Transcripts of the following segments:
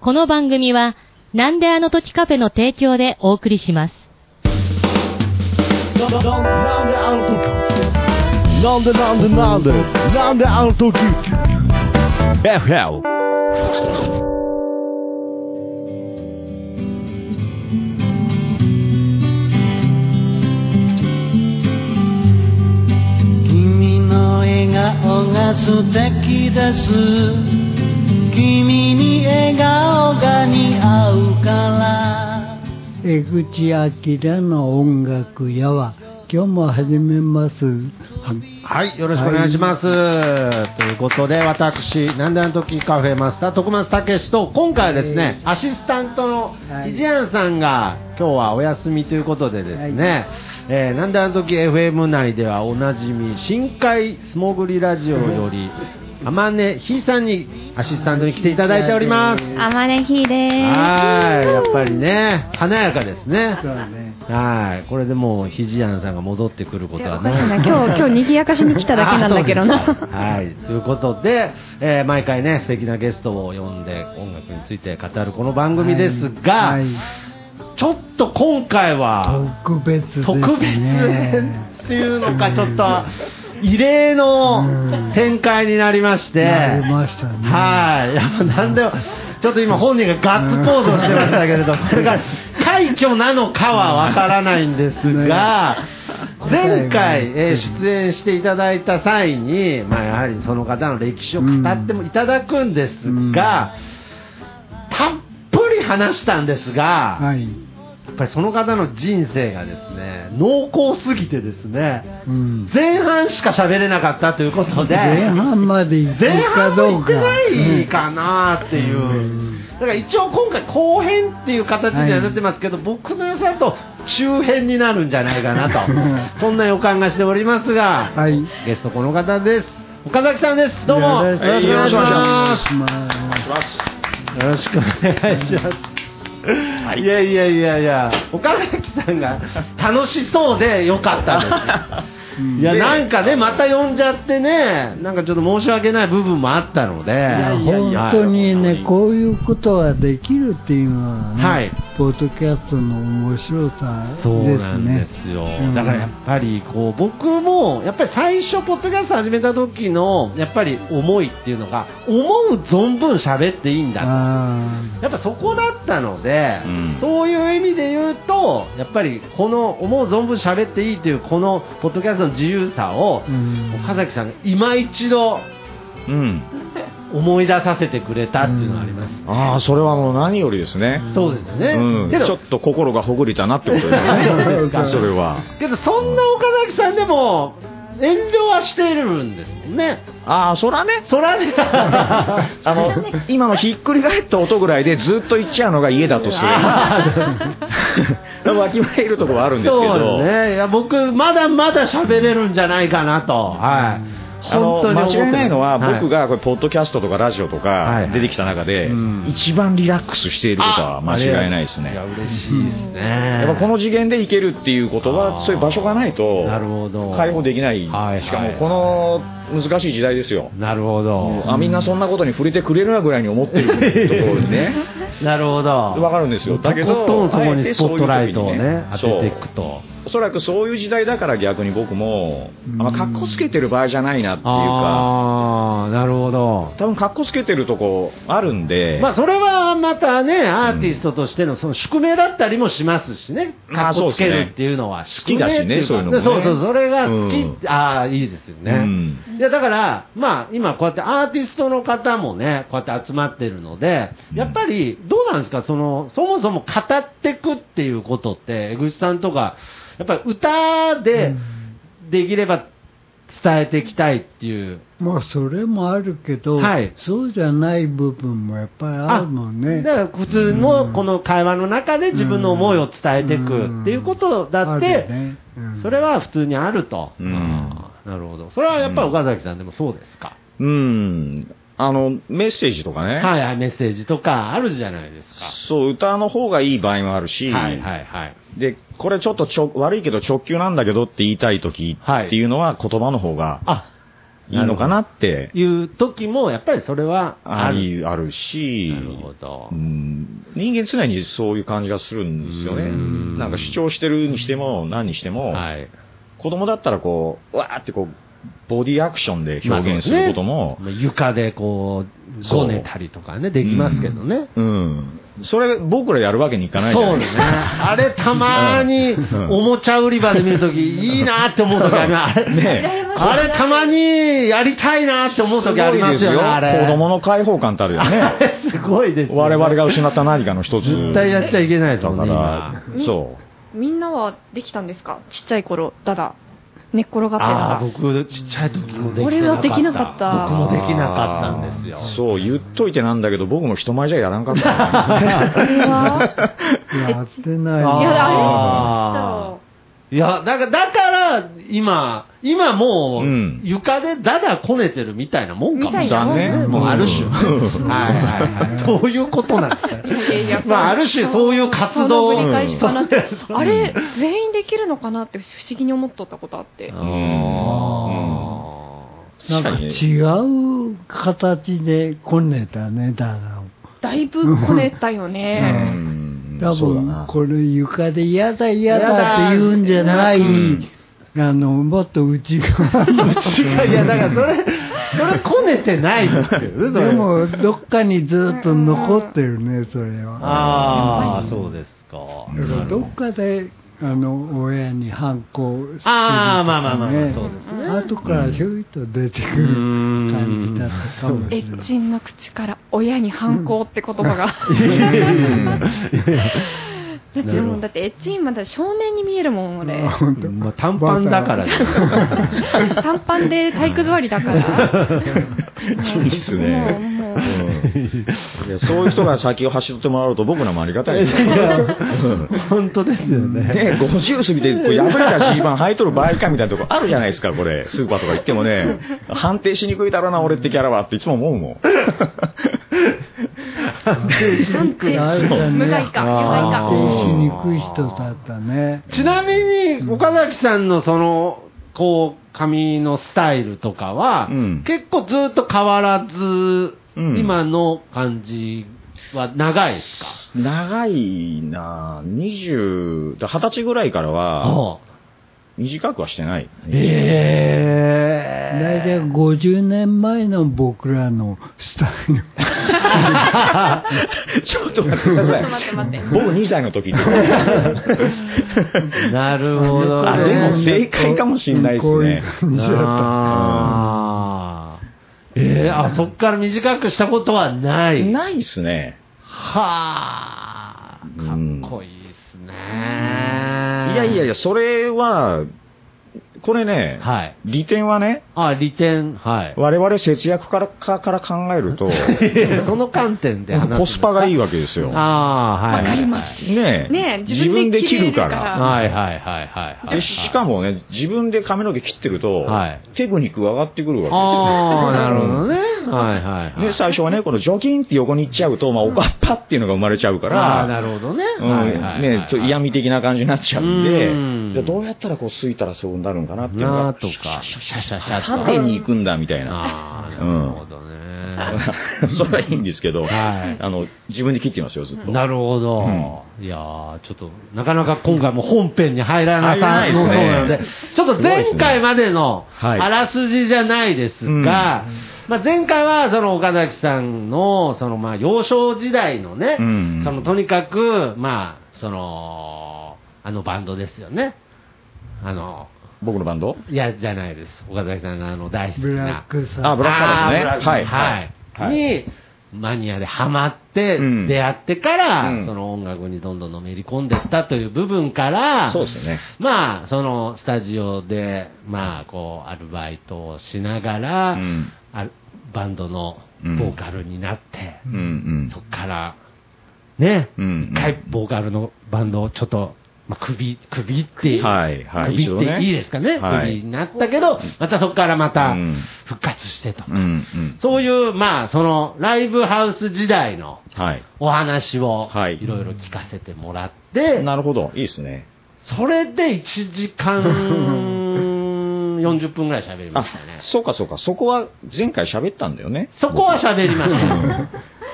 この番組は、なんであの時カフェの提供でお送りします。な、んであの時なんでなんでなんでなんであの時 FL 君の笑顔が素敵です君に笑顔が似合うから江口明の音楽屋は今日も始めます。はい、よろしくお願いします。ということで、私、なんであの時カフェマスター、徳松武史と、今回はですね、アシスタントのはいイジアンさんが、今日はお休みということでですね、えーなんであの時 FM 内ではおなじみ、深海素潜りラジオより、天音ひいさんにアシスタントに来ていただいております。あまねひではい、やっぱりね、華やかですね。そうだね。はい、これでもう、ひじやんさんが戻ってくることはおかしいない。な今日 今日賑やかしに来ただけなんだけどなはい。ということで、えー毎回ね、素敵なゲストを呼んで音楽について語るこの番組ですが、はいちょっと今回は、特別ね。特別っていうのか、ちょっと、異例の展開になりまして、なりましたね。はい。やっぱなんでも、ちょっと今本人がガッツポーズをしてましたけれど、これが快挙なのかはわからないんですが、前回、えー出演していただいた際に、まあやはりその方の歴史を語ってもいただくんですが、たっぷり話したんですが、はい。やっぱりその方の人生がですね、濃厚すぎてですね、うん。前半しか喋れなかったということで、前半まで行く前か。半も行ってどうか。ないかなっていう、うん。だから一応今回後編っていう形にはなってますけど、僕の予算だと中編になるんじゃないかなと。そんな予感がしておりますが、はい。ゲストこの方です。岡崎さんです。どうも。よろしくお願いします。よろしくお願いしますい。やいやいやいや岡崎さんが楽しそうでよかったですうん いや、なんかね、また呼んじゃってね、なんかちょっと申し訳ない部分もあったので、いや本当にね、こういうことができるっていうのはね、はい。ポッドキャストの面白さですね。そうなんですよ。うん。だからやっぱり、こう、僕も、やっぱり最初、ポッドキャスト始めた時の、やっぱり思いっていうのが、思う存分喋っていいんだやっぱそこだったので、うん。そういう意味で言うと、やっぱりこの思う存分喋っていいというこのポッドキャストの自由さを。岡崎さんが今一度うん。思い出させてくれたっていうのがあります。ああ、それはもう何よりですね。そうですね。うん。けどちょっと心がほぐれたなってことですね。それは。けどそんな岡崎さんでも遠慮はしてるんですもんね。ああ、そらね。そらね。あの、今のひっくり返った音ぐらいでずっと言っちゃうのが家だとして。わきまえるところはあるんですけそうど。ですね。いや、僕、まだまだ喋れるんじゃないかなと。はい。間違いないのは、はい僕がこれポッドキャストとかラジオとはいか出てきた中で、うん一番リラックスしていることは間違いないですね。いや、嬉しいですね。やっぱこの次元でいけるっていうことは、そういう場所がないと。解放できない。はいしかもこの難しい時代ですよ。なるほど。あみんなそんなことに触れてくれるなぐらいに思ってるところにね、なるほど。わかるんですよ。だけど、とことんそこにスポットライトをね、当てていくと。おそらくそういう時代だから逆に僕も、あん。ま格好つけてる場合じゃないなっていうか、ああ、なるほど。多分格好つけてるとこあるんで、まあ、それはまたね、アーティストとしてのその宿命だったりもしますしね。まあかっこつけるっていうのは好きだしねそういうのもね。そうそう、それが好き、うん。ああ、いいですよね。うん。いや、だから、まあ、今こうやってアーティストの方もね、こうやって集まってるので、やっぱり、どうなんですか、その、そもそも語ってくっていうことって、江口さんとか、やっぱり歌でできれば伝えていきたいっていう。まあ、それもあるけど、はいそうじゃない部分もやっぱりあるもんね。だから普通のこの会話の中で自分の思いを伝えていくっていうことだっあて、るねうんそれは普通にあると。うんなるほど。それはやっぱり岡崎さんでもそうですか？うん、あの、メッセージとかね、はいはい、メッセージとかあるじゃないですか。そう、歌の方がいい場合もあるし、はいはいはい。で、これちょっとちょ悪いけど直球なんだけどって言いたい時っていうのは言葉の方があ、いいのかなって、いう時も、やっぱりそれはあある。り、あるし、なるほどう。ん人間常にそういう感じがするんですよねうん。なんか主張してるにしても、何にしても、はい。子供だったらこう、わーってこう、ボディアクションで表現することも、まあ床でこう、そうごねたりとかね、できますけどね。うん。それ、僕らやるわけにいかないじゃな。いうですか。あれ、たまに、んおもちゃ売り場で見るとき、いいなって思うときあります。あれ、ねあれ、たまにやりたいなって思うときありますよね、あれ。子供の解放感ってあるよね。すごいですよね。我々が失った何かの一つ。絶対やっちゃいけないですだから今。そみんなはできたんですか？ちっちゃい頃、だだ。寝っ転がってああ、た僕、ちっちゃい時もできてなかった。俺はできなかった僕もできなかったんですよう。。そう、言っといてなんだけど、僕も人前じゃやらんかったな。あれは？やってないいや、ああいや、だから、だから、今、今もう、うん床でダダこねてるみたいなもんかもしれない。みたいなもんねもうある種。うん はいはいはい。そういうことなんですね。いやいやまあ、ある種そういう活動その繰り返しかなって。うんあれ、全員できるのかなって不思議に思っとったことあって。なんか違う形でこねたね、だが。だいぶこねたようね。ん多分、これ床で嫌だ嫌だって言うんじゃない、うんあの、もっと内側の。いや、だからそれ、それこねてないですけどね、で、も、どっかにずっと残ってるね、それは。ああ、そうですか。だからどっかで、あの、親に反抗してるとか、ね。あーまあまあまあまあそうですね後からひょいと出てくる感じだったかもしエれない。ッチンの口から親に反抗って言葉が。だってもうだってエッチンまだ少年に見えるもん俺。本当まあ、短パンだからね。短パンで体育座りだから。いいっすねもうもういやそういう人が先を走ってもらうと僕らもありがたいですよ。本当ですよね。ね、50過ぎて、こう破れたジーパン履いとる場合かみたいなとこあるじゃないですか、これ。スーパーとか行ってもね、判定しにくいだろうな、俺ってキャラはっていつも思うもん。判定あるじゃんね無害か、有害あか。にくい人だったね。ちなみに、岡崎さんのその、こう、髪のスタイルとかは、うん。結構ずっと変わらず、うん。今の感じは長いですか？長いなぁ。20、だ二十歳ぐらいからは、あ短くはしてない。え大体50年前の僕らのスタイル。ちょっと待ってください。ちょっと待って待って僕2歳の時って。なるほどね。あでも正解かもしんないですねこういう感じだった。あーえー、あ、そっから短くしたことはない。ないっすね。はあ、かうんっこいいですね。いやいやいや、それは、これね、はい。利点はね、あ、利点、はい。我々節約からかから考えると、その観点でコスパがいいわけですよ。ああ、はい。わかりまはいねえねえ自分で切るから。はいはいはいはい。でしかもね、自分で髪の毛切ってると、はいテクニックが上がってくるわけですよ。ああ、なるほどね。はいはいはい。で、最初はね、このジョキンって横に行っちゃうと、まあ、おかっぱっていうのが生まれちゃうかああ、ら、なるほどね。うんはいはいはいね、ちょっと嫌味的な感じになっちゃうんで、うんでどうやったらこう、すいたらそうなるんかなっていうのが、とか、シャシャシャシャと。縦に行くんだみたいな。ああ、なるほどね。それはいいんですけど、はいあの、自分で切ってますよ、ずっと。なるほど。いやー、ちょっと、なかなか今回も本編に入らな入らさそうないですねなので、ちょっと前回までのはいあらすじじゃないですが、まあ前回はその岡崎さんの、そのまあ幼少時代のね、うんそのとにかく、まあ、その、あのバンドですよね。あの、僕のバンド？いや、じゃないです。岡崎さんがあの大好きな。ブラックさん。あブラックサバスねあーブラックはいはい。はいに、マニアでハマって、うん出会ってから、うんその音楽にどんどんのめり込んでったという部分から、そうですよね。まあ、そのスタジオで、まあ、こう、アルバイトをしながら、うんあバンドのボーカルになって、うんうん。そっから、ね、うん一回ボーカルのバンドをちょっと、まあ、首、首って、はいはい。首っていいですかね、はい。首になったけど、またそこからまたうん。復活してと。か、うんうん。そういう、まあ、その、ライブハウス時代のはい。お話を、はい。いろいろ聞かせてもらって、なるほど。いいですね。それで1時間 40分ぐらい喋りまあしたね、。そうかそうか、そこは前回喋ったんだよね。そこは喋りました。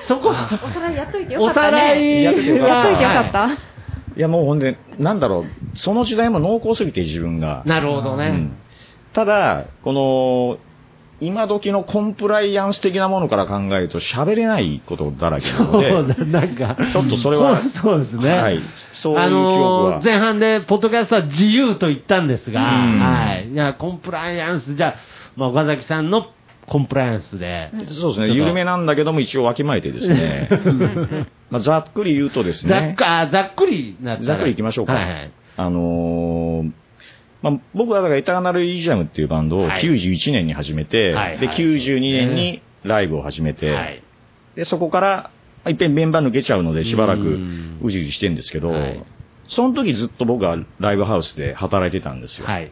そこおさらいやっといてよかおったね。さらいやっといてよかったやっといてよかった。いやもうほんで、なんだろう、その時代も濃厚すぎて自分が。なるほどね。うんただ、この、今時のコンプライアンス的なものから考えると喋れないことだらけなので、だ、なんか。ちょっとそれはそうですね。はい、そういう記あ憶のは。ー前半で、ポッドキャストは自由と言ったんですが、うんはい。いや、コンプライアンス、じゃあ、まあ、岡崎さんのコンプライアンスで、そうですね、緩めなんだけども一応わきまえてですね、まあ、ざっくり言うとですね、ざっざっくりなざっくりいきましょうかはいはい。あのーまあ、僕はだからエターナルイジャムっていうバンドをはい91年に始めて、はいで、92年にライブを始めて、はい。で、そこから、まあいっぺんメンバー抜けちゃうので、しばらくうじうじしてるんですけど、はいその時ずっと僕はライブハウスで働いてたんですよ。はい。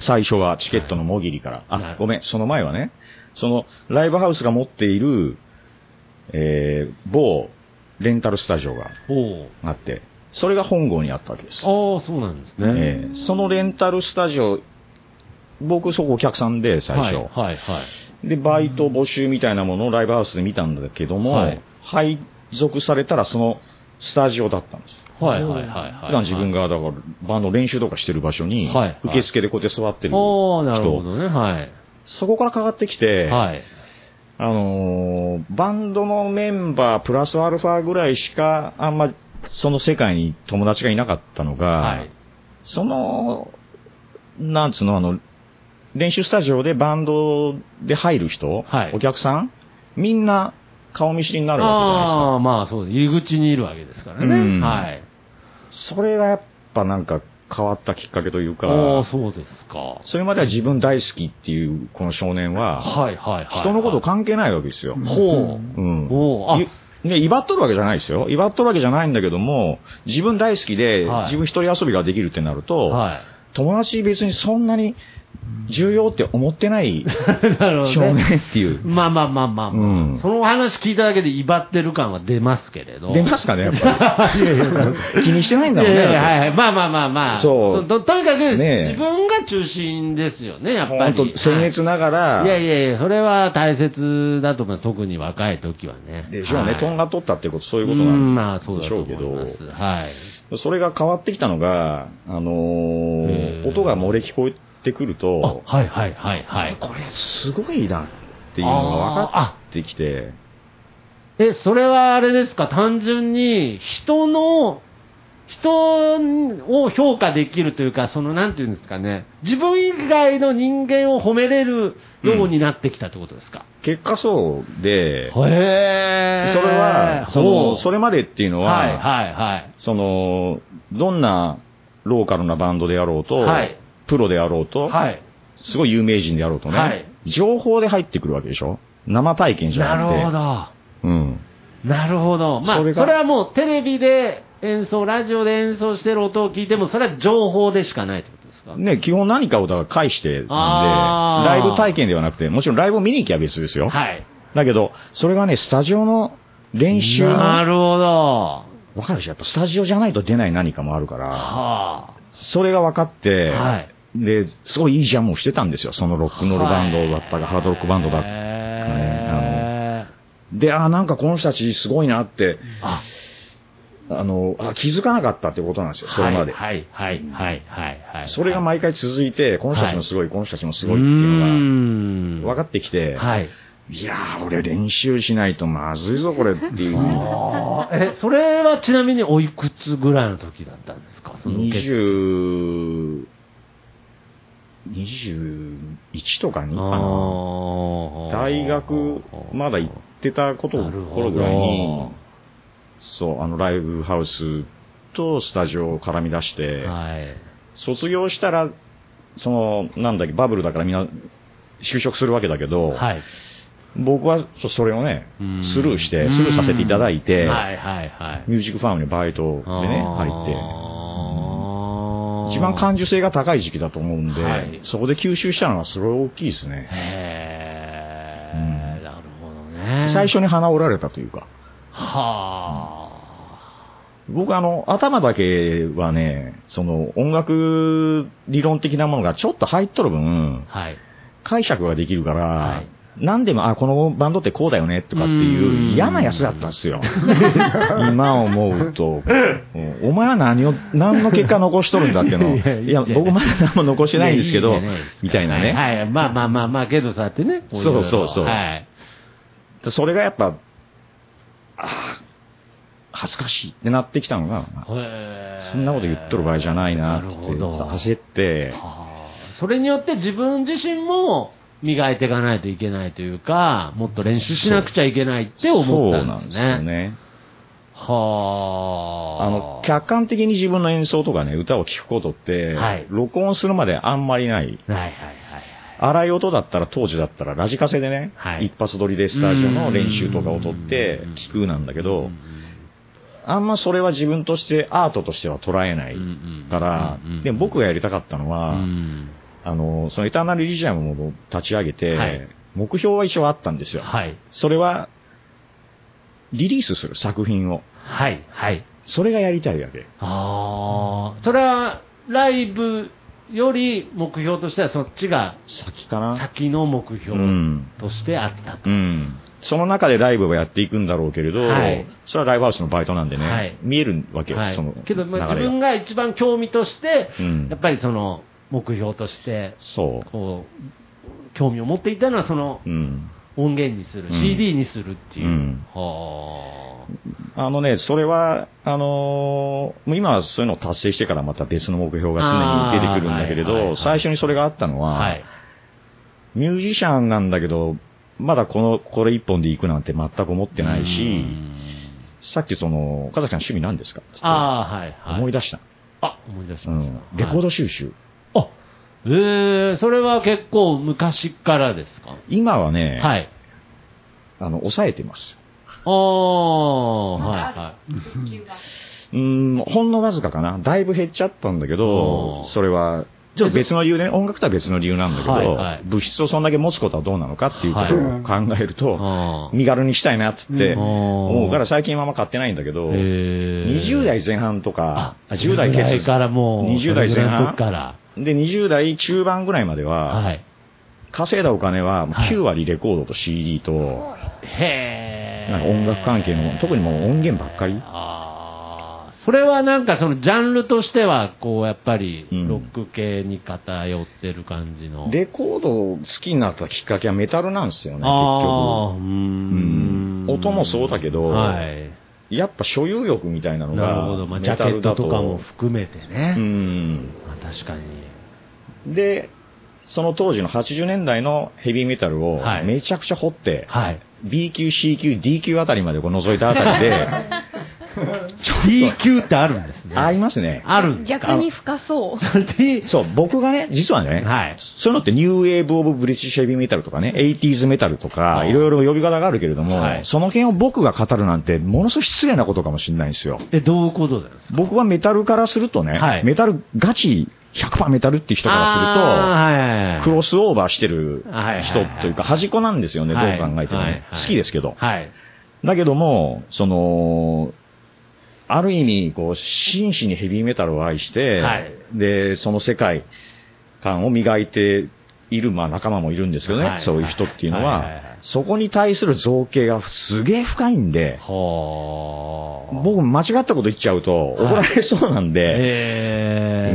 最初はチケットのもぎりから。はいあ、ごめん、その前はね、そのライブハウスが持っている、えー、某レンタルスタジオがおあって、それが本郷にあったわけです。ああ、そうなんですね。えーそのレンタルスタジオ、僕そこお客さんで最初、はい、はい、はい。で、バイト募集みたいなものをライブハウスで見たんだけども、はい配属されたらそのスタジオだったんです。はい、はい、はい。はい普段自分がだからバンド練習とかしてる場所に、はいはい受付でこうやって座ってるおー、なるほ人、どね。はい。そこからかかってきて、はい。あのーバンドのメンバープラスアルファぐらいしかあんまその世界に友達がいなかったのが、はい。その、なんつうの、あの、練習スタジオでバンドで入る人、はいお客さん、みんな顔見知りになるわけじゃないですか。ああ、まあそうです。入り口にいるわけですからね。うんはい。それがやっぱなんか変わったきっかけというか、ああ、そうですか。それまでは自分大好きっていうこの少年は、はい、はい、はい。人のこと関係ないわけですよ。ほう。うん。ほう。あい、ね、威張っとるわけじゃないですよ。威張っとるわけじゃないんだけども、自分大好きで、はい自分一人遊びができるってなると、はい。友達別にそんなに重要って思ってない 少。年っていう。まあまあまあまあ、まあうんその話聞いただけで威張ってる感は出ますけれど。出ますかね、やっぱり。気にしてないんだもんね。いやいやはいはい。まあまあまあまあ。そうととにかく、自分が中心ですよね、やっぱ本り。当、僭越ながら、いやいやいや、それは大切だと思う。特に若い時はね。でしょうね、はいとんがっとったっていうこと、そういうことうんなんまあそうだと思いでしょうます。はい。それが変わってきたのが、あの音が漏れ聞こえてくるあと、はいはいはいはい。これすごいなっていうのが分かってきて、え、それはあれですか、単純に人の、人を評価できるというか、そのなんていうんですかね、自分以外の人間を褒めれるようになってきたってことですか？結果そうで。それは、その、それれまでっていうのは、はいはいはい。その、どんなローカルなバンドであろうと、はいプロであろうと、はい。すごい有名人であろうとね、はい情報で入ってくるわけでしょ？生体験じゃなるなくて。ほど。うん。なるほど。まあ、それそれがはもうテレビで演奏、ラジオで演奏してる音を聞いても、それは情報でしかないってことですか？ね、基本何かをだから返してなんで、ライブ体験ではなくて、もちろんライブを見に行きゃ別ですよ。はい。だけど、それがね、スタジオの練習の、なるほど。わかるでしょ？やっぱスタジオじゃないと出ない何かもあるから、はそれが分かって、あ。はい。で、すごいいいジャムをしてたんですよ。そのロックノールバンドだったか、ハードロックバンドだったかね。へあので、あーなんかこの人たちすごいなって、ああの、あ気づかなかったってことなんですよ、それまで。はい、はい、はい、はい、はい。それが毎回続いて、この人たちもすごい、この人たちもすごいってういうのが分かってきて、はい。いやー、俺練習しないとまずいぞ、これっていう。え、それはちなみにおいくつぐらいの時だったんですか？その受け20、21とか2かな。大学、まだ行ってたこと頃ぐらいに、そう、あの、ライブハウスとスタジオを絡み出して、はい。卒業したら、その、なんだっけ、バブルだからみんな、就職するわけだけど、はい。僕はそそれをねうん、スルーして、スルーさせていただいて、はい、はい、はい。ミュージックファームにバイトでね、入って、一番感受性が高い時期だと思うんで、はいそこで吸収したのはすごい大きいですね。へうんーなるほどね。最初に鼻折られたというか。はあ。僕あの、頭だけはね、その音楽理論的なものがちょっと入っとる分、はい。解釈ができるから、はい何でも、あ、このバンドってこうだよねとかってうん。いう嫌なやつだったんですよ。今思うと、うん。お前は何を、何の結果残しとるんだっての。を、いや僕まだ何も残してないんですけどみたいなね。はいはい。まあまあまあまあ、けどそうやってね。そうそうそう。は。い。それがやっぱ、ああ、恥ずかしいってなってきたのが、そんなこと言っとる場合じゃないなって、焦って、はあ。それによって自分自身も磨いていかないといけないというか、もっと練習しなくちゃいけないって思ったんですそうなんですよね。ね。はあ。あの、客観的に自分の演奏とかね、歌を聴くことって、はい録音するまであんまりない。はいはいはいはい。荒い音だったら当時だったらラジカセでね、はい一発撮りでスタジオの練習とかを撮ってうん聞くなんだけど、あんまそれは自分としてアートとしては捉えないからでも僕がやりたかったのは、うんあの、そのエターナルリジアムを立ち上げて、はい目標は一応あったんですよ。はい。それは、リリースする作品を。はい。はい。それがやりたいわけ。ああ。それは、ライブより目標としてはそっちが先かな。先の目う標ん。としてあったと。うん。その中でライブをやっていくんだろうけれど、はいそれはライブハウスのバイトなんでね、はい見えるわけよ、はいそのけど、まあ、自分が一番興味として、うんやっぱりその目標としてそこう興味を持っていたのはそのう。うん。音源にする、うん CD にするっていう、うんはあのね、それは、あのー今はそういうのを達成してからまた別の目標が常に出てくるんだけれど、はいはいはい最初にそれがあったのあは、はいミュージシャンなんだけど、まだこの、これ一本で行くなんて全く思ってないし、うんさっきその、岡崎さん趣味何ですかってああはいはい思い出した。あ思い出しした、ん。レコード収集。あええー、それは結構昔からですか？今はね、はい。あの、抑えてます。ああはいはい。うん、ほんのわずかかな。だいぶ減っちゃったんだけおどー、それは、ちょっと別の理由でね、音楽とは別の理由なんだけど、はいはい。物質をそんだけ持つことはどうなのかっていうことを考えると、あ身軽にしたいなっつってうん。思うから最近はあんま買ってないんだけど、えー。20代前半とか、あ10代10代決からもう、20代前半？時から。で、20代中盤ぐらいまでは、はい。稼いだお金ははい9割レコードと CD と、へえ。なんか音楽関係の、特にもう音源ばっかり。ああ。それはなんかそのジャンルとしては、こう、やっぱり、うんロック系に偏ってる感じの。レコードを好きになったきっかけはメタルなんですよね、結局。音もそうだけどはい。やっぱ所有欲みたいなのが、なるほど。まあ、メジャケットとかも含めてね。うん。まあ、確かに。で、その当時の80年代のヘビーメタルをはいめちゃくちゃ掘って、はい。B 級、C 級、D 級あたりまでこう覗いたあたりで、D 級ってあるんですね。ありますね。あるんですか？逆に深そう。そう、僕がね、実はね、はい。そういうのって New Wave of British Heavy Metal とかね、80s メタルとか、いろいろ呼び方があるけれども、はいその辺を僕が語るなんて、ものすごい失礼なことかもしれないんですよ。え、どういうことですか僕はメタルからするとね、はいメタル、ガチ100%メタルっていう人からすると、クロスオーバーしてるはい人というか、端っこなんですよね、どはいう考えてもね。好きですけど。はい。だけども、その、ある意味、こう、真摯にヘビーメタルを愛して、はい。で、その世界観を磨いている、まあ仲間もいるんですけどね、はい。そういう人っていうのは、そこに対する造形がすげえ深いんで、はあ。僕間違ったこと言っちゃうと怒られそうなんで、え。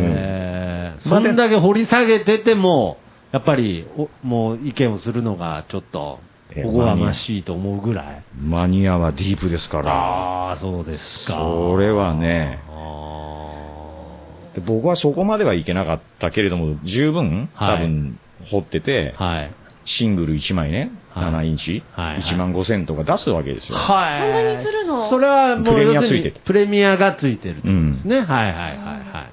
ーうん。そんだけ掘り下げてても、やっぱり、おもう意見をするのがちょっと、えおこがましいと思うぐらい。マニアはディープですから、ああ、そうですか。それはねあで僕はそこまではいけなかったけれども、十分、はい多分、掘ってて、ーはい。シングル1枚ね、はい7インチ、はいはい1万5千とか出すわけですよ。はい。そんなにするの？それはもう、プレミアついててプレミアがついてるってことですね。はいはいはい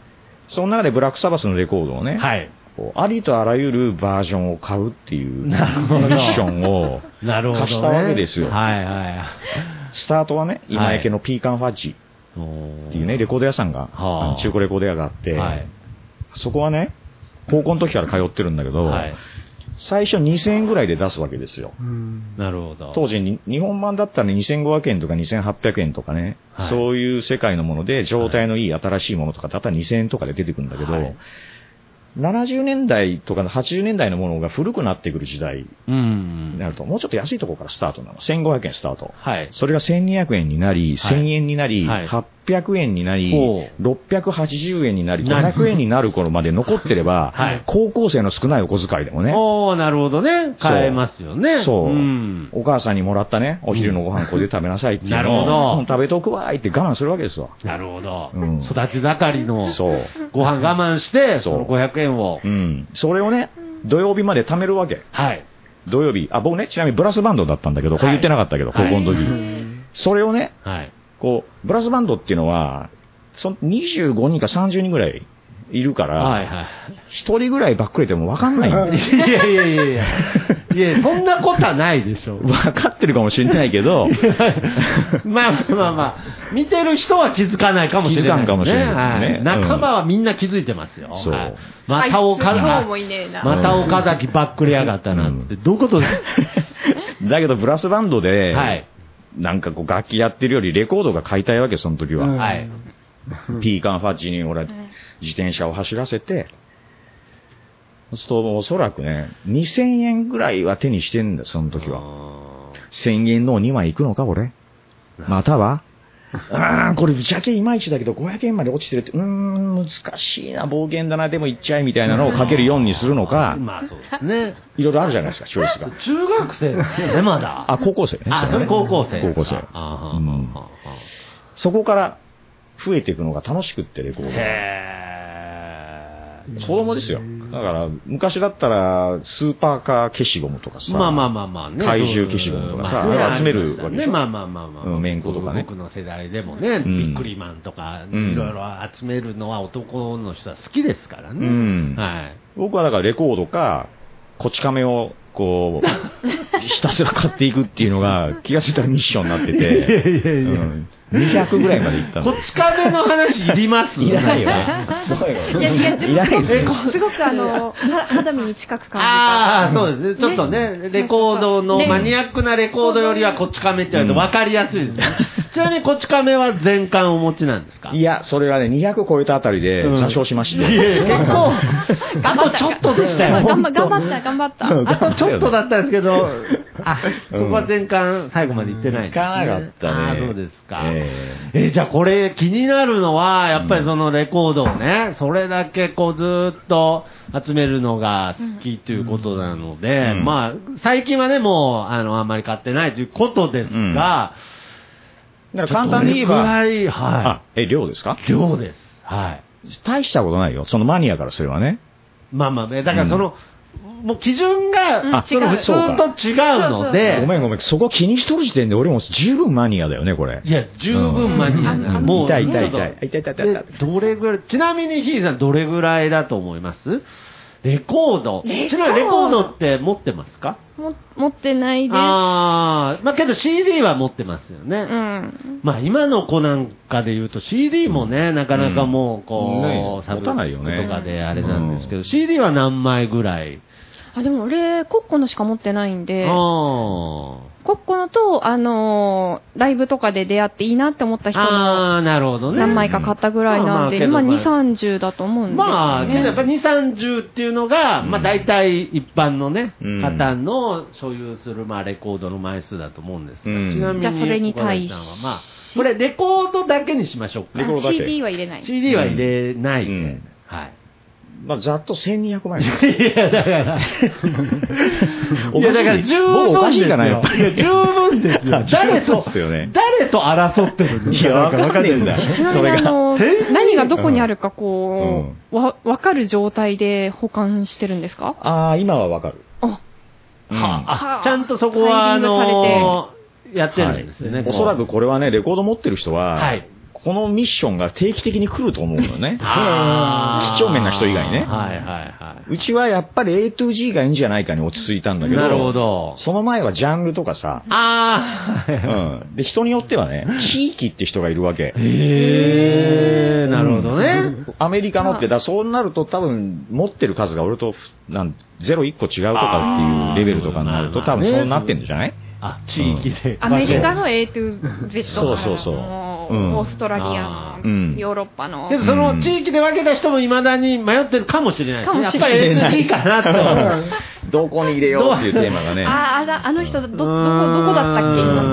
その中でブラックサバスのレコードをね、はい。ありとあらゆるバージョンを買うっていうミッションを、なるほど、ね。貸したわけですよはいはい。スタートはね、今池のピーカンファッジっていうね、レコード屋さんが、はあ中古レコード屋があって、はい。そこはね、高校の時から通ってるんだけど、はい。最初2000円ぐらいで出すわけですよ。うんなるほど。当時に、日本版だったら2500円とか2800円とかね、はいそういう世界のもので、状態のいい新しいものとかだったら2000円とかで出てくるんだけど、はい70年代とか80年代のものが古くなってくる時代うんに。なると、もうちょっと安いところからスタートなの。1500円スタート。はい。それが1200円になり、1000円になり、はい800円になりほ、680円になり、なる500円になる頃まで残ってれば、はい高校生の少ないお小遣いでもね、おー、なるほどね。買えますよね。そう、ん。お母さんにもらったね、お昼のご飯これで食べなさいっていうのを、なるほどうん食べとくわーいって我慢するわけですわ。なるほど。うん育ち盛りのそう。ご飯我慢して、その500円をう。ん。それをね、土曜日まで貯めるわけ。はい。土曜日。あ、僕ね、ちなみにブラスバンドだったんだけど、これ言ってなかったけど、はい高校の時。それをね、はい。こう、ブラスバンドっていうのは、その25人か30人ぐらいいるから、はいはい。一人ぐらいばっくれても分かんないんだよ。い やいやいやいやいや。いや、そんなことはないでしょ。分かってるかもしれないけど、まあまあまあ、見てる人は気づかないかもしれない、気づかんかもしれないねはいうん仲間はみんな気づいてますよ。そうはいまた岡崎、もいねえな。また岡崎ばっくりやがったなって、どういうことです だけどブラスバンドで、はい。なんかこう楽器やってるよりレコードが買いたいわけ、その時は。うんはい。ピーカンファッジに俺、自転車を走らせて、そうするとおそらくね、2000円ぐらいは手にしてんだよ、その時は。1000円の2枚いくのか、俺。または あーこれ、ぶっちゃけいまいちだけど、500円まで落ちてるって、うーん、難しいな、冒険だな、でも行っちゃえ、みたいなのをかける4にするのか、まあそうですね。いろいろあるじゃないですか、チョイスが。中学生ですよね、まだ。あ、高校生ね。あ、それ高校生。高校生。そこから増えていくのが楽しくって、レコードが。へ子供ですよ。だから、昔だったら、スーパーカー消しゴムとかさ、まあまあまあまあね。怪獣消しゴムとかさまあね集めるわけでしょね、まあまあまあまあ。うんめんことかね僕の世代でもね、んビックリマンとか、うんいろいろ集めるのは男の人は好きですからね。うんはい。僕はだからレコードか、こち亀を、こう、ひたすら買っていくっていうのが、気がついたらミッションになってて、いやいやいやうん200ぐらいまで行ったんだこっち亀の話いります？いらないよね。いやいや、でいらないもですよ。すごくあの、は肌身に近く感じた。ああ、そうですね。ちょっとね、レコードのねマニアックなレコードよりはこっち亀って言われると分かりやすいですね。ちなみにこっち亀は全巻お持ちなんですか？いや、それはね、200超えたあたりでうん座礁しまして。結構、あとちょっとでしたよ。頑張った、頑張った。うんあとちょっとだったんですけど、あ、そこは全巻最後まで行ってない行かなかったねあそうですか。ええじゃあこれ気になるのは、やっぱりそのレコードをね、それだけこうずーっと集めるのが好きということなので、うんまあ、最近はね、もう、あの、あんまり買ってないということですが、だから簡単に言えば、どれくらい、え、量ですか？い。量です。はい。大したことないよ。そのマニアからすればね。まあまあね、だからその、もう基準が、あその普通と違うので、ごめんごめん、そこ気にしとる時点で俺も十分マニアだよね、これ。いや、十分マニアな、うん。もう、痛い痛い痛い痛い痛い痛いどれぐらい、ちなみにヒーさんどれぐらいだと思います？レコード。ちなみにレコードって持ってますか？も持ってないです。ああ、まあけど CD は持ってますよね。うん。まあ今の子なんかで言うと CD もね、なかなかもうこう、ねサブスクとかであれなんですけど、CD は何枚ぐらいあ、でも俺、コッコのしか持ってないんで、あコッコのと、あのーライブとかで出会っていいなって思ったあ。人のああ、なるほどね。何枚か買ったぐらいなんで、まあまあけど2、30だと思うんですよね。まあ、やっぱ2、30っていうのが、まあ大体一般のね、うん方の所有するまあレコードの枚数だと思うんですが、うんちなみに、じゃあそれに対し岡田さんはまあ、これレコードだけにしましょうか。レコードだけ CD は入れない。CD は入れないで、うんはい。まあ、ざっと1200万円。いや、だから、い。や、だから十分ですよ。かしいかな、やっぱり。いや十分ですよ。誰と。誰と争ってるんですいやわかんねえんだ。ちなみにそれが。あの何がどこにあるかこう、わ、わかる状態で保管してるんですか？ああ、今はわかる。あ、うん。あ、ちゃんとそこは、あのーやってるんですよね。はい。おそらくこれはね、レコード持ってる人は、はいこのミッションが定期的に来ると思うのね。あー几帳面な人以外ねはいはいはうちはやっぱり A to G がいいんじゃないかに落ち着いたんだい。けど、なるほど。その前はジャンルとかさ、あうあ、ん。で、人によってはね、地域って人がいるわけ。へえ、なるほどね。アメリカのって、だそうなると多分持ってる数が俺となんゼロ1個違うとかっていうレベルとかになると多分そうなってんじゃない？あ、地域で。アメリカの A to Z そうそうそうもうんオーストラリアの、うんヨーロッパのけどその地域で分けた人もいまだに迷ってるかもしれないですね。やっぱり SG かなと。どこに入れようっていうテーマがね。ああらあの人どどこどこだったっけ？今う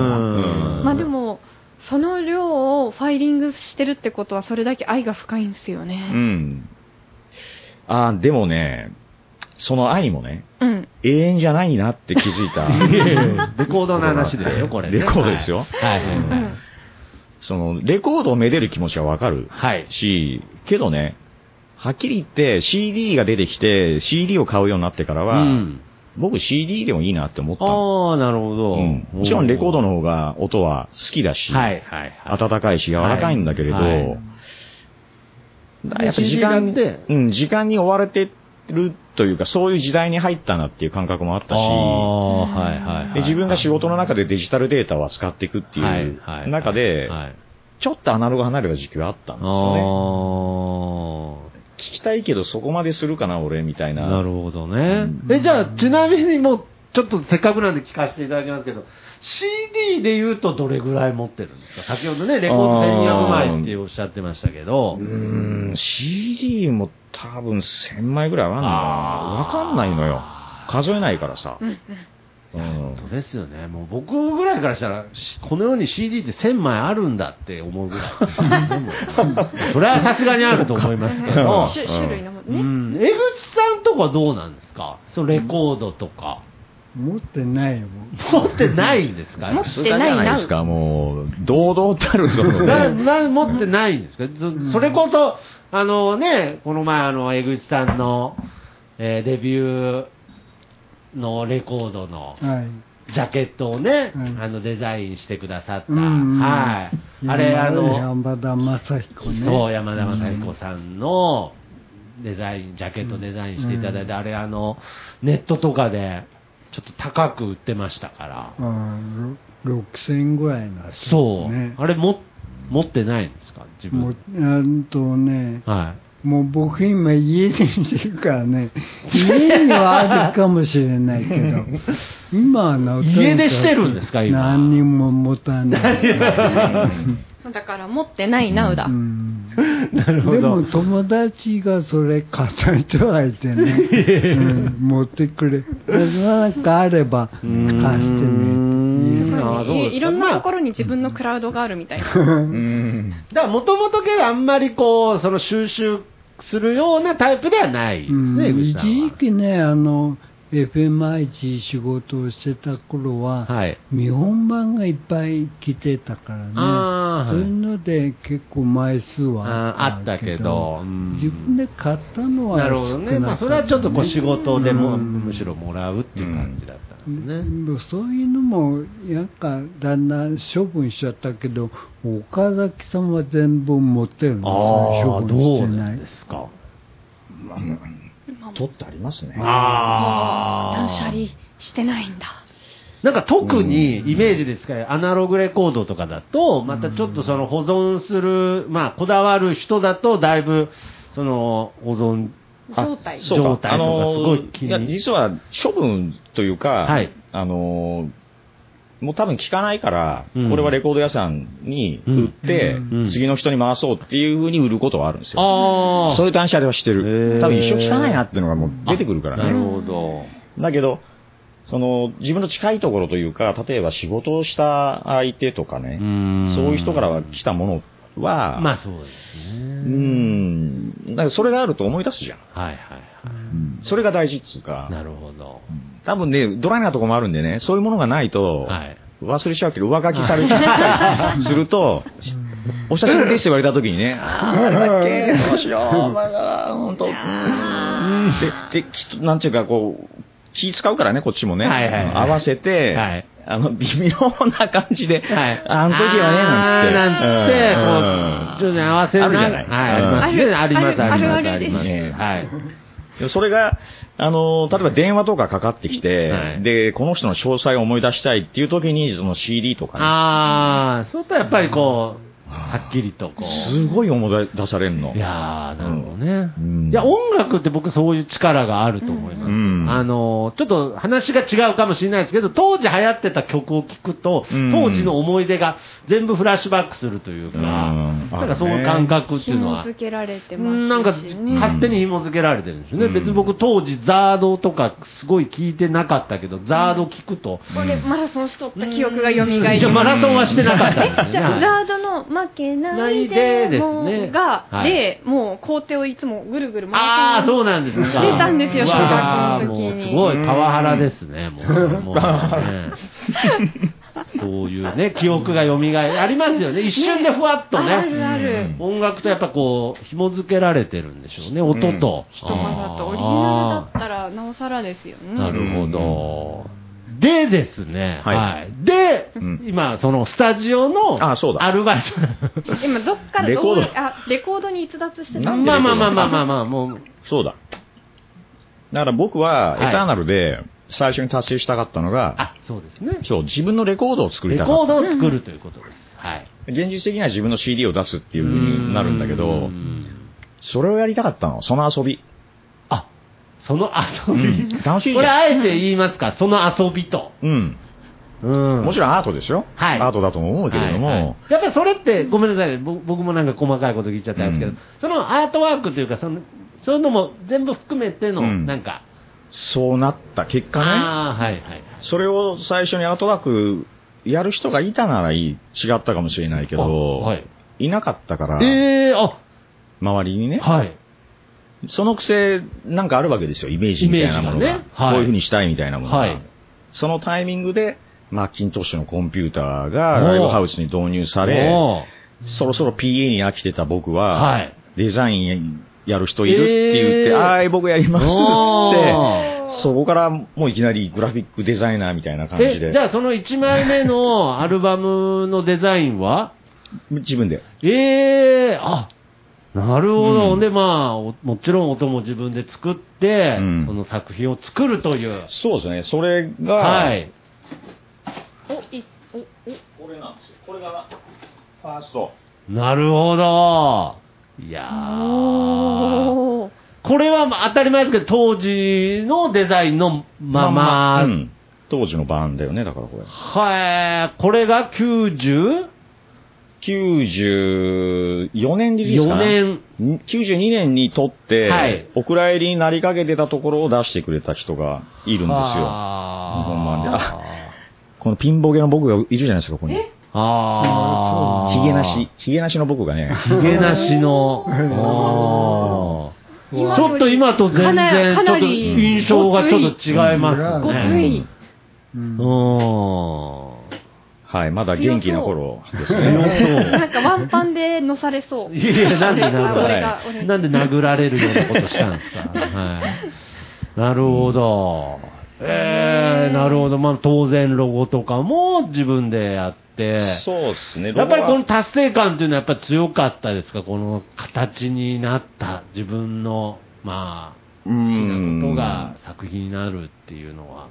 んまあでもその量をファイリングしてるってことはそれだけ愛が深いんですようねん。あーでもね、その愛もね、うん永遠じゃないなって気づいた。レコードの話ですよ、これね。レコードですよ。はい。はいうんその、レコードをめでる気持ちはわかるはい。し、けどね、はっきり言って CD が出てきて CD を買うようになってからは、うん。僕 CD でもいいなって思ったの。ああ、なるほど。うんもちろんレコードの方が音は好きだし、はいはいはい。温かいし柔らかいんだけれど、はいはいやっぱ時間てうん、時間に追われてるというか、そういう時代に入ったなっていう感覚もあったし、はいはいはい。で自分が仕事の中でデジタルデータを扱っていくってはいいうはい中で、はいちょっとアナログ離れた時期はあったんですよね。あ聞きたいけどそこまでするかな、俺、みたいあ、な。なるほどね。え、じゃあ、ちなみにもう、ちょっとせっかくなんで聞かせていただきますけど、CD で言うとどれぐらい持ってるんですか？先ほどね、レコード1200枚っておっしゃってましたけどう。ーん、CD も多分1000枚ぐらいあるんだな。わかんないのよ。数えないからさ。うんうんうんそうですよね。もう僕ぐらいからしたら、しこの世に CD って1000枚あるんだって思うぐらい それはさすがにあると思いますけど。種種類のもうね、ん。江口さんとかどうなんですか？そのレコードとか。持ってないよ。持ってないんですか？さすがじゃないですか、もう、堂々たるそのな、ね。な、持ってないんですか？そそれこそ、あのね、この前あの、江口さんの、えーデビューのレコードのはい。ジャケットをね、うんあの、デザインしてくださった。うんうんはい。あれ、あの、山田正彦ね。そう、山田正彦さんのデザイン、ジャケットデザインしていただいて、あれ、あの、ネットとかで、ちょっと高く売ってましたから。うん。ろ6000円ぐらいな、そう。ね。あれも、持ってないんですか？自も分。う、あとね、はい。もう僕今家にいるからね、家にはあるかもしれないけど、今はな家出してるんですか今？何にも持たない。だから持ってないなうだ、うん なるほでもど。友達がそれ買った人がいてね、うん持ってくれ。なんかあれば貸してねいいろんなところに自分のクラウドがあるみたいな、うん。だから、もともとけどあんまりこう、その収集するようなタイプではないですうん。ね、江口一さんは。時期ね、あの、FMI 仕事をしてた頃は、はい。見本番がいっぱい来てたからね。そういうので結構枚数はあったけどうん自分で買ったのはなるほどね。まあ、それはちょっとこう仕事でも、うんむしろもらうっていう感じだったんですね。でもそういうのもなんかだんだん処分しちゃったけど岡崎さんは全部持ってるんですよああ、処分どしてないうなんですか？取ってありますね。あ断捨離してないんだ。なんか特にイメージですか？アナログレコードとかだと、またちょっとその保存する、まあ、こだわる人だと、だいぶ、その、保存、状態。とかすごい気に。実は処分というか、はい。あのーもう多分聞かないから、うんこれはレコード屋さんに売って、うん次の人に回そうっていう風に売ることはあるんですよ。あそういう断捨離はしてる。多分一生聞かないなっていうのがもう出てくるからなるね。ほど。だけど、その自分の近いところというか、例えば仕事をした相手とかね、そういう人からは来たものは、まあそうですうね。ん、だからそれがあると思い出すじゃん。はいはいはそれが大事っつうかい。、なるほど。多分ね、ドライなとこもあるんでね、そういうものがないと、はい。忘れちゃうけど、上書きされちゃったり すると、お久しぶりですって言われた時にね、あーあれだっけ、どうしよう、お前が、ほんと、うんで、で、なんていうか、こう、気使うからね、こっちもね。はいはいはい合わせて、はいあの、微妙な感じで、はいあの時はね、なんつって。なんつってうんちょっと合わせるじゃないはい、ありますね。あります、あります、あります。ですはい。でそれが、あの、例えば電話とかかかってきて、はいで、この人の詳細を思い出したいっていう時に、その CD とかね、あー、そうするとやっぱりこう、はっきりとこう。すごい思い出されるの。いやー、なるほどね。うんいや、音楽って僕そういう力があると思います。うんあの、ちょっと話が違うかもしれないですけど、当時流行ってた曲を聴くと、うん当時の思い出が全部フラッシュバックするというか、うんなんかその感覚っていうのは。紐付けられてますし、ね。なんか勝手に紐付けられてるんですよね。うん別に僕当時ザードとかすごい聞いてなかったけど、ザード聞くと、これマラソンしとった記憶が蘇ります。いやマラソンはしてなかったんですよね じゃあ、ザードの負けないででもですねが、はいで、もう校庭をいつもぐるぐる回ああ、そうなんですね。してたんですよ小学校の時にもうすごいパワハラですね、もう。もうねそういうね、記憶が蘇り、ありますよね。一瞬でふわっとあね。るある。音楽とやっぱこう、紐付けられてるんでしょうね、音と。人混ざったオリジナルだったらなおさらですよね。なるほど。でですね、はいはい。で、うん今、そのスタジオのあそうだアルバイト。今どっからレコードどうあ、レコードに逸脱してたなんでまあまあまあまあまあまあ、もう、そうだ。だから僕は、はいエターナルで最初に達成したかったのが、あ、そうですね。そう、自分のレコードを作りレたかった。コードを作るということです。はい。現実的には自分の CD を出すっていう風になるんだけうどん、それをやりたかったの、その遊び。あ、その遊び。うん。楽しいじゃん。これあえて言いますか、その遊びと。うん。うん。もちろんアートですよ。はい。アートだと思うけれども、はいはい。やっぱりそれって、ごめんなさいね、ぼ僕もなんか細かいこと聞いちゃったんですけど、うん。そのアートワークというか、そのそういうのも全部含めての、うん。なんか、そうなった結果ね、ああ、はいはい。それを最初にアートワークやる人がいたならいい。違ったかもしれないけど、あはい。いなかったから、ええあ、周りにね、はい。そのくせ、なんかあるわけですよ、イメージみたいなものが。ねはい。こういうふうにしたいみたいなものが。はい。そのタイミングで、マッキントッシュのコンピューターがライブハウスに導入され、そろそろ PA に飽きてた僕は、はい。デザインやる人いるって言って、えー。あーい、僕やりますっって、ー。そこからもういきなりグラフィックデザイナーみたいな感じえ、でじ、ゃあその1枚目のアルバムのデザインは？自分で。ええあ、なるほど。うんで、まあ、おもちろん音も自分で作って、うんその作品を作るという。そうですね、それが、はい。お、い、お、お、これなんですよ。これが、ファースト。なるほど。いやー。これはまあ当たり前ですけど、当時のデザインのまま、うん当時の版だよね、だからこれ。はい、これが 90? 94年リリースか4な年。92年に撮って、はいお蔵入りになりかけてたところを出してくれた人がいるんですよ。あー日本版であこのピンボケの僕がいるじゃないですか、ここに。あーヒゲなし、ヒゲなしの僕がね。ヒゲなしの。ちょっと今と全然、ちょっと印象がちょっと違いますごね。つい。うんうん。はい、まだ元気な頃です強ね。そう。なんかワンパンで乗されそう。いやいや、なんでなんで殴られるようなことしたんですか？はい。なるほど。ええなるほど。まあ当然ロゴとかも自分でやって。そうですね。やっぱりこの達成感っていうのはやっぱり強かったですか？この形になった自分の、まあ、う好きなことんが作品になるっていうのは。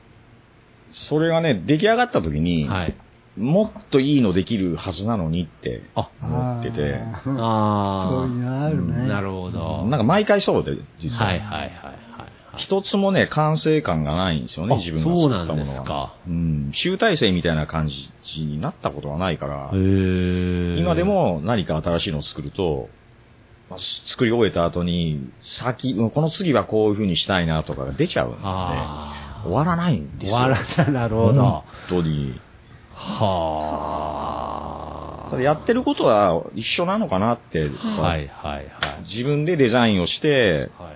それがね、出来上がった時に、はい。もっといいのできるはずなのにってあ、思ってて、あーあそういうのあるね。なるほど。なんか毎回そうで、実は。はいはいはいはい。一つもね、完成感がないんですよね、あ自分が作ったものは。そうなんですかうん。集大成みたいな感じになったことはないから、今でも何か新しいのを作ると、まあ作り終えた後に、先、うんこの次はこういう風にしたいなとかが出ちゃうんで、あ終わらないんですよ。終わらない、なるほど。本当に。はあ。ただやってることは一緒なのかなって、はいはいはい。自分でデザインをして、は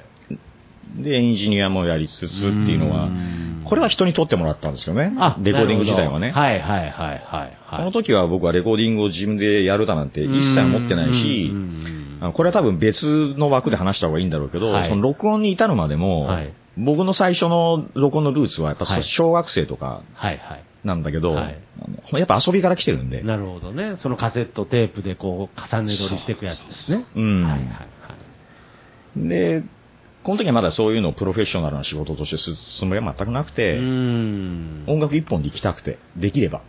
い。で、エンジニアもやりつつっていうのは、これは人に撮ってもらったんですよね。あ、レコーディング自体はね。はいはいはいはいはい。この時は僕はレコーディングを自分でやるだなんて一切思ってないしこれは多分別の枠で話した方がいいんだろうけど、はいその録音に至るまでも、はい僕の最初の録音のルーツはやっぱはい小学生とかはいはい。なんだけど、やっぱ遊びから来てるんで、なるほどね。そのカセットテープでこう、重ね撮りしていくやつですね。うんはいはいはい。で、この時はまだそういうのをプロフェッショナルな仕事としてするつもりは全くなくうて。音楽一本で行きたくて、できれば。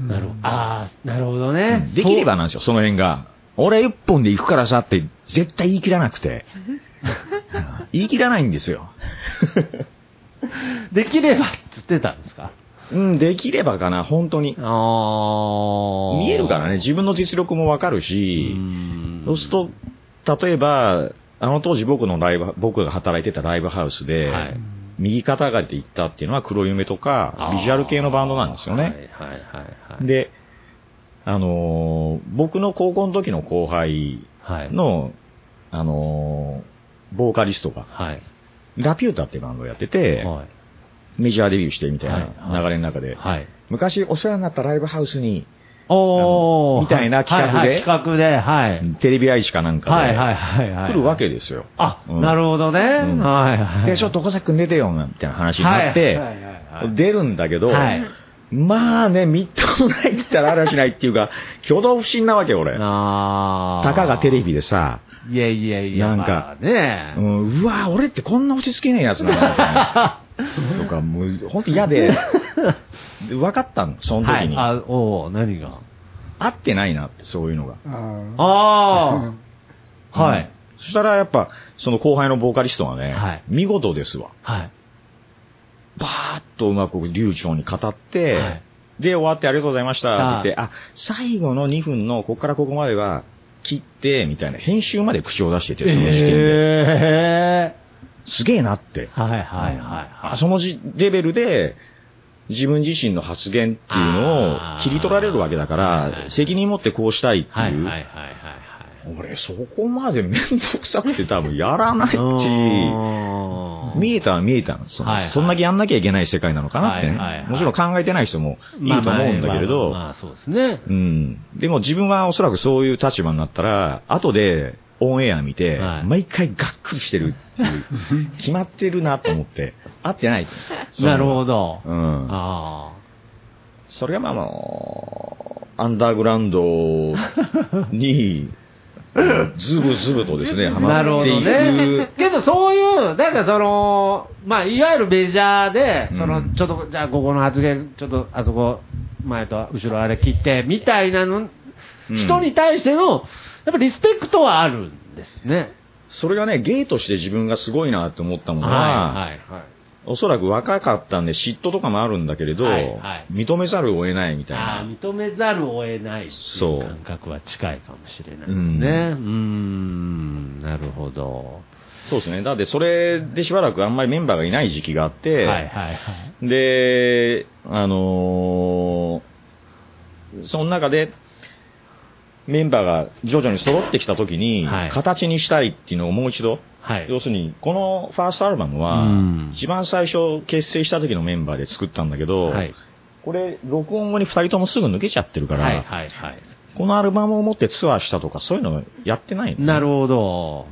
なるほど。ああ、なるほどね。できればなんですよ、その辺が。俺一本で行くからさって絶対言い切らなくて。言い切らないんですよ。できればっつってたんですか？うん、できればかな、本当に。見えるからね、自分の実力もわかるし、そうすると、例えば、あの当時僕のライブ、僕が働いてたライブハウスで、はい右肩がで行ったっていうのは黒夢とか、ビジュアル系のバンドなんですよね。はいはいはいはい。で、あのー僕の高校の時の後輩はい。の、あのーボーカリストが、はい。ラピュータっていうバンドをやってて、はい。メジャーデビューしてみたいはいな流れの中で、はい。昔お世話になったライブハウスに、おー。みたいな企画で企画で、はい。テレビ愛知かなんかで。来るわけですよ。あ、うんなるほどね。んはいはい。で、ちょっと小崎くん出てよ、みたいな話になって、出るんだけど、はいまあね、みっともないって言ったらあらしないっていうか、挙動不審なわけ、俺。あーたかがテレビでさ、いやいやいや、なんかまあねう。ん、うわ俺ってこんな落ち着けねえやつなんだ。とか、もう、本当嫌で、で 分かったの、その時に。はい、あ、おー何が？合ってないなって、そういうのが。あああ、はい。そしたらやっぱ、その後輩のボーカリストがね、はい見事ですわ。はい。バーッとうまく流暢に語って、はいで、終わってありがとうございましたって言って、ああ、最後の2分のここからここまでは切って、みたいな、編集まで口を出してて、その時点で。えすげえなって。ー。はいはいはいはい。あそのじレベルで、自分自身の発言っていうのを切り取られるわけだから、責任持ってこうしたいっていう。俺、そこまでめんどくさくて多分やらないし、はい。見えたは見えたのそのはいはいそんだけやんなきゃいけない世界なのかなってね、はいはいはいもちろん考えてない人もいると思うんだけれど、そうですね。うん。でも自分はおそらくそういう立場になったら、後でオンエア見て、はい毎回がっくりしてるっていう、決まってるなと思って、合ってない。なるほど。うん。あそれがまあもう、アンダーグラウンドに、ズブズブとですね、あ。ハなるほどマっていねく。。けどそういう、なんかその、まあ、いわゆるメジャーで、そのうん、ちょっと、じゃあここの発言、ちょっとあそこ、前と後ろあれ切って、みたいなの、うん人に対しての、やっぱリスペクトはあるんですね。それがね、芸として自分がすごいなと思ったものは、はい、はい。おそらく若かったんで嫉妬とかもあるんだけれど、はいはい認めざるを得ないみたいああ、な。認めざるを得ないっていそうう感覚は近いかもしれないですね。うーん、なるほど。そうですね。だってそれでしばらくあんまりメンバーがいない時期があって、はいはいはい。で、あのーその中で、メンバーが徐々に揃ってきた時に、はい形にしたいっていうのをもう一度、はい。要するに、このファーストアルバムはうん、一番最初結成した時のメンバーで作ったんだけど、はい。これ、録音後に二人ともすぐ抜けちゃってるから、はいはいはい。このアルバムを持ってツアーしたとか、そういうのやってないのなるほど。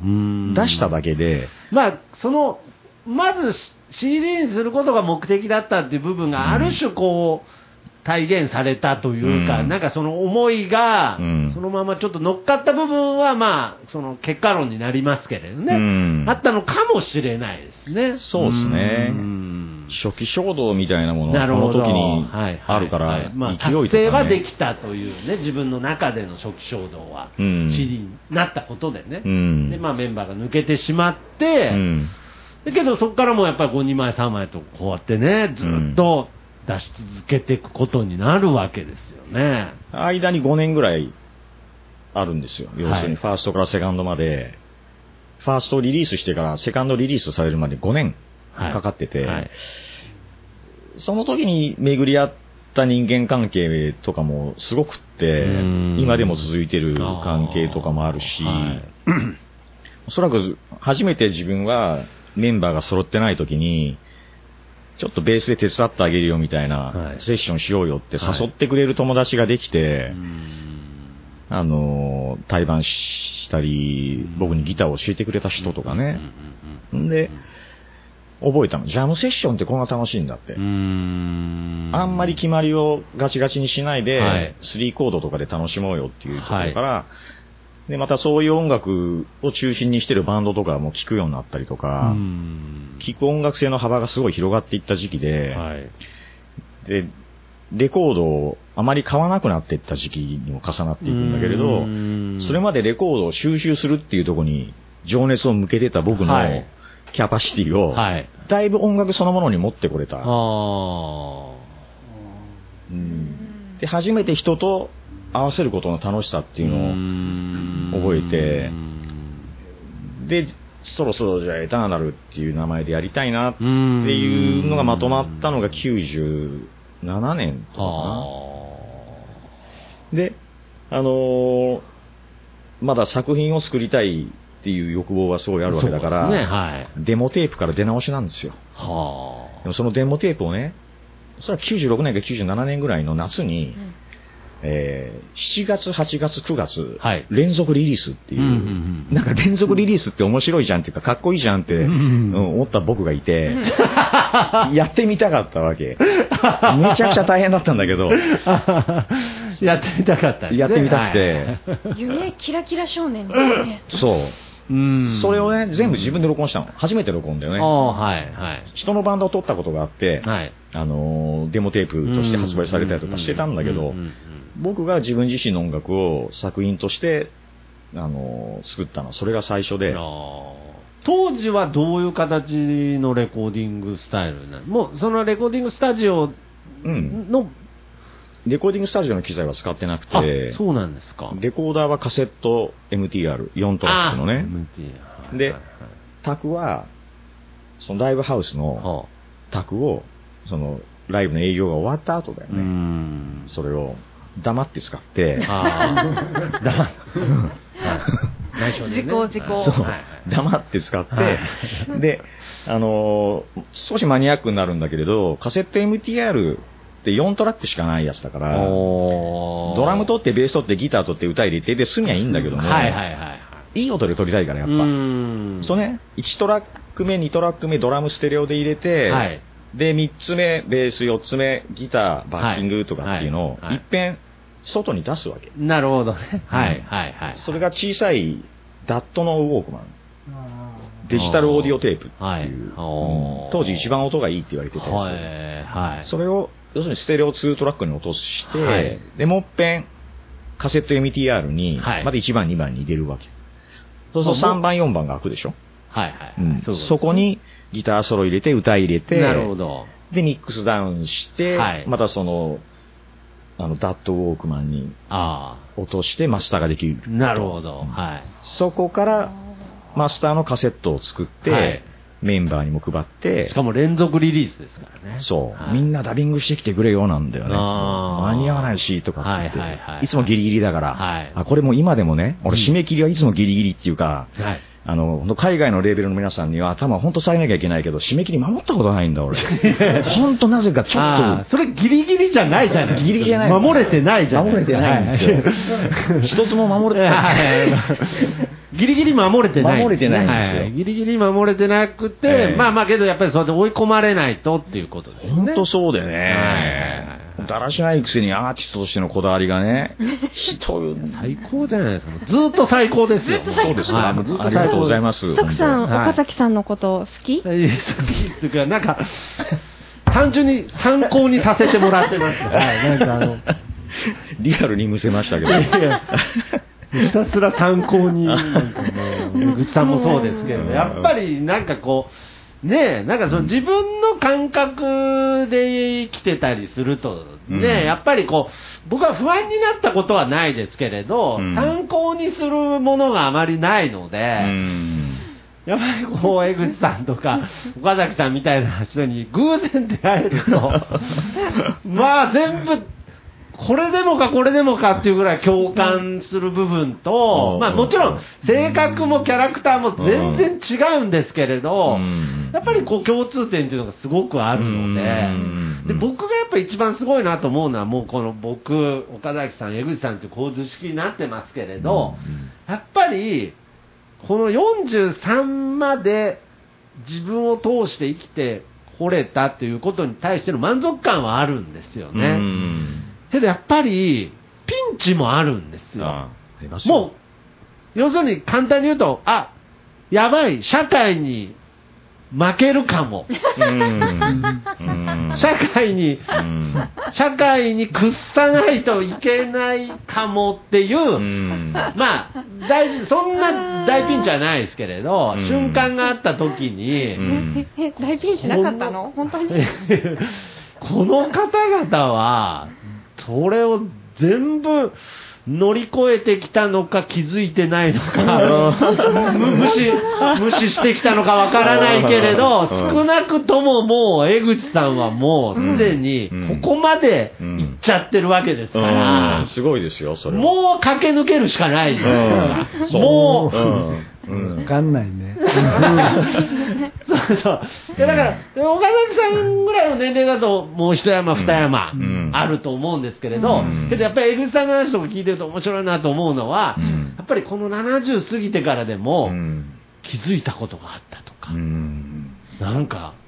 出しただけで、まあ、その、まず CD にすることが目的だったっていう部分がある種こう、体現されたというか、うん。なんかその思いがうん、そのままちょっと乗っかった部分は、まあ、その結果論になりますけれどね、うん。あったのかもしれないですね。そうですね。うん。初期衝動みたいなものがこの。時にはいあるから、はいまあ、達成はできたというね、自分の中での初期衝動は、うん。CD になったことでね。うん。で、まあメンバーが抜けてしまって、うん。だけどそこからもやっぱり5、2枚、3枚とこうやってね、ずっと出し続けていくことになるわけですよね。間に5年ぐらいあるんですよ。要するにファーストからセカンドまで、ファーストリリースしてからセカンドリリースされるまで5年かかってて、はい。その時に巡り合った人間関係とかもすごくってん、今でも続いてる関係とかもあるし、はい。おそらく初めて自分はメンバーが揃ってない時に、ちょっとベースで手伝ってあげるよみたいはない。セッションしようよって誘ってくれる友達ができて、あの、対バンしたり、僕にギターを教えてくれた人とかね。ん。で、覚えたの。ジャムセッションってこんな楽しいんだって。あんまり決まりをガチガチにしないで、はい。3コードとかで楽しもうよっていうところから、で、またそういう音楽を中心にしてるバンドとかも聴くようになったりとうか、ん。聴く音楽性の幅がすごい広がっていった時期で、はい。で、レコードをあまり買わなくなっていった時期にも重なっていくんだけれど、それまでレコードを収集するっていうところに情熱を向けてた僕のはいキャパシティを、はい。だいぶ音楽そのものに持ってこれた。うんで、初めて人と合わせることの楽しさっていうのを覚えて。で、そろそろじゃあエターナルっていう名前でやりたいなっていうのがまとまったのが97年とかかな。で、あのーまだ作品を作りたいっていう欲望はすごいあるわけだから、ねはい。デモテープから出直しなんですよ。はでもそのデモテープをね、それは96年か97年ぐらいの夏に、えー7月、8月、9月、はい連続リリースっていう、うんうんなんか連続リリースって面白いじゃんっていうか、かっこいいじゃんって、うん思った僕がいて、やってみたかったわけ。めちゃくちゃ大変だったんだけど、やってみたかったですねやってみたくて、夢キラキラ少年ですね。そう。うんそれをね、全部自分で録音したの。初めて録音だよね。ああ、はい、はい。人のバンドを撮ったことがあって、はい。あのーデモテープとして発売されたりとかしてたんだけどうんうんうん、僕が自分自身の音楽を作品として、あのー作ったのはそれが最初で、当時はどういう形のレコーディングスタイルなの？もうそのレコーディングスタジオうん。の、レコーディングスタジオの機材は使ってなくあて、そうなんですか。レコーダーはカセット MTR、4トラックのあね。MT はいで卓は、そのライブハウスのは卓を、そのライブの営業が終わった後だよね。ん。それを黙って使って、ああ。だはい内緒でね。時効時効。そう。はいはい、黙って使って、はで、あのー少しマニアックになるんだけれど、カセット MTR って4トラックしかないやつだから、ドラム取って、ベース取って、ギター取って、歌入れて、で、済みはいいんだけども、はいはい音で取りたいから、やっぱ。うん。そうね、1トラック目、2トラック目、ドラムステレオで入れて、はい。で、3つ目、ベース、4つ目、ギター、バッキングとかっていうのを、はい。はい。い。っぺん、外に出すわけ。なるほどね。はいはい。はい。それが小さい、ダットのウォークマン。デジタルオーディオテープっていう、はい。当時一番音がいいって言われてたやつ、はい。はい。それを要するにステレオ2トラックに落として、はい。でもっぺんカセット MTR に、はい。まだ1番2番に入れるわけ。そうすると3番4番が開くでしょ、はいはい。うん。そこにギターソロ入れて歌入れてなるほど。でミックスダウンして、はい。またそのあのダットウォークマンにあ落としてマスターができるあ。なるほど。はい。そこからマスターのカセットを作って、はいメンバーにも配ってしかも連続リリースですからね。そう、はいみんなダビングしてきてくれよなんだよね。間に合わないし、とかって言って、はいはいはいいつもギリギリだから、はいあ、これも今でもね、俺締め切りはいつもギリギリっていうか、はい。あの、海外のレーベルの皆さんには頭本当下げなきゃいけないけど、締め切り守ったことないんだ、俺。本当なぜかちょっ、それギリギリじゃないじゃないギリギリじゃない守れてないじゃと、ない守れてないんですよ。一つも守れてない。ギリギリ守れてない。守れてないんですよはギリギリ守れてなくて、ええまあまあけどやっぱりそれで追い込まれないとっていうことですね。本当そうでね。だらしないくせにアーティストとしてのこだわりがね、人、最高じゃないですか。ずっと最高ですよ。そうですか。ありがとうございます。徳さん、岡崎さんのこと好き？好きっていうか、なんか、単純に参考にさせてもらってます。はい、なんかあの、当リアルに見せましたけど。ひたすら参考に、なんかもう、江口さんもそうですけど、やっぱりなんかこう、ねえ、なんかその自分の感覚で生きてたりすると、ねえ、うん。やっぱりこう、僕は不安になったことはないですけれど、うん。参考にするものがあまりないので、うん。やっぱりこう、江口さんとか、岡崎さんみたいな人に偶然出会えると、まあ全部、これでもかこれでもかっていうぐらい共感する部分とう、ん。まあもちろん性格もキャラクターも全然違うんですけれどうん、やっぱりこう共通点っていうのがすごくあるのでうん、で、僕がやっぱ一番すごいなと思うのはもうこの僕、岡崎さん、江口さんっていう構図式になってますけれど、やっぱり、この43まで自分を通して生きてこれたっていうことに対しての満足感はあるんですようね。ん。けどやっぱり、ピンチもあるんですよ。もう、要するに簡単に言うと、あ、やばい、社会に負けるかも。社会に、うん。社会に屈さないといけないかもっていう、うん。まあ、大そんな大ピンチはないですけれど、うん。瞬間があった時に、大ピンチなかったの本当に？この方々は、それを全部乗り越えてきたのか気づいてないのか、む無視、無視してきたのかわからないけれど、うん。少なくとももう江口さんはもうすでにうん。ここまで行っちゃってるわけですから、うん。すごいですよ、それは。もう駆け抜けるしかないじゃないですか。もう、わかんないね。そうそう。いやだから、岡崎さんぐらいの年齢だと、もう一山二山うん。あると思うんですけれど、うん。けどやっぱり江口さんの話とか聞いてると面白いなと思うのは、うん。やっぱりこの70過ぎてからでもうん。気づいたことがあったとか、うん。なんかうん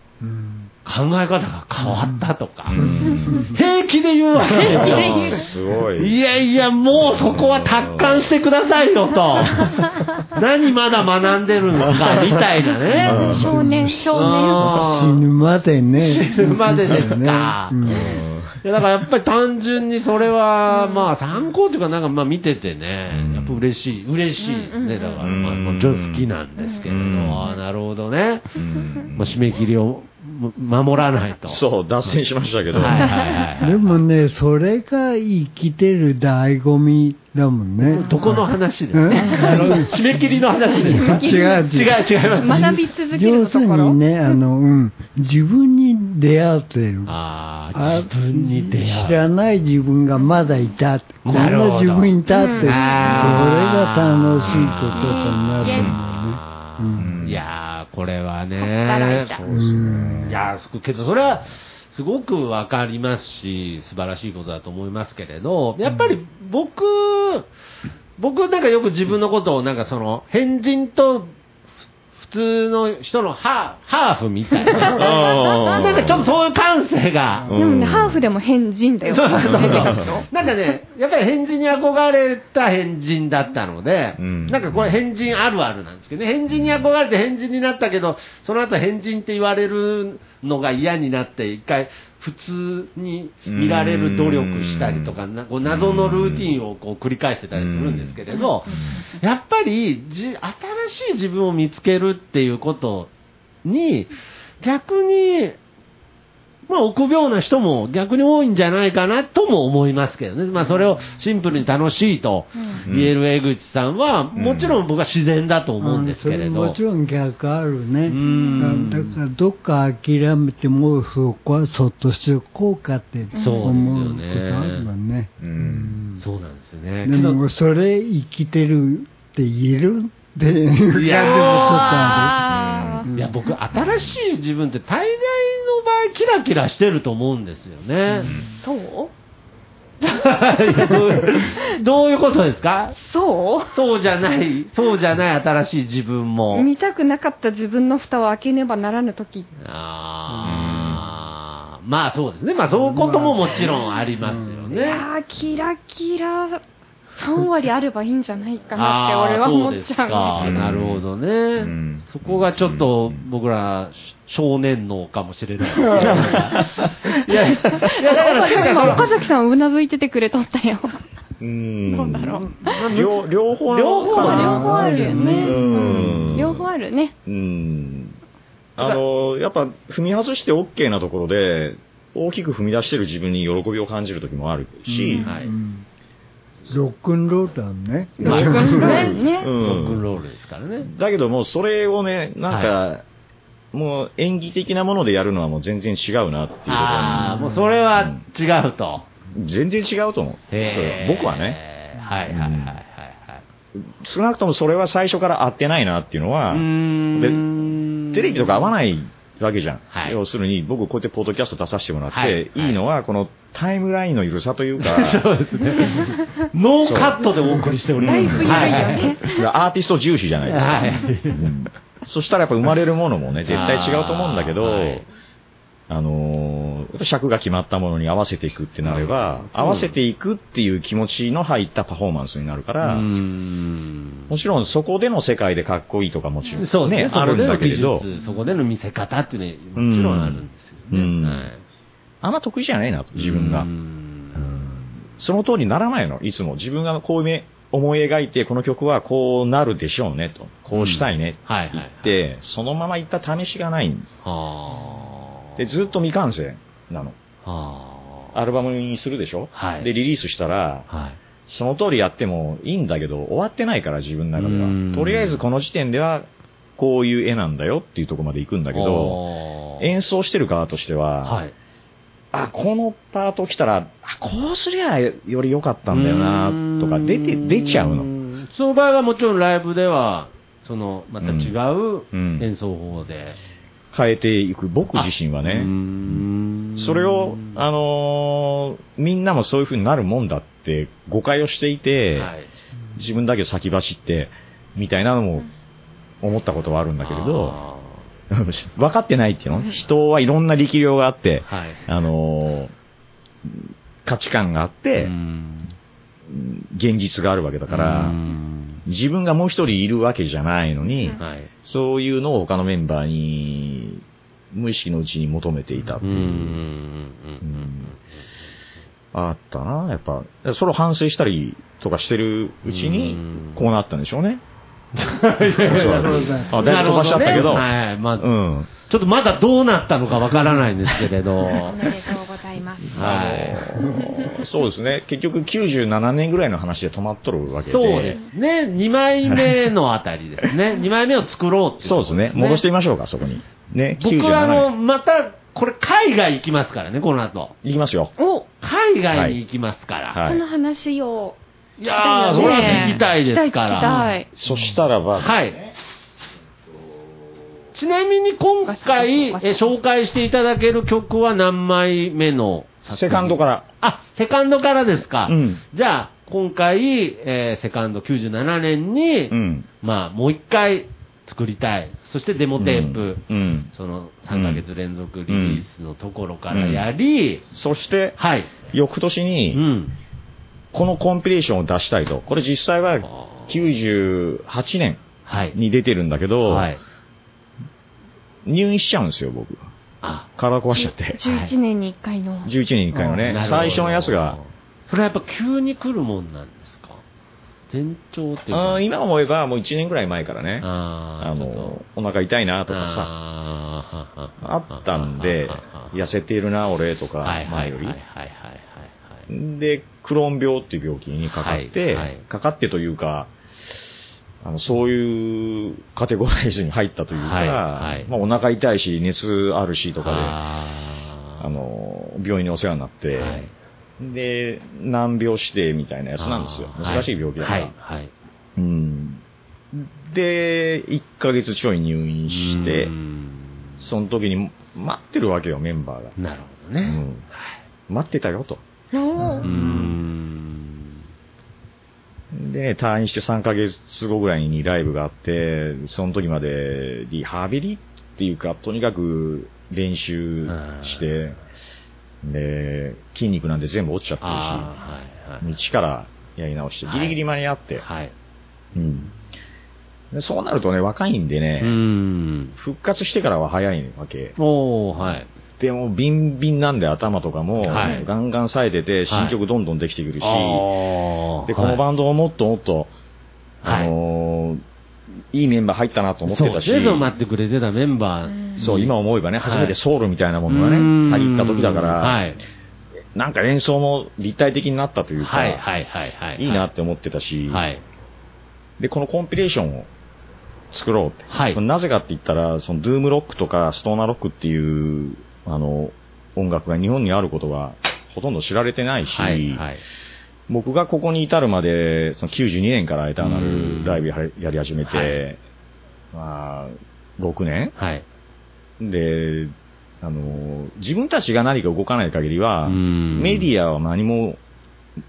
考え方が変わったとか、うん平気で言うわけですよ。すごい。いやいや、もうそこは達観してくださいよと。何まだ学んでるのか、みたいなね。少年、少年。死ぬまでね。死ぬまでですかうんいやだからやっぱり単純にそれは、まあ参考というかなんかまあ見ててねうん、やっぱ嬉しい、嬉しいですね。だからまあうんもちろん好きなんですけれど、なるほどね。うんまあ締め切りをも守らないと。そう、脱線しましたけど。はいはいはいはい。でもね、それが生きてる醍醐味だもんね。どこの話ですうんか？あの締め切りの話ですか？違う違う。違う違います。学び続ける要するのところ。にね、あの、うん、自分に出会ってる。ああ、自分に出知会う。らない自分がまだいた。こんな自分いたって、それうんが楽しいこととなるんだよね。いやー、これは働ねい。た。うんいやー、すけどそれは、すごくわかりますし、素晴らしいことだと思いますけれど、やっぱり僕、僕なんかよく自分のことをなんかその、変人と普通の人のハーハーフみたいな。なんかちょっとそういう感性が、でもね、ハーフでも変人だよ。そう。そうそうなんかね、やっぱり変人に憧れた変人だったので、うん。なんかこれ変人あるあるなんですけどね、変人に憧れて変人になったけど、その後変人って言われるのが嫌になって、一回普通に見られる努力したりとか、なこう謎のルーティンをこう繰り返してたりするんですけれど、やっぱりじ新しい自分を見つけるっていうことに、逆に、まあ、臆病な人も逆に多いんじゃないかなとも思いますけどね。まあ、それをシンプルに楽しいと言える江口さんは、もちろん僕は自然だと思うんですけれど。うんもちろん逆あるね。んだからどっか諦めてもそこはそっとしておこうかってそう思うことあるわね。うんそうなんですよね。でもそれ生きてるって言えるっていう感じもちょっとああーいや、僕、新しい自分って大概キラキラしてると思うんですよね。そういやどう？い うどういうことですか？そそうじゃない、そうじゃない新しい自分うも。見たくなかった自分の蓋を開けねばならぬ時あーまあそうですね。まあそういうことももちろんありますよいね。やーキラキラ3割あればいいんじゃないかなって俺は思っちゃう。そうですか。ねなるほどね。ん。そこがちょっと僕ら少年脳かもしれない。いや、いや、いやだから今岡崎さんうなずいててくれとったよ。うん。どうだろう。両両方両方あるよね。うん。両方あるね。うん。あの、やっぱ踏み外して OK なところで、大きく踏み出してる自分に喜びを感じる時もあるし、うん。はい。うんロックンロールだね。まあねねうロックンん。ロールですからね。だけどもうそれをね、なんか、もう演技的なものでやるのはもう全然違うなっていうことああ、もうそれは違うと。全然違うと思う。僕はね。ね。はいはいはいはいはい。少なくともそれは最初から合ってないなっていうのは、うーんテレビとか合わないわけじゃん。はい。要するに、僕こうやってポッドキャスト出させてもらって、はい。い、いのは、このタイムラインの緩さというか、そうですね。ノーカットでお送りしております。だい。アーティスト重視じゃないですか。はい。うん。そしたらやっぱ生まれるものもね、絶対違うと思うんだけど、はいあのー尺が決まったものに合わせていくってなれば、合わせていくっていう気持ちの入ったパフォーマンスになるから、うん。もちろんそこでの世界でかっこいいとかもちろん、そうね、あるんだけれど。そこでの見せ方っていうのはもちろんあるんですよね。うん。はい。あんま得意じゃないなと、自分が。その通りにならないの、いつも。自分がこう思い描いて、この曲はこうなるでしょうねと。こうしたいねって言って、そのまま行った試しがない。はあ。で、ずっと未完成なの。はあ。アルバムにするでしょ？はいで、リリースしたら、はい。その通りやってもいいんだけど、終わってないから自分の中でうんは。とりあえずこの時点では、こういう絵なんだよっていうところまで行くんだけど、ど演奏してる側としては、はい。あ、このパート来たら、あ、こうすりゃより良かったんだよな、とか出て、出ちゃうの。の。その場合はもちろんライブでは、その、また違ううん演奏法で。変えていく僕自身はうね、ん。それを、あのーみんなもそういう風になるもんだって誤解をしていて、はい。自分だけ先走って、みたいなのも思ったことはあるんだけれど、あ 分かってないっていうの人はいろんな力量があって、ーはい。あのー価値観があって、うん。現実があるわけだから、うん自分がもう一人いるわけじゃないのに、はい。そういうのを他のメンバーに無意識のうちに求めていたっていう。あったな、やっぱ。それを反省したりとかしてるうちにうん、こうなったんでしょうね。あ、だいぶ飛ばしちゃったけど、なるほねはい。まあ、うん。ちょっとまだどうなったのかわからないんですけれど。おめでとうございます。はい。そうですね。結局97年ぐらいの話で止まっとるわけで。そうですね。2枚目のあたりですね。2枚目を作ろうっていそうですね。戻してみましょうか、そこに。ね、僕はあの、97また、これ海外行きますからね、この後。年。いきますよ。お、海外に行きますから。はいその話を。い、やー、それは聞きたいですから。聞きたい。そしたらば、はい。ちなみに今回、え紹介していただける曲は何枚目のセカンドから。あ、セカンドからですか。うんじゃあ、今回、えーセカンド97年に、うん。まあ、もう一回作りたい。そしてデモテープ、うん。その3ヶ月連続リリースのところからやり、そして、はい。翌年うに、ん。このコンピレーションを出したいと。これ実際は98年はい。に出てるんだけど、はい。入院しちゃうんですよ、僕。あ、体壊しちゃって。11年に1回の。11年に1回のね最初のやつが、。それはやっぱ急に来るもんなんですか？前兆っていうか。あー今思えばもう1年ぐらい前からね、あの、お腹痛いなとかさ、あったんで、痩せているな、俺とか、前よりいはいはい。はいはい。で、クローン病っていう病気にかかって、はいはいかかってというか、あのそういうカテゴライズに入ったというか、はいはいまあ、お腹痛いし、熱あるしとかで、ああの、病院にお世話になって、はいで、難病指定みたいなやつなんですよ。難しい病気だから。うん。で、1ヶ月ちょい入院してう、んその時に待ってるわけよ、メンバーが。なるほどね。うん待ってたよと。でね、退院して3ヶ月後ぐらいにライブがあって、その時までリハビリっていうか、とにかく練習して、で、筋肉なんて全部落ちちゃってるし、はいはい。一からやり直して、はいギリギリ間に合って、はい。うんでそうなるとね、若いんでね、うん。復活してからは早いわけ。おー、はい。でも、ビンビンなんで頭とかも、はいガンガン冴えてて、新曲どんどんできてくるし、あーで、このバンドをもっともっと、はいあのーいいメンバー入ったなと思ってたし、そう待ってくれてたメンバー。そう、今思えばね、はい初めてソウルみたいなものがね、うん入った時だから、はい。なんか演奏も立体的になったというか、はい、はい、はい、はい。いいなって思ってたし、はい。で、このコンピレーションを作ろうって。はいなぜかって言ったら、そのドゥームロックとかストーナーロックっていう、あの、音楽が日本にあることがほとんど知られてないし、はい、はい。僕がここに至るまで、その92年からエターナルライブややり始めて、まあ、6年？はい。で、あの、自分たちが何か動かない限りは、うんメディアは何も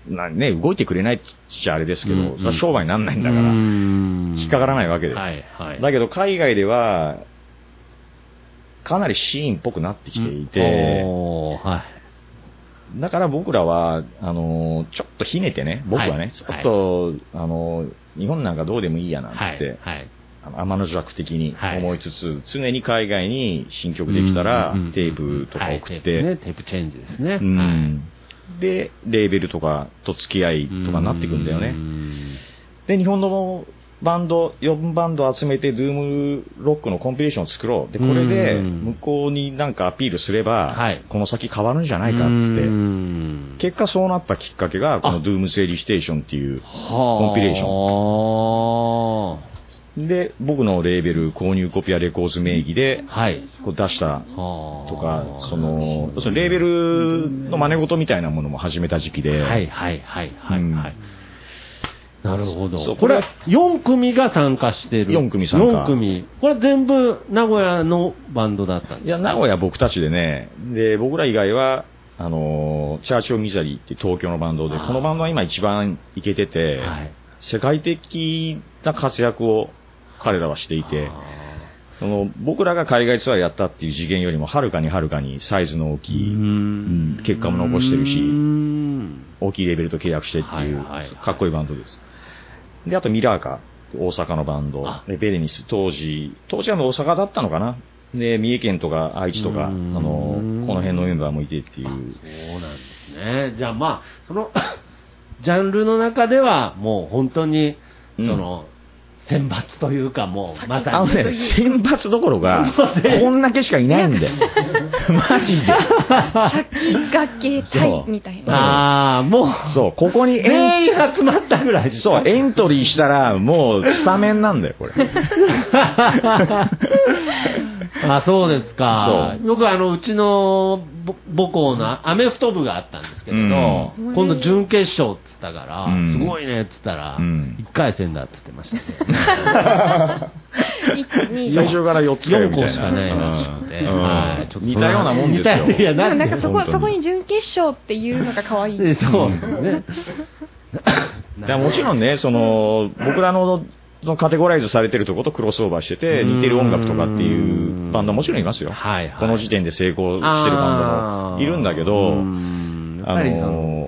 なね、動いてくれないっちゃあれですけど、うんうん商売になんないんだから、引引っかからないわけで。はい、はい。だけど海外では、かなりシーンっぽくなってきていて、おーはい。だから僕らは、あの、ちょっとひねてね、僕はね、はいちょっと、あの、日本なんかどうでもいいやなんつはいって、。はい。あの天の弱的にはい思いつつ、常に海外に新曲できたら、うんうんうんテープとか送って、ね、テープチェンジですね。うんはいで、レーベルとかと付き合いとかになっていくんだようね。んで、日本のバンド、4バンド集めて、ドゥームロックのコンピレーションを作ろう。で、これで、うん。向こうになんかアピールすれば、はい。この先変わるんじゃないかって。結果そうなったきっかけが、こあのドゥームセーリステーションっていう、ココンピレーション。で、僕のレーベル、購入コピアレコーズ名義で、出したととか、その、そのレーベルの真似事みたいなものも始めた時期で、はいはいはいはい、うん。はい。なるほど。これ、4組が参加してる。4組参加4組。これ全部名古屋のバンドだったんですいや、名古屋僕たちでね、で、僕ら以外は、あのー、チャーチオ・ミザリーって東京のバンドで、このバンドは今一番イケてて、はい。世界的な活躍を彼らはしていて、その僕らが海外ツアーやったっていう次元よりもはるかにはるかにサイズの大きい、ん結果も残してるしうん大きいレベルと契約してっていうかっこいいバンドです。で、あとミラーカ、大阪のバンドあ、でベレニス、当時、当時は大阪だったのかな。で、三重県とか愛知とか、あうんの、この辺のメンバーもいてっていう。あそうなんですね。じゃあまあ、その、ジャンルの中ではもう本当に、その、選抜というかもう、まあさに。のね、選抜どころか、こんだけしかいないんだよ。マジで。先駆け隊みたいな。ああ、もう、そう、ここにエン、全員集まったぐらいそう、エントリーしたら、もう、スタメンなんだよ、これ。あ、そうですか。そうよくあの、うちのぼ母校のアメフト部があったんですけれど、うん今度準決勝っつったから、うんすごいねっつったら、うん1回戦だっつってましたね。最初から4つかよ4みたいな。校しかないらしくて、うんはいちょっと似たようなもんですよ。いや、でなんかそこそこに準決勝っていうのが可愛い。えそうですね。いやもちろんね、その、僕らの、そのカテゴライズされてるとことクロスオーバーしてて、似てる音楽とかっていうバンドはもちろんいますよ。はいはい。この時点で成功してるバンドもいるんだけど、あの、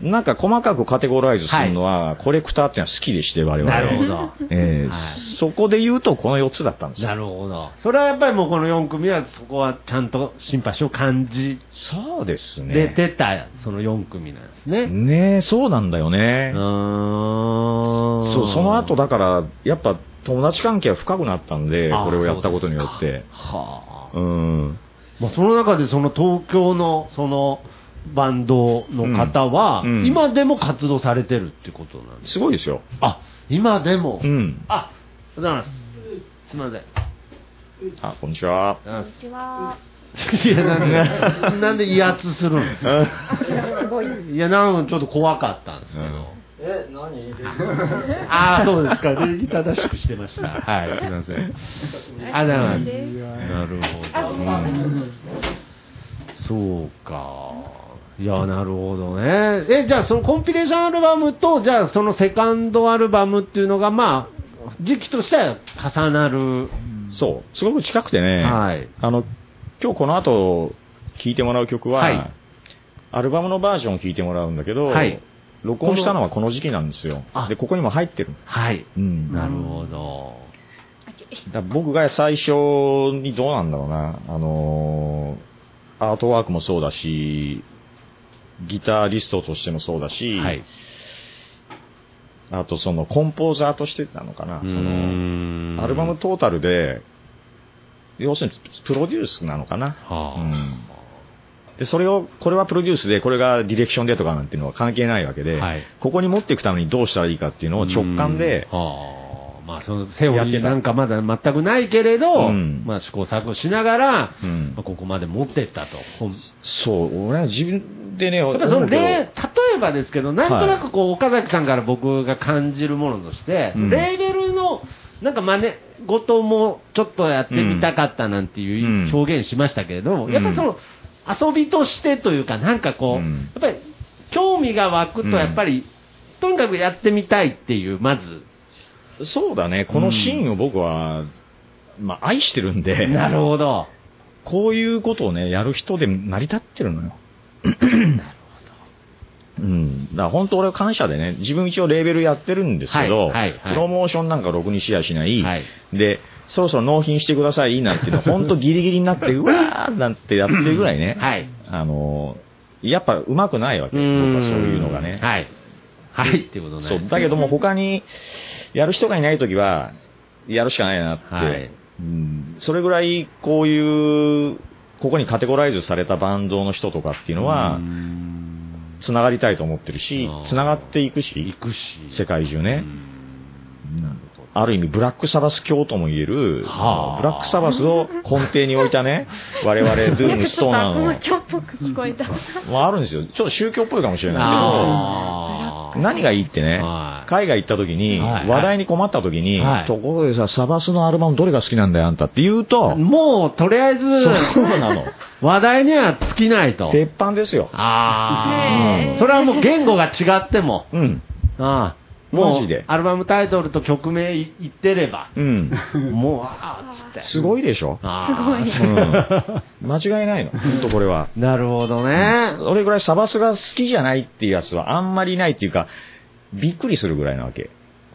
なんか細かくカテゴライズするのは、コレクターっていうのは好きでして、我々。なるほど。ええはいそこで言うとこの4つだったんですよなるほど。それはやっぱりもうこの4組はそこはちゃんとシンパシーを感じそうですね。れてた、その4組なんですね。ねえ、そうなんだよね。うーんそう、その後だから、やっぱ友達関係は深くなったんで、あこれをやったことによって。はあ。うん。まあ、その中でその東京のそのバンドの方は、うんうん今でも活動されてるってことなんですすごいですよ。あ、今でも？うん。あ、おはようございます。すみません。あ、こんにちは。こんにちは。いや、なんで、なんで威圧するんですか？い。いや、なんかちょっと怖かったんですけど。え、何？ああ、そうですか。礼儀正しくしてました。はい、すみません。ありがとうございます。なるほど。うんそうか。いや、なるほどね。え、じゃあ、そのコンピレーションアルバムと、じゃあ、そのセカンドアルバムっていうのが、まあ、時期としては重なる。そう。すごく近くてね、はいあの、今日この後聴いてもらう曲は、はいアルバムのバージョンを聴いてもらうんだけど、はい録音したのはこの時期なんですよあ。で、ここにも入ってる。はい。うん。なるほど。だ僕が最初にどうなんだろうな、あのーアートワークもそうだし、ギタリストとしてもそうだし、はい。あとそのコンポーザーとしてなのかな、そののアルバムトータルで、要するにプロデュースなのかな。はあ。うん。で、それを、これはプロデュースで、これがディレクションでとかなんていうのは関係ないわけで、はい。ここに持っていくためにどうしたらいいかっていうのを直感で、うん。はあ、まあそのセオリーなんかまだ全くないけれど、うん。まあ試行錯誤しながら、うん。まあ、ここまで持ってったと。そう、俺は自分でね、やっぱりその例例えばですけど、なんとなくこう、岡崎さんから僕が感じるものとして、うん。レーベルのなんか真似事もちょっとやってみたかったなんていううん。表現しましたけれど、うん。やっぱりその遊びとしてというか、なんかこう、うん。やっぱり興味が湧くと、やっぱり、とにかくやってみたいっていう、まず。そうだね、このシーンを僕は、まあ、愛してるんで、なるほど。こういうことをね、やる人で成り立ってるのよ。うん。だから本当俺は感謝でね、自分一応レーベルやってるんですけど、はいはいはいプロモーションなんかろくにしやしない、はいで、そろそろ納品してくださいなんていうの、本当ギリギリになって、うわー なんてやってるぐらいね、はい。あの、やっぱ上手くないわけ、僕はそういうのがね。はい。はい。っていうことね。そう、だけども他にやる人がいないときは、やるしかないなって、はいうん、それぐらいこういう、ここにカテゴライズされたバンドの人とかっていうのは、つながりたいと思ってるしつながっていくし行、くし。世界中ね。なるほど。ある意味、ブラックサバス教とも言える、はあブラックサバスを根底に置いたね、我々、ドゥーム、ストーナーの、今日っぽく聞こえた。まああるんですよ。ちょっと宗教っぽいかもしれないあけど、何がいいってねは、い海外行った時に、はい話題に困った時にはい、ところでさ、サバスのアルバムどれが好きなんだよ、あんたって言うと、もう、とりあえず、そうなの。話題には尽きないと。鉄板ですよ。ああ。それはもう言語が違っても。うん。ああ。もうマジで？アルバムタイトルと曲名い言ってれば。うん。もう、ああ、つって。すごいでしょ？ああすごいうん。間違いないの。本当これは。なるほどね。それぐらいサバスが好きじゃないっていうやつはあんまりいないっていうか、びっくりするぐらいなわけ。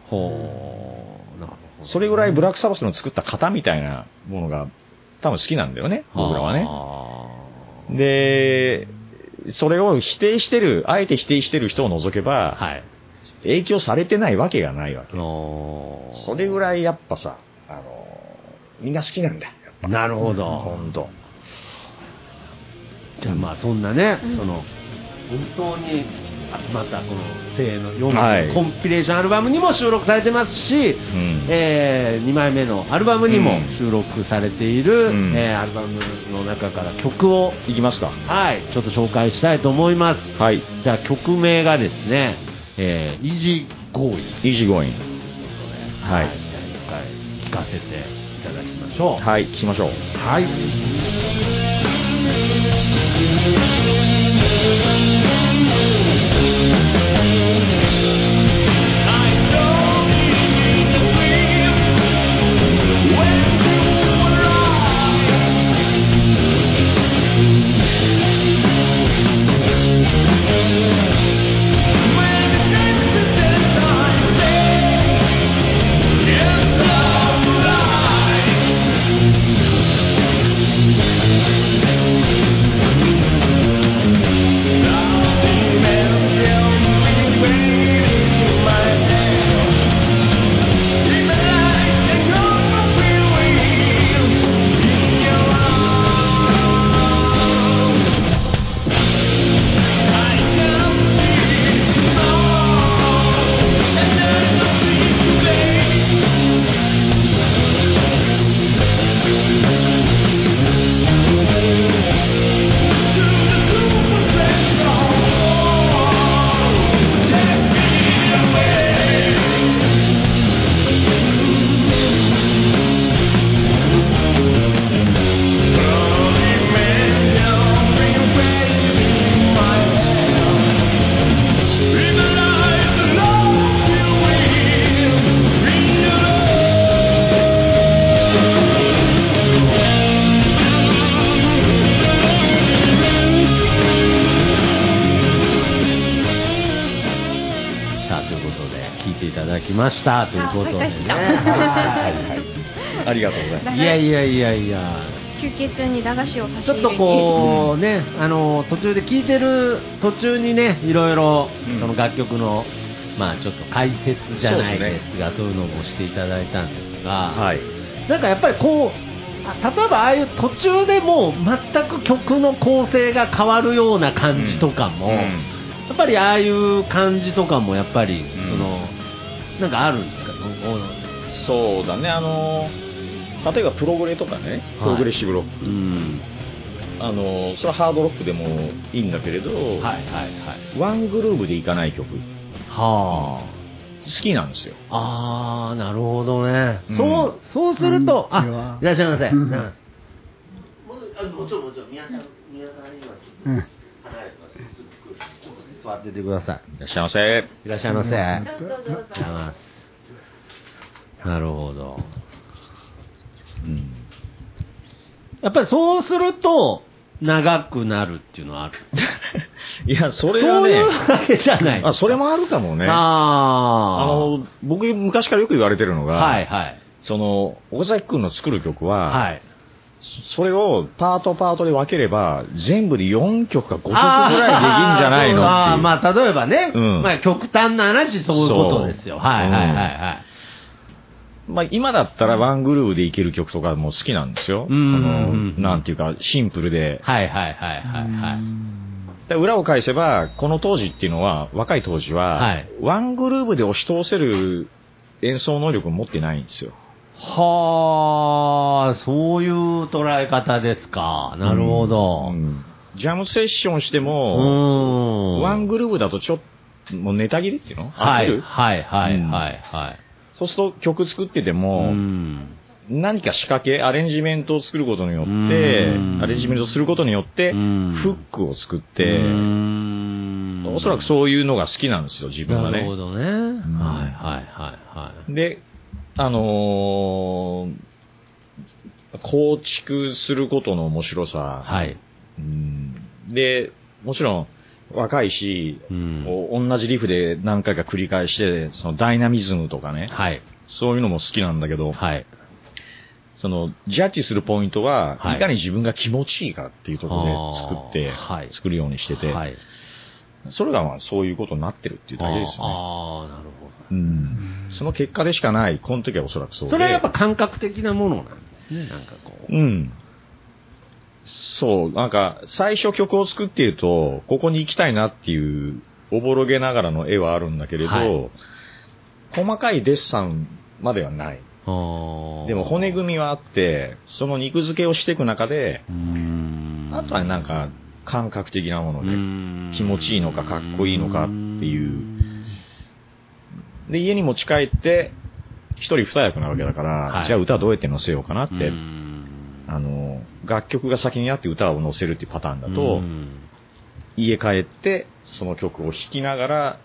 ほう。なるほど。それぐらいブラックサバスの作った型みたいなものが多分好きなんだよね、僕らはね。ね。で、それを否定してる、あえて否定してる人を除けば、はい。影響されてないわけがないわけ。それぐらいやっぱさ、あの、みんな好きなんだよ。やっぱなるほど。ほんと。じゃあまあそんなね、うんその、本当に集まったこの生の4はい枚のコンピレーションアルバムにも収録されてますし、うん。え2枚目のアルバムにも収録されている、うんえーアルバムの中から曲を、いきますか。はい、ちょっと紹介したいと思います。はい。じゃあ曲名がですね、えー、 Easy Goin'。Easy Goin'。はいじゃあ一回聞かせていただきましょう。はい、聞きましょう。はい。いやいやいやいや。休憩中に駄菓子を差しちょっとこうね、あの途中で聞いてる途中にね、いろいろうん。その楽曲の、まあちょっと解説じゃないそうでですが、そういうのもしていただいたんですが、はい。なんかやっぱりこう、あ例えばああいう途中でもう全く曲の構成が変わるような感じとかも、うん。やっぱりああいう感じとかもやっぱり、ん。そのなんかあるんですか、そうだね、あの、例えばプログレとかね、プログレッシブロック。うん、あの、それはハードロックでもいいんだけれど、はいはいはい。ワングルーブでいかない曲、好はあ。きなんですよ。あー、なるほどね。うん。そう、そうすると、あ、いらっしゃいませ。うん。なもうあもちろん、もちろん、宮さん、宮さんにはちょっと座っててください。いらっしゃいませ。いらっしゃいませ。ありがとうございます。なるほど。うん。やっぱりそうすると、長くなるっていうのはある。いや、それそういうはね、わけじゃない。あ、それもあるかもね。ああの、僕昔からよく言われてるのが、はいはい。その、岡崎くんの作る曲は、はい。それをパートパートで分ければ、全部で4曲か5曲ぐらいできるんじゃないのっていう。あーまあ、例えばね、うんまあ、極端な話、そういうことですよ。はいはいはいはい。まあ、今だったらワングルーヴでいける曲とかも好きなんですよ。うんそうんの、なんていうか、シンプルで。はいはいはいはいはい。で裏を返せば、この当時っていうのは、若い当時は、はいワングルーヴで押し通せる演奏能力を持ってないんですよ。はあ、そういう捉え方ですか。なるほど。うんジャムセッションしてうも、ん。ワングルーヴだとちょっと、もうネタ切りっていうの？はいはいはいはいはい。そうすると曲作ってても、うん何か仕掛け、アレンジメントを作ることによってうん、アレンジメントをすることによって、うんフックを作っうて、んおそらくそういうのが好きなんですよ、自分はね。なるほどね。はいはいはいはい。で、あのー構築することの面白さ、はい。うんで、もちろん若いし、うんこう同じリフで何回か繰り返して、そのダイナミズムとかね、はい。そういうのも好きなんだけど、はい。その、ジャッジするポイントは、はいい、かに自分が気持ちいいかっていうところで作って、はい作るようにしてて、はい。それがまあそういうことになってるっていうだけですね。ああ、なるほど。うん。その結果でしかない、この時はおそらくそうで。それはやっぱ感覚的なものなんですね、なんかこう。うん。そう、なんか、最初曲を作っていると、ここに行きたいなっていう、おぼろげながらの絵はあるんだけれど、はい。細かいデッサンまではない。でも骨組みはあって、その肉付けをしていく中で、あとはなんか感覚的なもので、気持ちいいのかかっこいいのかっていう。で、家に持ち帰って、一人二役なわけだから、はい。じゃあ歌どうやって載せようかなって、あの、楽曲が先にあって歌を載せるっていうパターンだと、うん。家帰ってその曲を弾きながら、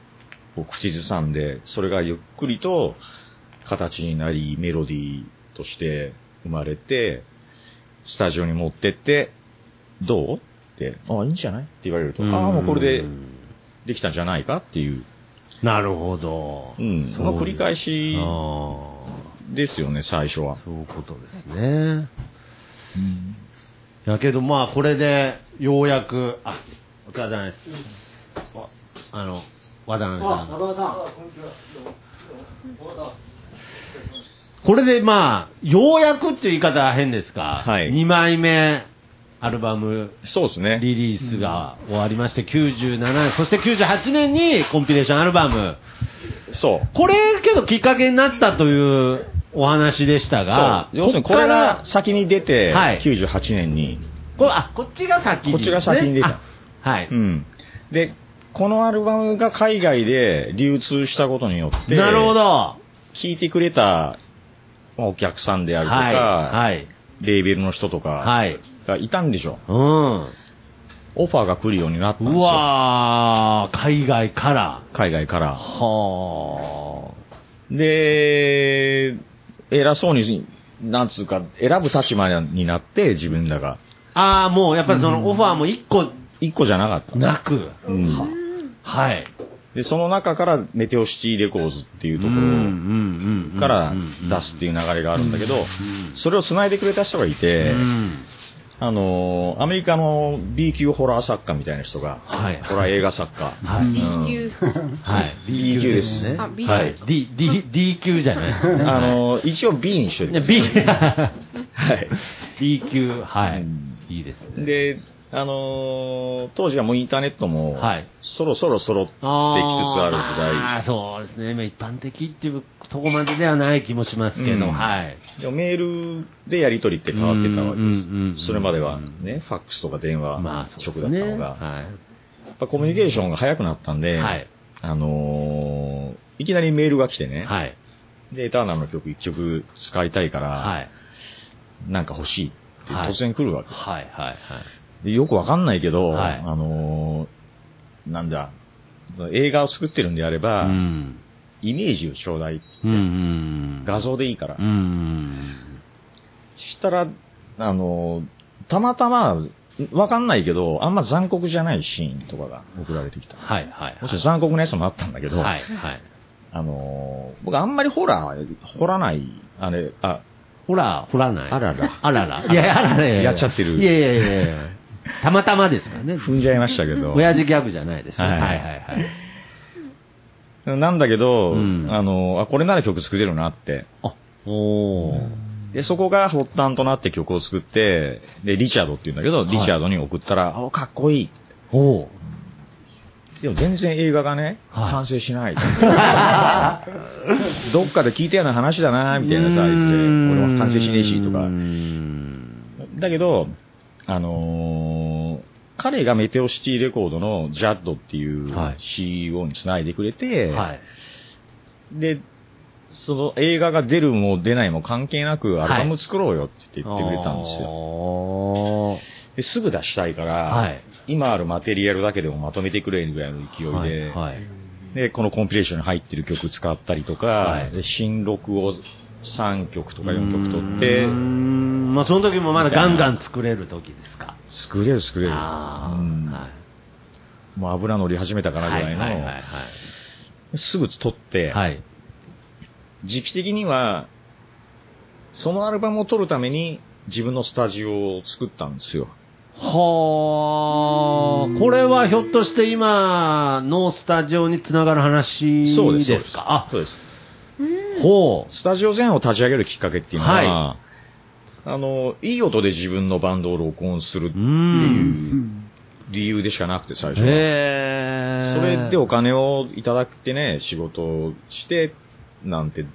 こう口ずさんで、それがゆっくりと形になり、メロディーとして生まれて、スタジオに持ってって、どう？って、あ、いいんじゃない？って言われると、ああ、もうこれでできたんじゃないかっていう、なるほど。うん、その繰り返しあですよね、最初は。ーそういうことですね。やけどまあこれでようやく、あ、お疲れ様です。ああの、渡辺さん。これでまあ、ようやくっていう言い方は変ですか？はい2枚目アルバムそうですね。リリースが終わりまして、97年、そして98年にコンピレーションアルバム。そう。これけどきっかけになったというお話でしたが。要するにこれが先に出て、はい98年に。これあ、こっちが先に、こっちが先に出たあはい。うん。で、このアルバムが海外で流通したことによって、なるほど。は聴いてくれたまあお客さんであい。るとか、はい。レーベルの人とかはい。がいたんでしょ。うん。オファーが来るようになったんですうよ。わー、海外から。海外から。はで、偉そうに、なんつうか、選ぶ立場になって、自分らが。あ。あー、もうやっぱりそのオファーも一個一個じゃなかった。なく。うんはい。で、その中からメテオシティレコーズっていうところから出すっていう流れがあるんだけど、それを繋いでくれた人がいて、あのーアメリカの B 級ホラー作家みたいな人が、はいホラー映画作家。はいうん B 級。はい。B 級ですね。あ B は級い。D、D、D 級じゃない。あのー一応 B にしといてね。B、はい。B 級、はいうん。いいですね。で、あのー当時はもうインターネットも、はいそろそろ揃ってきつつある時代。あーそうですね。まあ一般的っていうとこまでではない気もしますけど、うんはい。メールでやり取りって変わってたわけです。それまではね、ファックスとか電話まあ、直。だったのが、はやっぱコミュニケーションが早くなったんい。で、はい。あのーいきなりメールが来てね、はい。で、エターナルの曲一曲使いたいから、はい。なんか欲しいってはい突然来るわけ。はい。はい。でよくわかんないけど、はいあのーなんだ、映画を作ってるんであれうば、ん。イメージをちょうだい。うんうん。画像でいいから。うん。したら、あの、たまたま、わかんないけど、あんま残酷じゃないシーンとかが送られてきた。はいはいもちろん残酷なやつもあったんだけど、はいはい。あの、僕あんまりホラー、掘らない、あれ、あ、ほら、掘らない。あららあらら。いや、あらら。やっちゃってるいやいやいやいやたまたまですからね。踏んじゃいましたけど。親父ギャグじゃないですよ。ははいいはいはい。なんだけど、うんあの、あ、これなら曲作れるなって。あ、おー。で、そこが発端となって曲を作って、で、リチャードって言うんだけど、いリチャードに送ったら、あ、かっこいい。おー。でも全然映画がね、はい完成しない。どっかで聞いたような話だな、みたいなさ、言って、俺は完成しねえし、とか。んだけど、あのー彼がメテオシティレコードのジャッドっていうはい CEO につないでくれて、はい。で、その映画が出るも出ないも関係なくアルバム作ろうよって言ってくれたんですよ。よ。ですぐ出したいから、はい今あるマテリアルだけでもまとめてくれるぐらいの勢いで、はい。はい。で、このコンピレーションに入ってる曲使ったりとか、新録を3曲とか4曲取ってうー、んまあその時もまだガンガン作れる時ですか？作れる作れる。あうんーはいもう油乗り始めたかなぐらいの、はいはいはいすぐ撮って、はい。はい。時期的には、そのアルバムを撮るために自分のスタジオを作ったんですよ。はあ、これはひょっとして今のスタジオにつながる話そうです。ですかあ、そうです。ほう。スタジオ全を立ち上げるきっかけっていうのは、はあの、いい音で自分のバンドを録音するってう。いうん理由でしかなくて、最初は。それでお金をいただくってね、仕事をして、なんて、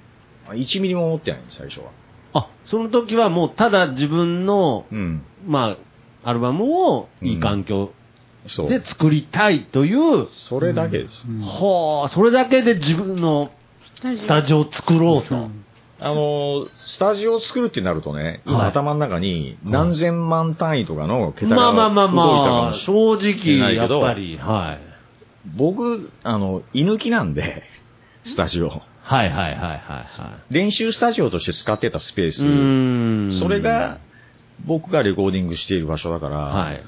1ミリも思ってない最初は。あ、その時はもうただ自分の、うん。まあ、アルバムをいい環境。で作りたいという、それだけです。はあ、それだけで自分のスタジオを作ろうと。あの、スタジオを作るってなるとね、今はい頭の中に何千万単位とかの桁まがあまあまあ動いたかまあ、もし正れ直、やっないけどぱり、はい。僕、あの、居抜きなんで、スタジオ。はいはいはいはいは練習スタジオとして使ってたスペーい。ス。うーんそれが、、僕がレコーディングしている場所だから、はい。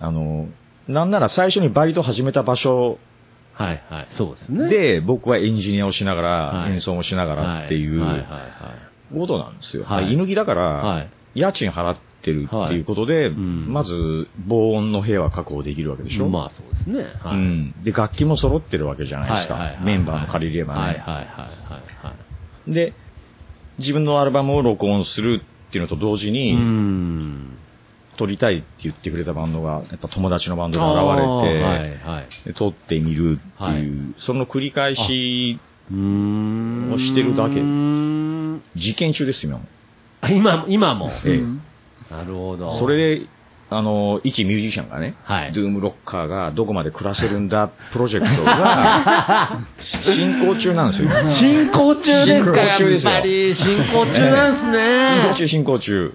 あの、なんなら最初にバイト始めた場所はいはい。そうですね。で、僕はエンジニアをしながら、はい演奏もしながらっていうことなんですよ。はい居抜きだから。家賃払ってるっていうことで、んまず防音の部屋は確保できるわけでしょ。まあそうですね。はい。うん。で、楽器も揃ってるわけじゃないですか。メンバーも借りればね。はいはいはい。で、自分のアルバムを録音するっていうのと同時うに、ん。撮りたいって言ってくれたバンドが、やっぱ友達のバンドがあー現れて、はいはい。で撮ってみるっていう、はいその繰り返し。をしてるだけ実験中ですよ、今も。あ今、今も？ええなるほど。それで、あの、一ミュージシャンがね、はいドゥームロッカーがどこまで暮らせるんだ プロジェクトが 進行中なんですよ。進行中ですか進行中ですよやっぱり進行中なんです進行ね。中、進行中。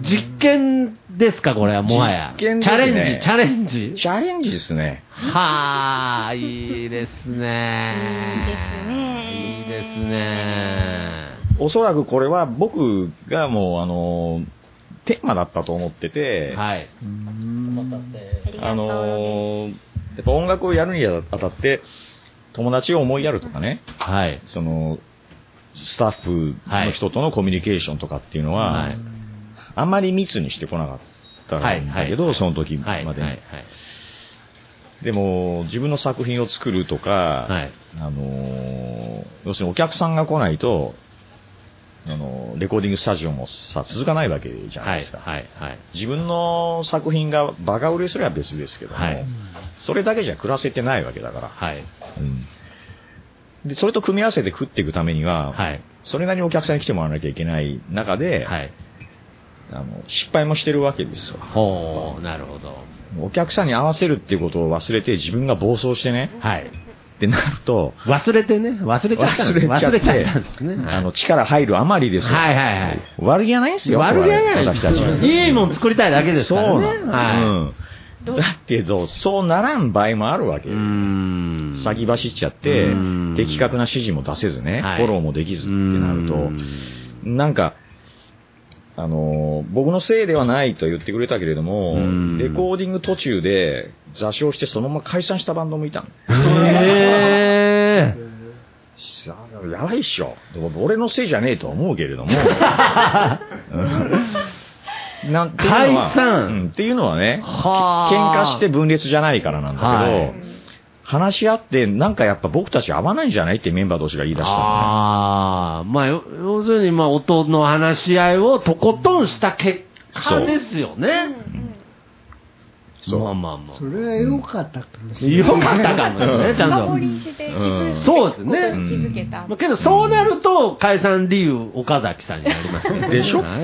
実験ですか、これはもはや。実験ですチャレねンジ、チャレンジチャレンジですね。はあ、いいですね。いいですね。おそらくこれは僕がもう、あの、テーマだったと思ってて、はい。あの、やっぱ音楽をやるにあたって、友達を思いやるとかね、はい。その、スタッフの人とのコミュニケーションとかっていうのは、はいあんまり密にしてこなかったんだけど、はいその時まはい。で、はい。はい。でも、自分の作品を作るとか、はい。あのー要するにお客さんが来ないと、あのーレコーディングスタジオもさ、続かないわけじゃない。ですか。はい。はい。自分の作品がバカ売れすれば別ですけども、はいそれだけじゃ暮らせてないわけだから。はい。うんで、それと組み合わせて食っていくためには、はい。それなりにお客さんに来てもらわなきゃいけない中で、はい。あの失敗もしてるわけですよ。ほう、なるほど。お客さんに合わせるっていうことを忘れて自分が暴走してね、はい。ってなると、忘れてね、忘れちゃったんです忘れちゃって忘れちゃったんですね。あの、力入るあまりですよ。はいはいはい。悪気はないんですよ。悪気はないです私たち。いいもん作りたいだけですからね。そうなのはうん。どだけど、そうならん場合もあるわけうよ。ん。先走っちゃってうん、的確な指示も出せずね、はいフォローもできずってなると、なんか、あのー僕のせいではないと言ってくれたけれどもうん、レコーディング途中で座礁してそのまま解散したバンドもいたの。へー。さやばいっしょ。でも俺のせいじゃねえとは思うけれども。うんなんていうのは解散うんっていうのはね、は喧嘩して分裂じゃないからなんだけど、はい話し合って、なんかやっぱ僕たち合わないんじゃないってメンバー同士が言い出したのね。ああ、まあ、よ要するに、まあ、音の話し合いをとことんした結果ですよね。そうまあまあまあ。それは良かったかもしれない。よかったかもね、ちゃん深と。掘りして気うんづくそうですね気づけた。まあ、けど、そうなると、解散理由、岡崎さんになります。でしょ？は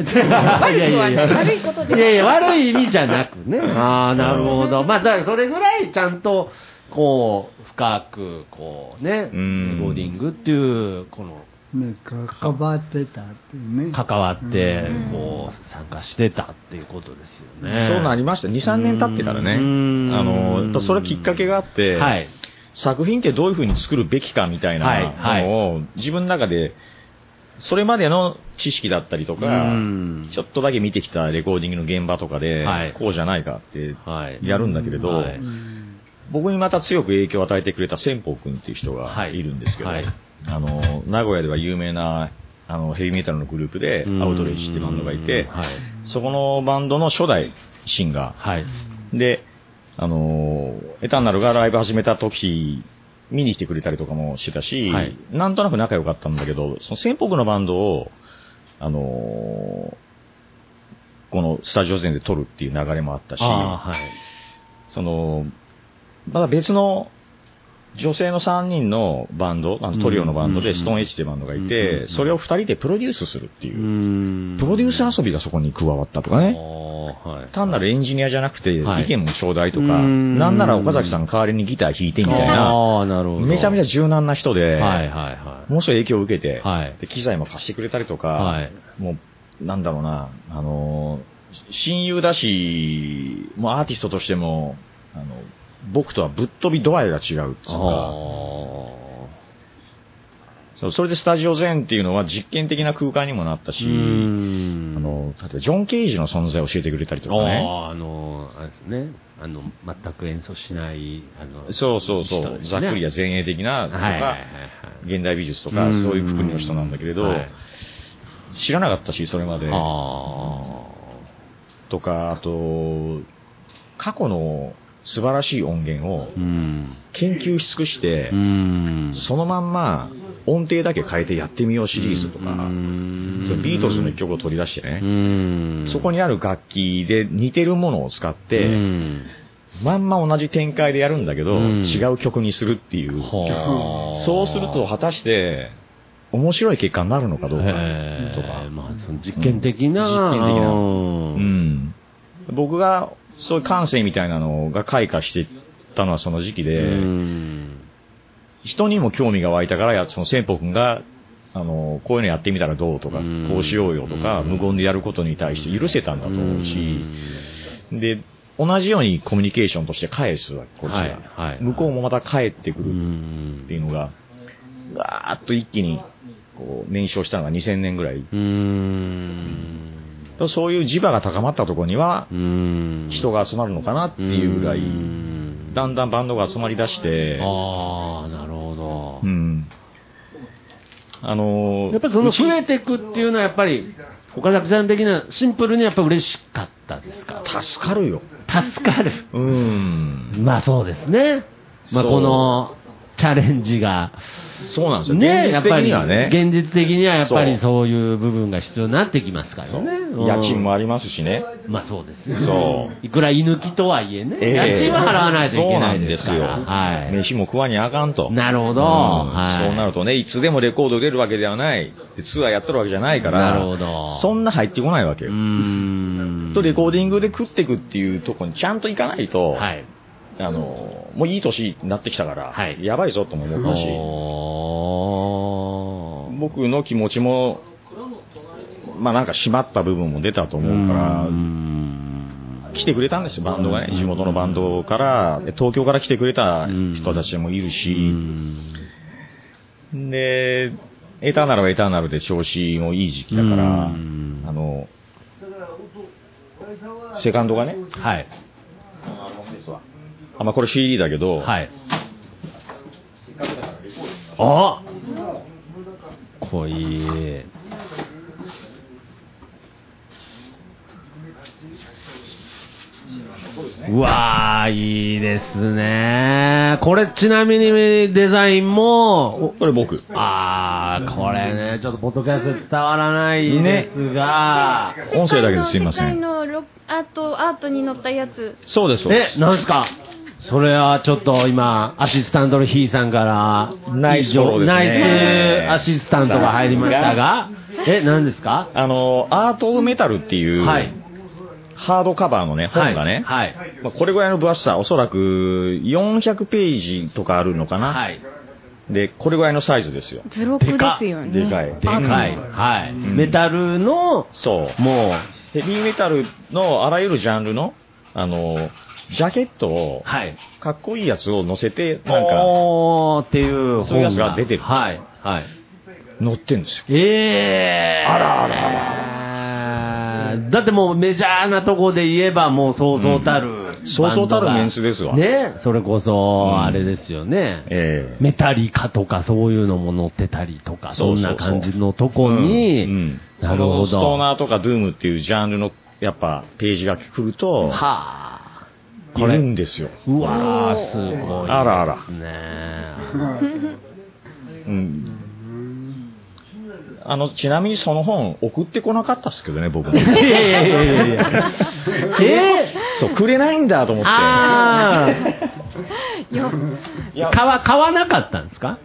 いいやいやいや。悪いこといやいや、悪い意味じゃなくね。ああ、なるほど。まあ、だからそれぐらいちゃんと、こう、深く、こうね、レコうんーディングっていう、この、ね、関わってたっていうね。関わってうん、こう、参加してたっていうことですよね。そうなりました。2、3年経ってからね。あうんの、それきっかけがあって、はい。作品ってどういう風に作るべきかみたいはいなのを、自分の中で、それまでの知識だったりとか、うんちょっとだけ見てきたレコーディングの現場とかで、はいこうじゃないかってはい。やるんだけれど、はいうん僕にまた強く影響を与えてくれた仙宝君っていう人がはいいるんですけど、はいあの、名古屋では有名なあのヘビーメタルのグループで、アウトレイジってバンドがいて、はい。そこのバンドの初代シンガはい。ーで、あの、エターナルがライブ始めた時、見に来てくれたりとかもしてたし、はいなんとなく仲良かったんだけど、その仙北のバンドを、あのこのスタジオ前で撮るっていう流れもあったし、はい。その、まだ別の女性の3人のバンド、あのトリオのバンドうん。でストーンエッジっていうバンドがいうん。て、それを2人でプロデュースするっていう。う、ん。プロデュース遊びがそこに加わったとかね。はい。単なるエンジニアじゃなくて、はい。意見もちょうだいとか、うん。なんなら岡崎さん代わりにギター弾いてみたいな。めちゃめちゃ柔軟な人で、ものすごい影響を受けて、機材も貸してくれたりとか、はい。もう、なんだろうな、あのー親友だし、もうアーティストとしても、あの、僕とはぶっ飛び度合いが違うっていうい。か、それでスタジオゼンっていうのは実験的な空間にもなったし、うんあの、例えばジョン・ケイジの存在を教えてくれたりとかね。ああ、あの、あれですね。あの、全く演奏しない、あの、そうそうそう、ねざっくりや前衛的なとか、はいはいはいはい。現代美術とか、うんそういうくくりの人なんだけれど、はい知らなかったし、それまで。あとか、あと、過去の素晴らしい音源を。研究し尽くして、うん。そのまんま音程だけ変えてやってみようシリーズとか、ビートルズの一曲を取り出してね、うん。そこにある楽器で似てるものを使って、うんまんま同じ展開でやるんだけど、うん違う曲にするっていう。はあそうすると果たして面白い結果になるのかどうかとか。まあ、その実験的な。うん実験的なううんん。僕がそういう感性みたいなのが開花していったのはその時期で、うん。人にも興味が湧いたからや、その先方君が、あの、こういうのやってみたらどうとか、うん。こうしようよとか、うん。無言でやることに対して許せたんだと思うし、で、同じようにコミュニケーションとして返すわけ、こっちが。はいはい。向こうもまた返ってくうるんっていうのが、ガーッと一気に、こう、燃焼したのが2000年ぐらい。うん。そういう磁場が高まったところには、うん。人が集まるのかなっていうぐらい、うんだんだんバンドが集まり出して、ああ、なるほどう。ん。あのーやっぱりその増えていくっていうのはやっぱり、岡崎さん的なシンプルにやっぱ嬉しかったですか？助かるよ。助かる。うん。まあそうですね。まあこのチャレンジが、そうなんですよ。ね、現実的にはね。現実的にはやっぱりそういう部分が必要になってきますからね。うん家賃もありますしね。まあそうですよ。そういくら居抜きとはいえね、ええ家賃は払わないといけないですから。そうなんですよ。はい。飯も食わにあかんと。なるほど。うんはいそうなるとね、いつでもレコード出るわけではない。でツアーやってるわけじゃないから。なるほどそんな入ってこないわけうよ。ーん。と、レコーディングで食っていくっていうとこにちゃんと行かないと、はい。あの、もういい年になってきたから、はい。やばいぞとも思ったし、僕の気持ちも、まあなんか締まった部分も出たと思うから来てくれたんですよ、バンドがね。地元のバンドから、で東京から来てくれた人たちもいるうし、ん。で、エターナルはエターナルで調子もいい時期だから、うん。あの、セカンドがね、はい。あ、まあこれ CD だけど、はい。あこいい。うわー、いいですね。これちなみにデザインも、これ僕。あー、これね、ちょっとポッドキャストで伝わらないですが、音声だけですいませ世界ん。のロアート、アートに載ったやつ。そうです、そうでえ、す。なんすか？それはちょっと今、アシスタントのヒーさんから、ナイスねナイスアシスタントが入りましたが、え、何ですか？あの、アート・オブ・メタルっていう、はい。ハードカバーのね、本がね、はい。まあ、これぐらいの分厚さ、おそらく400ページとかあるのかな。はい。で、これぐらいのサイズですよ。図録ですよね。でかい。でかい。はい。んメタルの、そう。もヘビーメタルのあらゆるジャンルの、あの、ジャケットをう、、はい。かっこいいやつを載せて、なんか、おーっていう本そういうやつが出てるはい。はい。載ってるんですよ。ええー。あらあらあら。だってもうメジャーなとこで言えばもうそうそうたる、そうそうたるメンツですわね。それこそ、うんあれですよね。ええメタリカとかそういうのも載ってたりとか、そんな感じのとこに、うんうんなるほど。ストーナーとかドゥームっていうジャンルの、やっぱ、ページが来ると、はあ。いるんですよ。うわー、すごいね。あらあらうん。あの、ちなみにその本送ってこなかったっすけどね、僕も。いやいやいやいや。えそう、くれないんだと思って。あ いやあ。買わ、買わなかったんですか？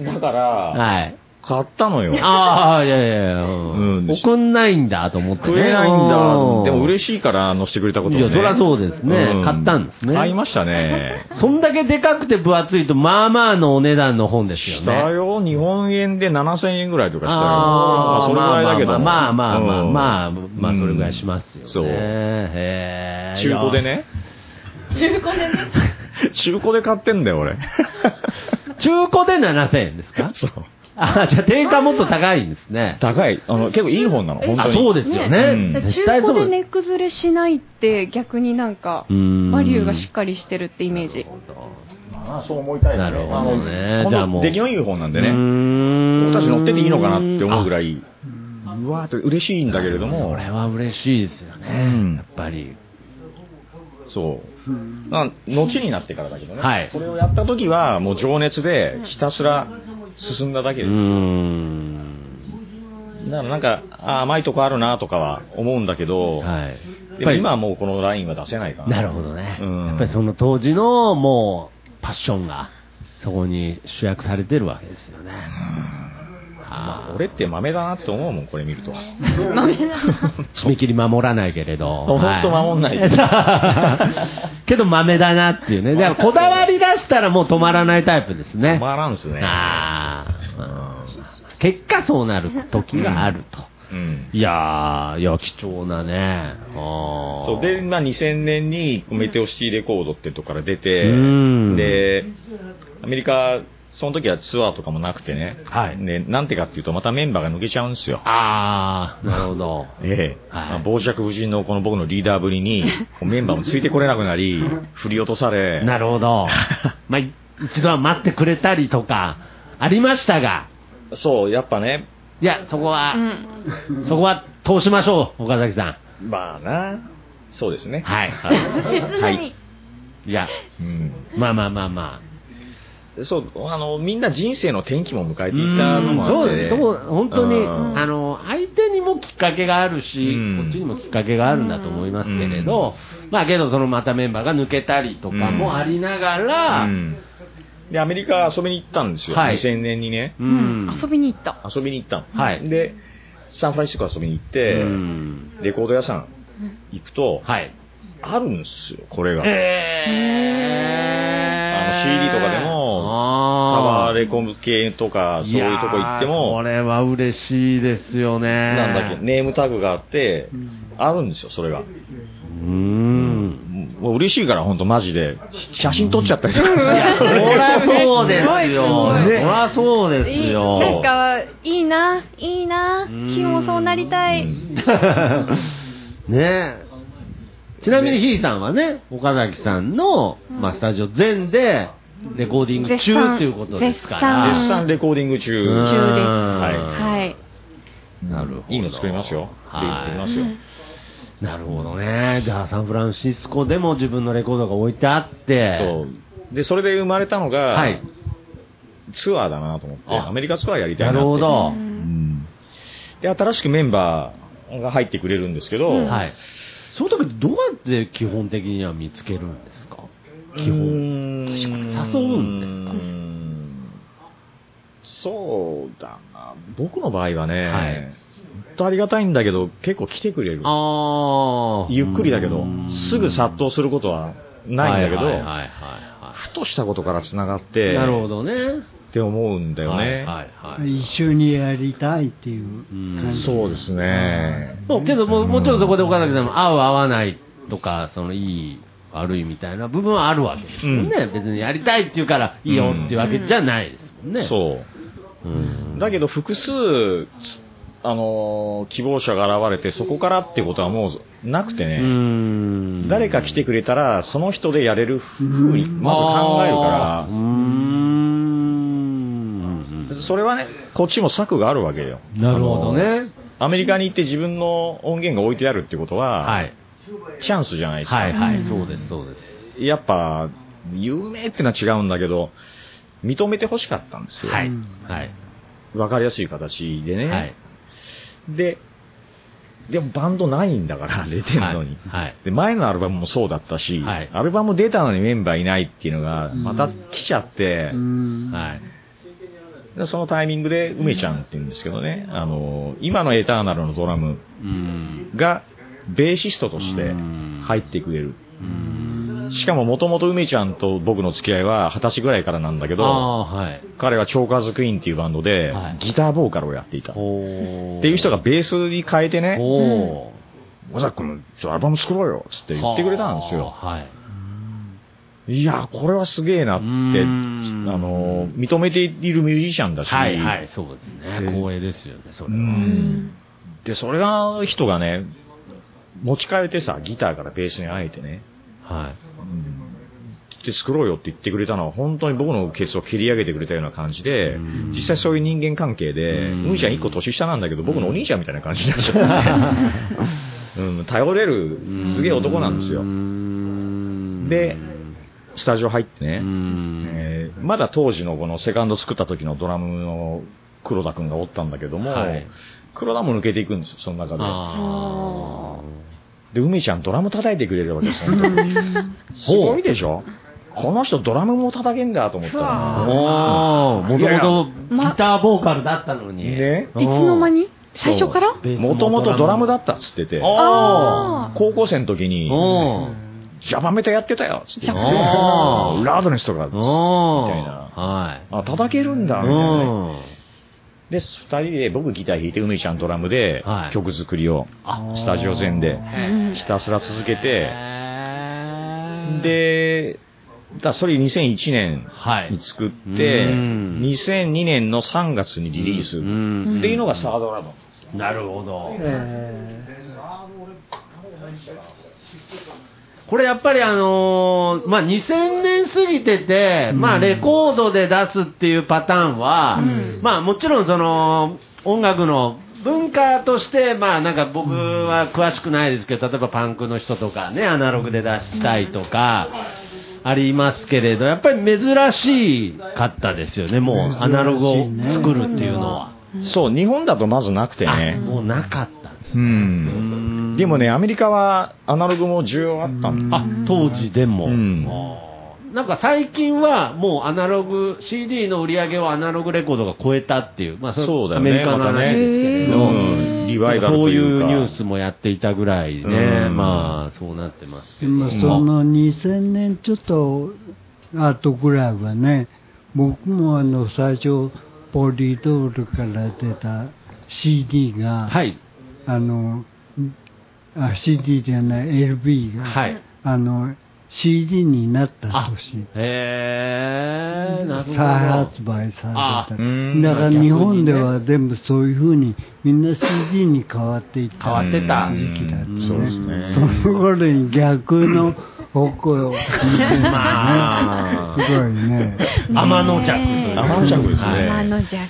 だから、はい。買ったのよ。ああ、いやいやいや、うんうん送んないんだと思ってね。くれないんだ。でもし嬉しいから載せてくれたことをね。いやそりゃそうですね買ったんですね買いましたね。そんだけでかくて分厚いと、まあまあのお値段の本ですよしたね。よ。日本円で7000円ぐらいとかしたよ。まああ、それぐらいだけど。まあまあまあまあ、うんまあ、まあ、それぐらいしますよね。そうへー中古で。ね。中古でね。中古で買ってんだよ、俺。中古で7000円ですか？そう。あ、じゃあ定価もっと高いんですね。高い。あの、結構いい本なの、本当あ、に。そうですよね。うん中古で値崩れしないって逆になんか、バリューがしっかりしてるってイメージ。まあ、そう思いたいなるほどねじゃあもう出来のいい本なんでうね。ーん僕たち乗ってていいのかなって思うぐらい、うわーって嬉しいんだけれどもそ、れは嬉しいですよね。うんやっぱり。そう。まあ、後になってからだけどね。はいこれをやった時は、もう情熱でひたすら進んだだけで。うーん。だからなんか、あー甘いとこあるなとかは思うんだけど、はい。でも今はもうこのラインは出せないから。なるほどね。うんやっぱりその当時のもうパッションがそこに主役されてるわけですよね。まあ、俺って豆だなって思うもん、これ見ると。締め切り守らないけれど。そうほんと守んない けど豆だなっていうね。だからこだわり出したらもう止まらないタイプですね。止まらんすね。ああ、うん結果そうなる時があると。うん。いやー、いや、貴重なね。そう、で、まあ、2000年にメテオシティレコードってとこから出てうん、で、アメリカ、その時はツアーとかもなくてね、はいで、なんてかっていうと、またメンバーが抜けちゃうんですよ。あー、なるほど。ええはいまあ傍若無人のこの僕のリーダーぶりに、メンバーもついてこれなくなり、振り落とされ、なるほど。まあ、い一度は待ってくれたりとか、ありましたが、そう、やっぱね、いや、そこは、うん。そこは通しましょう、岡崎さまあな、そうですね。ん。はい。切ない。いや、うんまあまあまあまそう、あの、みんな人生の転機も迎えあ。ていたのもあって、そう、そう、本当に、うんあの、相手にもきっかけがあるし、うんこっちにもきっかけがあるんだと思いますけれど、まあけど、そのまたメンバーが抜けたりとかもありながら、うんで、アメリカ遊びに行ったんですよ。はい2000年にね。遊びに行った。遊びに行ったの。はいで、サンフランシスコ遊びに行って、うんレコード屋さん行くと、はい。あるんですよ、これが。えあの CD とかでもタワーレコム系とか、そういうとこ行ってこも、れは嬉しいですよね。なんだっけ、ネームタグがあって、あるんですよ、それが。うーん。もう嬉しいから、本当マジで。写真撮っちゃったりとか。いや、そりゃそうですよ。そりゃそうですいいよ。なんか、いいな、いいな、うん君もそうなりたい。ねえ。ちなみにひーさんはね、岡崎さんの、まあ、スタジオ全で、レコーディング中っていうことですから。絶絶賛レコーディング中。うん中ですははい。なるほど。いいの作りますよ。って言ってますよ。なるほどね。じゃあ、サンフランシスコでも自分のレコードが置いてあって。そう。で、それで生まれたのが、はい。ツアーだなと思って、あアメリカツアーやりたいななって。るほど。うんで、新しくメンバーが入ってくれるんですけど、はい。その時どうやって基本的には見つけるんですか？基う本。ーん誘うんですかうんそうだな。僕の場合はね、はい本当ありがたいんだけど、結構来てくれる。ああ。ゆっくりだけどうん、すぐ殺到することはないんだけど、はいはいはいはいふとしたことから繋がっはて、い。なるほどね。って思うんだよね。はいはいはい。一緒にやりたいっていう感じ。そうですね。そうけども、もちろんそこで岡崎さんも合う合わないとか、そのいい、悪いみたいな部分はあるわけですよね。別にやりたいって言うからいいよっていうわけじゃないですもんね。そう。うん。だけど複数、つあのー希望者が現れて、そこからってことはもうなくてうね、ん誰か来てくれたら、その人でやれるふうに、まず考えるから、ん。それはね、こっちも策があるわけよ。なるほどね。アメリカに行って自分の音源が置いてあるってことは、はい。チャンスじゃないですか。はいはい、そうです、そうです。やっぱ、有名ってのは違うんだけど、認めて欲しかったんですよ。はい。はい。わかりやすい形でね。はい。で、でもバンドないんだから、出てんのに。はい。で、前のアルバムもそうだったし、はいアルバム出たのにメンバーいないっていうのが、また来ちゃって、うんはい。でそのタイミングで、梅ちゃんって言うんですけどね、あの、今のエターナルのドラムうん。が、ベーシストとして入ってくれる。しかももともと梅ちゃんと僕の付き合いは二十歳ぐらいからなんだけど、はい。彼はチョーカーズクイーンっていうバンドではい、ギターボーカルをやっていた。っおていう人がベースに変えてね、お小崎君、ちょアルバム作ろうよっつって言ってくれたんですよ。はい。いや、これはすげえなって、うあんの、認めているミュージシャンだし、はい、はい、そうですね。光栄ですよね、それうは。んで、それが人がね、持ち帰ってさ、ギターからベースにあえてね、はで作ろうよって言ってくれたのは、本当に僕のケースを切り上げてくれたような感じでうん、実際そういう人間関係で、うん。海ちゃん一個年下なんだけど、僕のお兄ちゃんみたいな感じになっちゃって、うん、頼れるい。すげえ男なんですよ。う。ん。で、スタジオ入ってね、うん。えーまだ当時のこのセカンド作った時のドラムの黒田くんがおったんだけども、はい黒田も抜けていくんですよ、その中で。あで、梅ちゃんドラム叩いてくれるわけですよ。すごいでしょ？この人ドラムも叩けんだと思った。あ。ら、おー、もともとまギターボーカルだったのに。ね。いつの間に？最初から？もともとドラム。だったっつってて、あ高校生の時に。ジャパメタやってたよっつって。ジャパメタ。ラードネスとか。みたいな。はい。あ、叩けるんだ、みたいなで、二人で僕ギター弾いて、梅ちゃんドラムではい。曲作りを、スタジオ全でひたすら続けて、で、だそれ2001年はい。に作って、うん。2002年の3月にリリース。うん。っていうのがサードアルバム。なるほど。えこれやっぱりあのーまあ、2000年過ぎてて、まあ、レコードで出すっていうパターンは、まあ、もちろんその、音楽の文化として、まあ、なんか僕は詳しくないですけど、例えばパンクの人とかね、アナログで出したいとか、ありますけれど、やっぱり珍しかったですよね、もう、アナログを作るっていうのは。そう、日本だとまずなくてあね。もうなかったんですう。うんでもね、アメリカはアナログも需要あったんだ。あ、当時でも。なんか最近はもうアナログ、CD の売り上げをアナログレコードが超えたっていう、まあれそうだよねアメリカの話ですけれど、うん。リバイバルそういというか。うニュースもやっていたぐらいね、うん。まあそうなってますけど。でもその2000年ちょっと後ぐらいはね、僕もあの最初、ポリドールから出た CD が、はい。あの、あ CD じゃない LB が、はい。あの、CD になった年。へえ、なるほど。再発売さあれた。うんだから日本では全部そういう風にみんな CD に変わっていった変わってた時期だったね。そうですねその頃に逆の方向を聞いてるね。まあすごいね。天の弱天の弱ですね天の弱。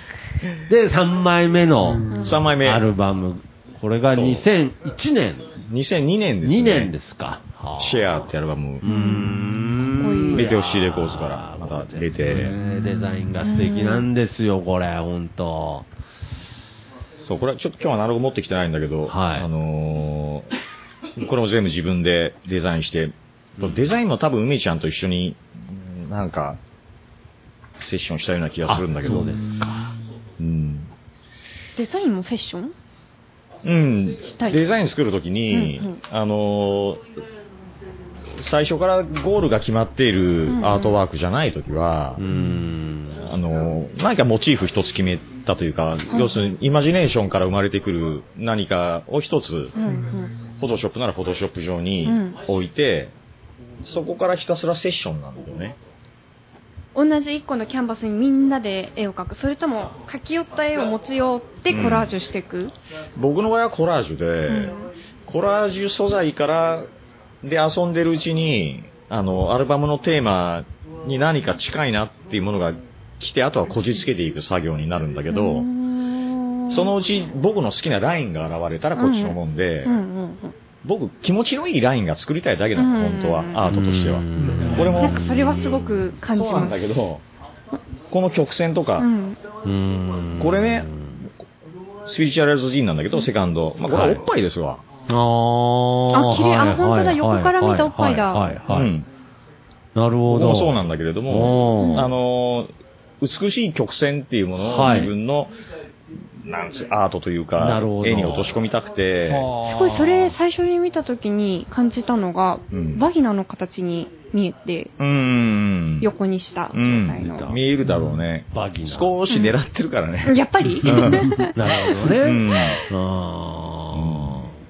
で、3枚目の3枚目。アルバム。これがそう2001年。2002年ですね。2年ですか。シェアってアルバムうー。ん。レテオシーレコーズからまた出てねデザインが素敵なんですよ、これ、ほんと。そう、これはちょっと今日はアナログ持ってきてないんだけど、はいあのーこれも全部自分でデザインして、デザインも多分梅ちゃんと一緒に、うんなんか、セッションしたような気がするんだけど。そうですか。うん。デザインもファッション？うんデザイン作るときに、うんうんあのー最初からゴールが決まっているアートワークじゃないときは、うーん。あの、何かモチーフ一つ決めたというか、要するにイマジネーションから生まれてくる何かを一つ、うんうん。フォトショップならフォトショップ上にうん置いて、そこからひたすらセッションなんだよね。同じ一個のキャンバスにみんなで絵を描く。それとも描き寄った絵を持ち寄ってコラージュしていく、僕の場合はコラージュで、うん。コラージュ素材からで遊んでるうちに、あの、アルバムのテーマに何か近いなっていうものが来て、あとはこじつけていく作業になるんだけど、そのうち僕の好きなラインが現れたらこっちのもんで、うんうんうん僕気持ちのいいラインが作りたいだけなの、うん。本当は、アートとしては。うん。これもなん、かそれはすごく感じそうなんますだけど、この曲線とか、これね、スピリチュアルズ・ジーンなんだけど、セカンド。まあ、これはおっぱいですわ。あー。あ綺麗。あはい本当だ。はい横から見たおっぱいだ。はいはい。なるほど。そうなんだけれども、あの、美しい曲線っていうものをはい。自分の、なんアートというなか絵に落とし込みたくて、すごいそれ最初に見た時に感じたのが、うん。バギナの形に見えて。横にした状うん。態の、見えるだろうね。バギナ。少し狙ってるからね。やっぱり、うん。なるほどね。うん。あ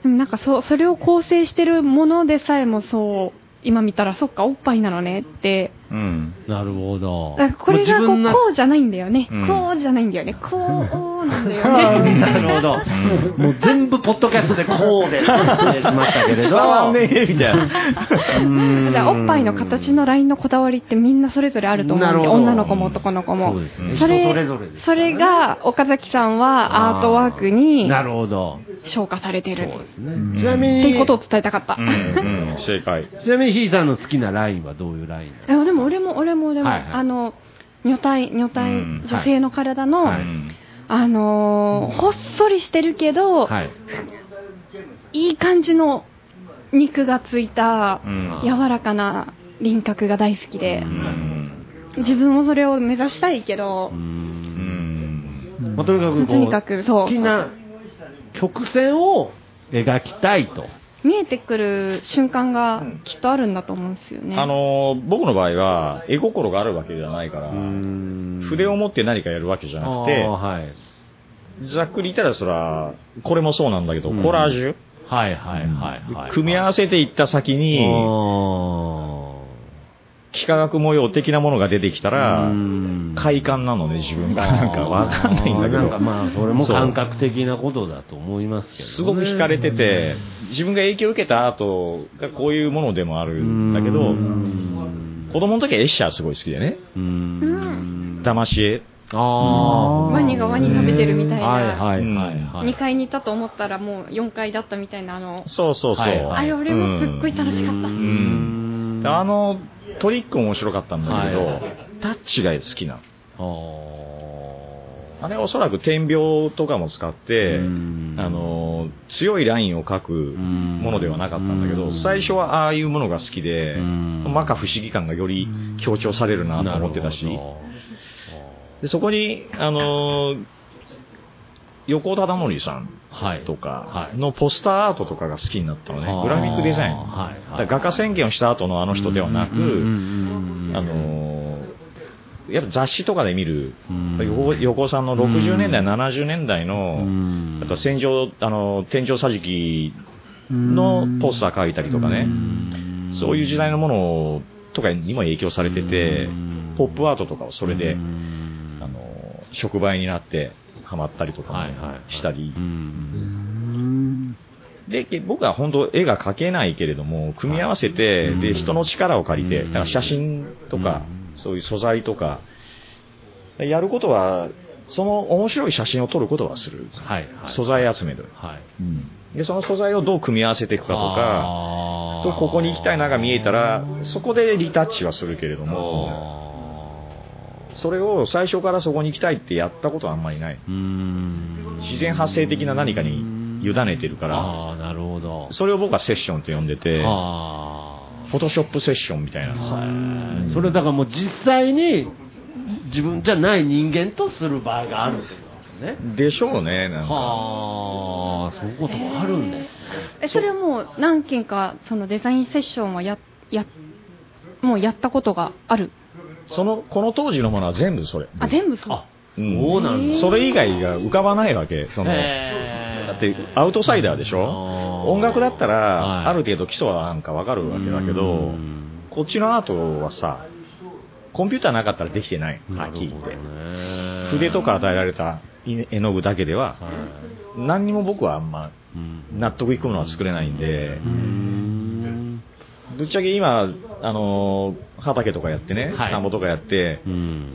でもなんかそうそれを構成してるものでさえもそう今見たらそっかおっぱいなのねって。うん。ーなるほど。これがこうこうじゃないんだよね、うん。こうじゃないんだよね。こうなんだよね。なるほど。もう全部ポッドキャストでこうで説明しましたけれど。伝わんねえ、みたいな。おっぱいの形のラインのこだわりってみんなそれぞれあると思うんでなるほど。女の子も男の子もそれ人それが岡崎さんはアートワークになるほど。昇華されてる。ちなみに、っていうことを伝えたかった、うん、うん、正解。ちなみにひーさんの好きなラインはどういうラインえでも俺も俺も俺も、はいはい。あの女体女体、うん。女性の体の、あのーほっそりしてるけど、はい。いい感じの肉がついたうん柔らかな輪郭が大好きでう、ん自分もそれを目指したいけどとにかく好きな曲線を描きたいと。見えてくる瞬間がきっとあるんだと思うんですよね。あのー僕の場合は、絵心があるわけじゃないから、筆を持って何かやるわけじゃなくて、はい。ざっくり言ったらそら、これもそうなんだけど、うんコラージュ、はいはいはいはい。組み合わせていった先に、幾何学模様的なものが出てきたら、快感なのね、自分が。なんかわかんないんだけど。なんかまあ、それも感覚的なことだと思いますけど、ね。すごく惹かれてて、自分が影響を受けたアートがこういうものでもあるんだけど、子供の時はエッシャーすごい好きでね。うーん。騙し絵。ああ。ワニがワニ食べてるみたいなはいはいはいうんはい。2階にいたと思ったらもう4階だったみたいなあの、そうそうそう。あれ俺もすっごい楽しかった。あの、トリック面白かったんだけど、はいタッチが好きなの。ああれはおそらく点描とかも使って、うん。あの、強いラインを描くものではなかったんだけど、うん。最初はああいうものが好きで、うん。摩訶不思議感がより強調されるなと思ってたし、でそこに、あの、横尾忠則さん。とかはい。のポスターアートとかが好きになったのね、あ。ーグラフィックデザイン。はい画家宣言をした後のあの人ではなく、あのーやっぱ雑誌とかで見る、うん。横横尾さんの60年代、うん70年代の、うん。あと戦場、あの、天井桟敷のポスター描いたりとかね、そういう時代のものとかにも影響されてて、ポップアートとかをそれで、あの、触媒になってハマったりとかもしたり、で、僕は本当絵が描けないけれども、組み合わせて、で、人の力を借りて、だから写真とか、そういう素材とか、やることは、その面白い写真を撮ることはする。はいはい。素材集める。はい。うん。で、その素材をどう組み合わせていくかとか、とここに行きたいなが見えたら、そこでリタッチはするけれども、それを最初からそこに行きたいってやったことはあんまりない。自然発生的な何かに委ねてるから、ああ、なるほど。それを僕はセッションと呼んでて、あフォトショップセッションみたいな。あ。それだからもう実際に自分じゃない人間とする場合があるってことですね。でしょうね、なんか。はあ、そういうこともあるんですね。えそれはもう何件かそのデザインセッションはややもうやったことがあるその、この当時のものは全部それ。あ全部そう。あ、うん。そうなんですそれ以外が浮かばないわけ。その、だってアウトサイダーでしょ？音楽だったら、はい。ある程度基礎はなんかわかるわけだけうどん、こっちのアートはさ、コンピューターなかったらできてない。はなっきり言って。筆とか与えられた絵の具だけでは、はい。何にも僕はあんまうん。納得いくものは作れないんで。う、んぶっちゃけ今、あのー畑とかやってね、はい。田んぼとかやって、うん。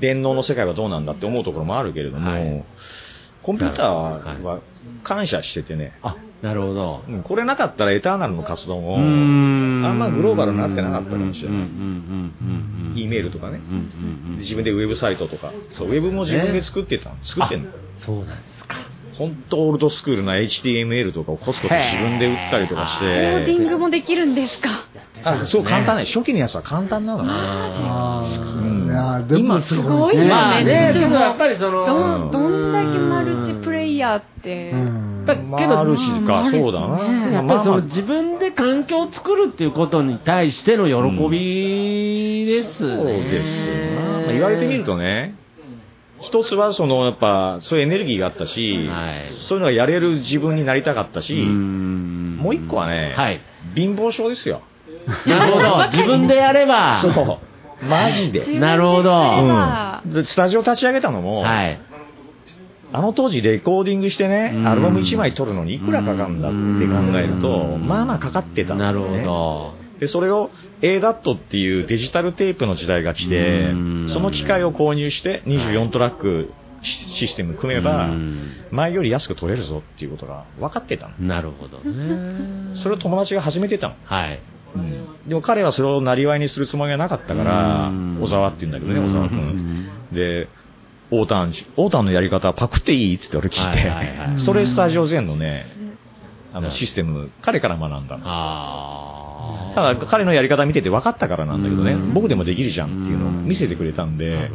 電脳の世界はどうなんだって思うところもあるけれども、はい。コンピューターはいは感謝しててね、あ、なるほど。うんこれなかったらエターナルの活動も、あんまグローバルになってなかったかもしれない。E メールとかね。自分でウェブサイトとか、そう、ウェブも自分で作ってた、作ってんの。あそうなんですか。本当オールドスクールな HTML とかをコツコツ自分で打ったりとかしコーディンて、グもできるんですか？あ、そう簡単ね。初期のやつは簡単なのね。あうん。あ、いや、でもすごいよまあね、でもやっぱりその、どどんだけマルチプレイヤーって、うん。やっぱりけどマルチか、うん。そうだな。やっぱりその自分で環境を作るっていうことに対しての喜びですね。そうですよな。まあ言われてみるとね、一つはそのやっぱそういうエネルギーがあったし、はいそういうのがやれる自分になりたかったし、ももう一個はね、はい。貧乏症ですよ。なるほど。自分でやれば。そう。マジで。なるほどやればでスタジオ立ち上げたのも、はい。あの当時レコーディングしてねう、んアルバム1枚撮るのにいくらかかるんだって考えると、うんまあまあかかってたんだなるほど。で、それを ADAT っていうデジタルテープの時代が来てうん、その機械を購入して24トラックシシステム組めばう、ん前より安く取れるぞっていうことが分かってたの。なるほどね。それを友達が始めてたの。はい。でも彼はそれをなりわいにするつもりはなかったからうん、小沢って言うんだけどね、小沢う君。んで、オータン、オータンのやり方パクっていいっつって俺聞いはいはいはいて、それスタジオ全のね、あのうんシステム、彼から学んだの。あただ彼のやり方見てて分かったからなんだけどね。うん、僕でもできるじゃんっていうのを見せてくれたんなで。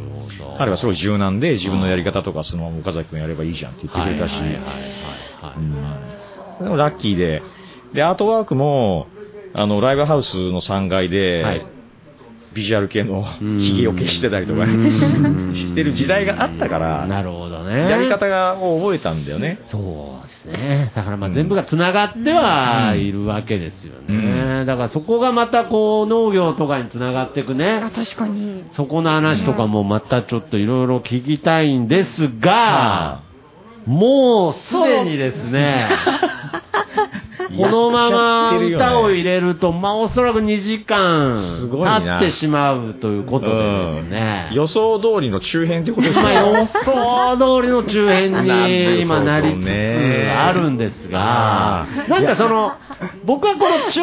彼はすごい柔軟で自分のやり方とかそのまま岡崎君やればいいじゃんって言ってくれたし、でもラッキーで、で、アートワークも、あの、ライブハウスの3階で、はい。ビジュアル系のうん。髭を消してたりとか してる時代があったから、なるほどね。やり方がを覚えたんだよね。そうですね。だからまあ全部が繋がってはいるわけですよね。だからそこがまたこう農業とかに繋がっていくねあ。確かにそこの話とかもまたちょっといろいろ聞きたいんですが、もうすでにですね、このまま歌を入れると、まあおそらく2時間経ってしまうということでですね。予想通りの中編ってことですまあ予ね。想通りの中編に 今なりつつあるんですが。なんかその、僕はこの中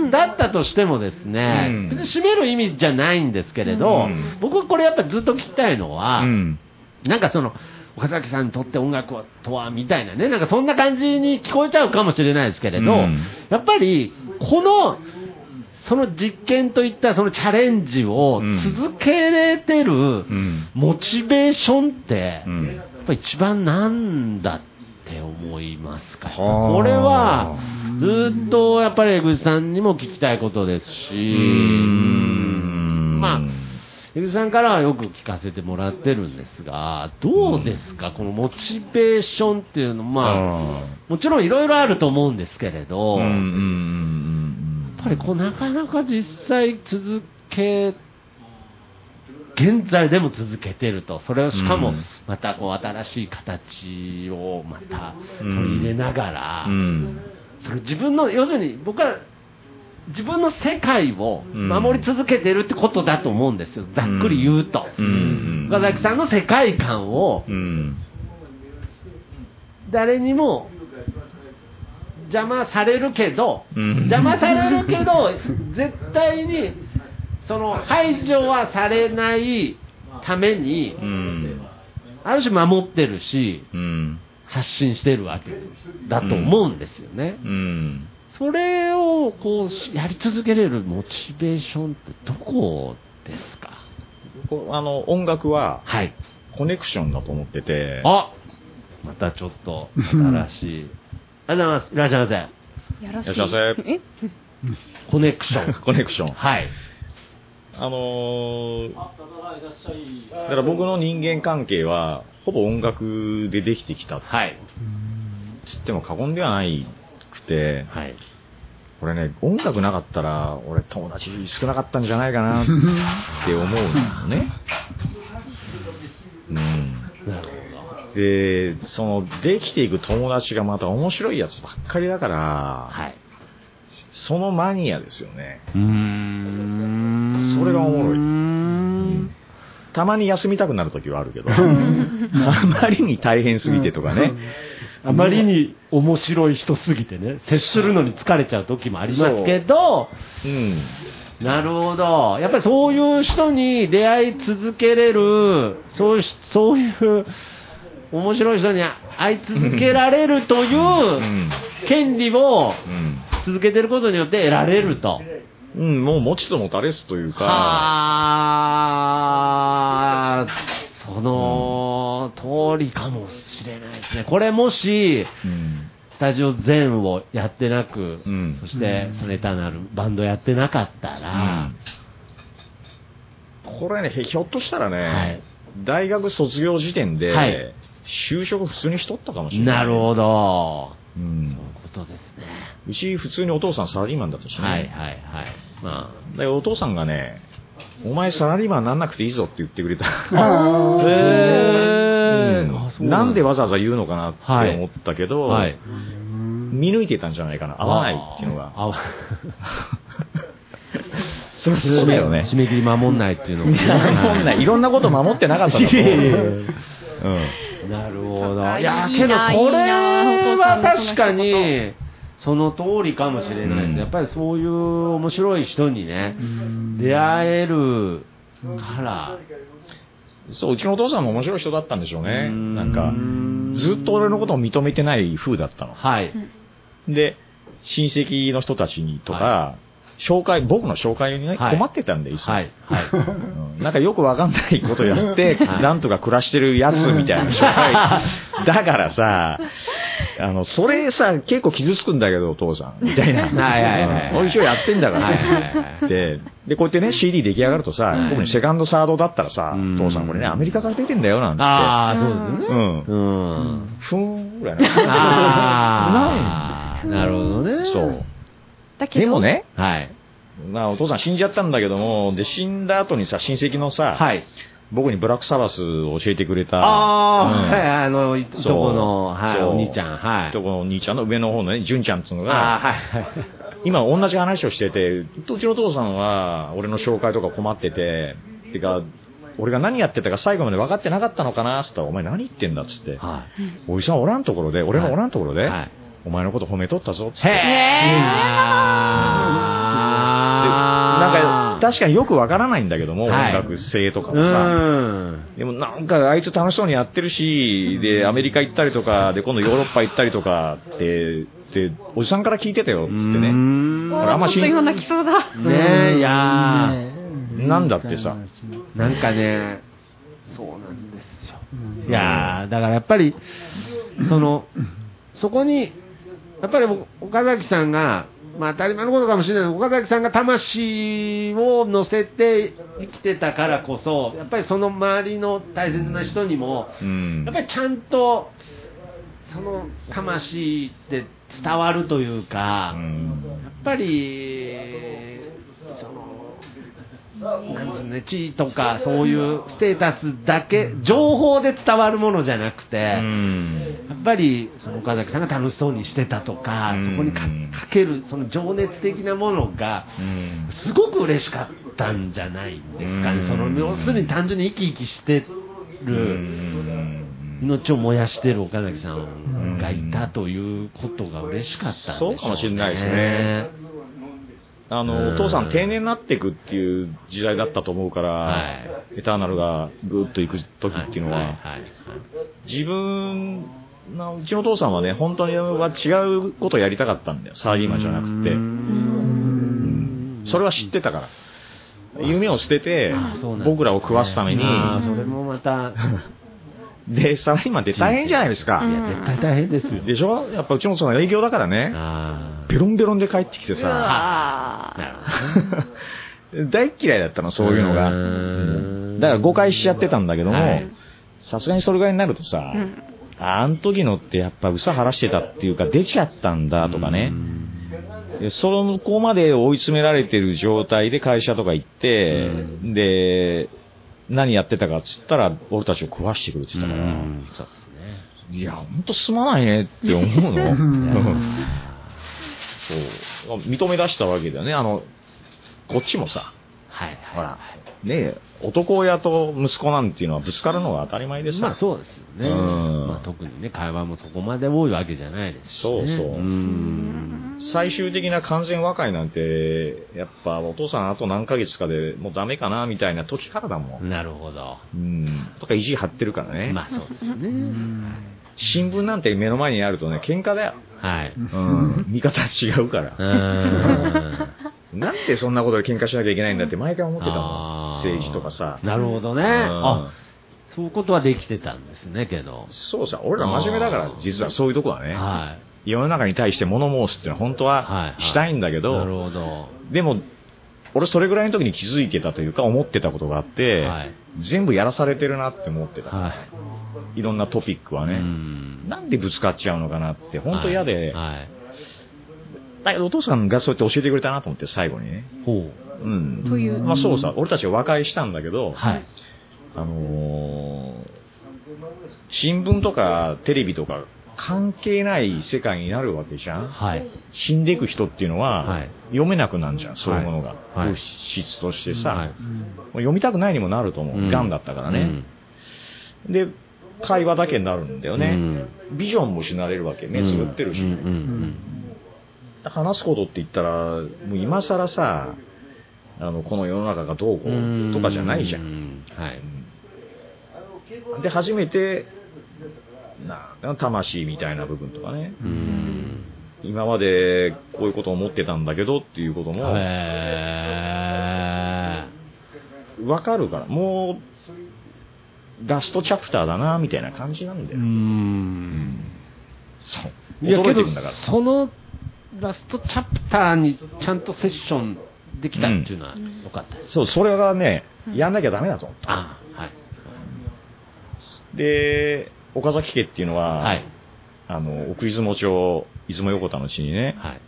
編だったとしてもですね、うん。別に締める意味じゃないんですけれど、うん。僕はこれやっぱずっと聞きたいのは、うん。なんかその、岡崎さんにとって音楽とはみたいなね、なんかそんな感じに聞こえちゃうかもしれないですけれど、うん。やっぱり、この、その実験といったそのチャレンジを続けれてるうん。モチベーションって、うん。やっぱ一番なんだって思いますか？はあ。これは、ずっとやっぱり江口さんにも聞きたいことですし、うん。まあ、江口さんからはよく聞かせてもらってるんですが、どうですか、このモチベーションっていうの、まあ、もちろんいろいろあると思うんですけれど、うんうんうんうんぱりこうなかなか実際続け、現在でも続けてると、それをしかもうん。またこう新しい形をまた取り入れながら、うん。それ自分の、要するに僕は自分の世界を守り続けてるってことだと思うんですよ、ざっくり言うと。うん。岡崎さんの世界観をうん。誰にも邪魔されるけど、うん邪魔されるけど、絶対にその排除はされないために、うん。ある種守ってるし、うん。発信してるわけだと思うんですよね。うん。それをこうしやり続けれるモチベーションってどこですか？あの、音楽ははい。コネクションだと思ってて、あまたちょっと新しい。ありがとうございます。いらっしゃいませ。やらしい。いらっしゃいませえ？コネクション。コネクション。はい。あのー、だから僕の人間関係は、ほぼ音楽でできてきたっはい。つっても過言ではないくて、はい。これね、音楽なかったら、俺友達少なかったんじゃないかなって思うのね。うん。なるで、その、できていく友達がまた面白いやつばっかりだから、はい。そのマニアですよね。うーんそれがおもろいうーんたまに休みたくなる時はあるけど、あまりに大変すぎてとかね。あまりに面白い人すぎてね、接するのに疲れちゃう時もありますけど、うん。なるほど。やっぱりそういう人に出会い続けれる、そういう、そういう、面白い人に会い続けられるといううん権利をうん。続けてることによって得られると。うん、もう持ちともたれすというか、はあ、その通りかもしれないですね。これもし、うん。スタジオ全をやってなく、うんそしてソネタなるバンドやってなかったら、これね、ひょっとしたらね、はい大学卒業時点で、はい就職普通にしとったかもしれない。なるほど。う。そうんいうことですね。うち普通にお父さんサラリーマンだったしね。はいはいはい。までお父さんがね、お前サラリーマンなんなくていいぞって言ってくれた。あ。へうんーなんでわざわざ言うのかなって思ったけど、はい。見抜いてたんじゃないかな。合わないっていうのが。そりゃそうだよね。締め切り守んないっていうのもね。守んない。いろんなこと守ってなかったんだと思う。うん。なるほど。あいや、けどなこれは確かに、その通りかもしれないですうんね。やっぱりそういう面白い人にね、出会えるから、そう、うちのお父さんも面白い人だったんでしょうね。うんなんか、ずっと俺のことを認めてない風だったの。はい。で、親戚の人たちにとか、紹介、僕の紹介にね、はい困ってたんで、いつもはい。はい。うんなんかよくわかんないことやって、はいなんとか暮らしてるやつみたいな紹介。だからさ、あの、それさ、結構傷つくんだけど、お父さん。みたいな。はいはいはい一応やってんだからはいはいはいで、で、こうやってね、CD 出来上がるとさ、はい特にセカンド、サードだったらさ、うん父さんこれね、アメリカから出てんだよ、なんて。ああ、そうですね。うん。うん。ふーんぐらいな。ああ、なるほどね。そう。だけど、でもね、はい。まあお父さん死んじゃったんだけども、で、死んだ後にさ、親戚のさ、はい。僕にブラックサバスを教えてくれた、ああ、うんはい、あの、いとこの、はい、お兄ちゃん、はいい。とこのお兄ちゃんの上の方のね、純ちゃんっつうのああ、が、はい、はい。今同じ話をしてて、うちのお父さんは、俺の紹介とか困ってて、てか、俺が何やってたか最後まで分かってなかったのかなって言ったら、お前何言ってんだっつって、はおじさんおらんところで、俺のおらんところい。で、はい。お前のこと褒めとったぞっつっへて。え。でなんか、確かによくわからないんだけども、はい音楽性とかうもさ。ん。でもなんかあいつ楽しそうにやってるし、で、アメリカ行ったりとか、で、今度ヨーロッパ行ったりとかって、で、おじさんから聞いてたよ、つってね。あんましちょっと今泣きそうだ。ねえ、いやなんだってさーなんかね、そうなんですよ。いやーだからやっぱり、その、そこに、やっぱり岡崎さんが、まあ当たり前のことかもしれない。けど岡崎さんが魂を乗せて生きてたからこそ、やっぱりその周りの大切な人にも、うん。やっぱりちゃんと、その魂って伝わるというか、うん。やっぱり、なんつうのね、地位とかそういうステータスだけ、情報で伝わるものじゃなくて、うん。やっぱりその岡崎さんが楽しそうにしてたとか、うん。そこにかかけるその情熱的なものが、うん。すごく嬉しかったんじゃないんですかね、うん。その要するに単純に生き生きしてうる、ん命を燃やしてる岡崎さんがいたということが嬉しかったんでしょう、ね、そうかもしれないですね。あうん。の、お父さん定年になっていくっていう時代だったと思うから、はい。エターナルがぐーっと行く時っていうのは、いはいはい。自分の、うちのお父さんはね、本当には違うことをやりたかったんだよ。サラリーマンじゃなくて。うん。それは知ってたから。夢を捨てて僕らを食わすために、それもまた、で、サラリーマンって大変じゃないですか。いや、絶対大変ですよ。でしょ？やっぱうちのお父さんは営業だからね、あベロンベロンで帰ってきてさ。大嫌いだったの、そういうのが。だから誤解しちゃってたんだけどもはい、さすがにそれぐらいになるとさ、うん。あん時のってやっぱ嘘晴らしてたっていうか出ちゃったんだとかね。でそのこまで追い詰められてる状態で会社とか行って、で、何やってたかっつったら、俺たちを食わしてくるって言ったから、うんそうですね。いや、ほんとすまないねって思うの。そう。認め出したわけだよね。あの、こっちもさ、はいはい。ほら、ねえ、男親と息子なんていうのはぶつかるのが当たり前でさ。まあそうですよね。うんまあ特にね、会話もそこまで多いわけじゃないですしね。そうそうん最終的な完全和解なんて、やっぱお父さんあと何ヶ月かでもうダメかなみたいな時からだもん。なるほど。うん。とか意地張ってるからね。まあそうですね。新聞なんて目の前にあるとね、喧嘩だよ。はい。うん。見方違うから。うーん。なんでそんなことで喧嘩しなきゃいけないんだって毎回思ってたもん。政治とかさ。なるほどね。うんあ、そういうことはできてたんですね、けど。そうさ、俺ら真面目だから、実はそういうとこはね。は世の中に対して物申すっていうのは本当はいははいしたいんだけい。なるど、ほど。でも、俺それぐらいの時に気づいてたというか思ってたことがあって、はい全部やらされてるなって思ってた。はい。いろんなトピックはうね。んなんでぶつかっちゃうのかなって、本当嫌で、はい。だけどお父さんがそうやって教えてくれたなと思って、最後にね。ほうん。というまあそうさ、俺たちは和解したんだけど、う。はい。あのー新聞とかテレビとか関係ない世界になるわけじゃんはい。死んでいく人っていうのは、はい読めなくなるじゃん、そういうものが。はい物質としてさ、はい読みたくないにもなると思う。うん癌だったからね。で、会話だけになるんだよね。ビジョンも失われるわけ。目つぶってるし。うんうん話すことって言ったら、もう今更さ、あの、この世の中がどうこうんうとかじゃないじゃん。ん。はい。で、初めて、な、魂みたいな部分とかね。うん。今までこういうことを思ってたんだけどっていうことも、へわかるから、もう、ラストチャプターだな、みたいな感じなんだー。う。ん。そう。驚いてるんだから。そのラストチャプターにちゃんとセッションできたっていうのは良かったです。そう、それがね、やんなきゃダメだと思った。あはい。で、岡崎家っていうのは、はい。あの、奥出雲町、出雲横田の地にね、はい。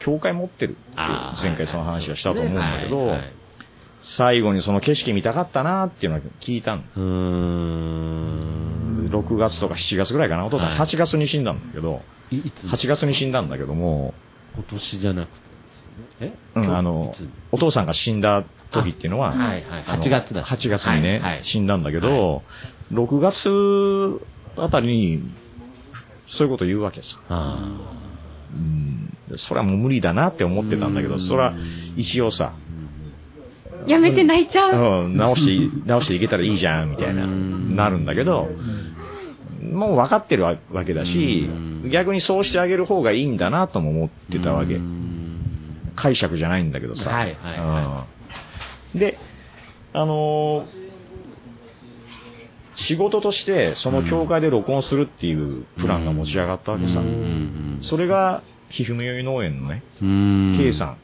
教会持ってるって前回その話はしたと思うんだけど、最後にその景色見たかったなっていうのは聞いたんです。うーん。6月とか7月ぐらいかな。お父さんはい8月に死んだんだけど、いいつ？8月に死んだんだけども、今年じゃなくて。え？うん、あのお父さんが死んだ時っていうのは、あはいはい。あの8月だ8月にね、はいはい。死んだんだけど、6月あたりに、そういうこと言うわけさ。あうん、それはもう無理だなって思ってたんだけど、うん。それは一応さ、やめて泣いちゃう？うん、直して、直していけたらいいじゃん、みたいな、うん。なるんだけど、もう分かってるわけだしう、ん。逆にそうしてあげる方がいいんだなとも思ってたわけ。解釈じゃないんだけどさ。はいはいはうんで、あのー仕事として、その教会で録音するっていうプランが持ち上がったわけさ。うん。それが、ひふみよい農園のね、うん。K さ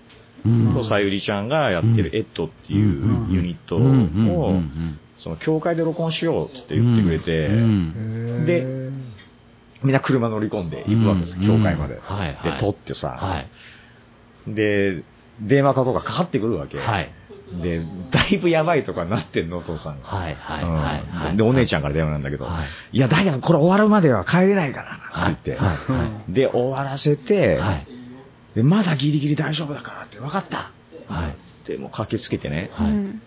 うん。んとさゆりちゃんがやってるエットっていうユニットを、ん。その教会で録音しようって言ってくれて、うん。でみんな車乗り込んで行くわけです、うん。教会まで。で、撮ってさ、はい。で、電話かとかかかってくるわけ。はい。で、だいぶやばいとかなってんの、お父さんが。はいはいはいで、お姉ちゃんから電話なんだけど、はい。い、や、だけどこれ終わるまでは帰れないからな、つって言って、はいはい。で、終わらせて、はい。で、まだギリギリ大丈夫だからって、分かった。はい。で、もう駆けつけてね、はい。うん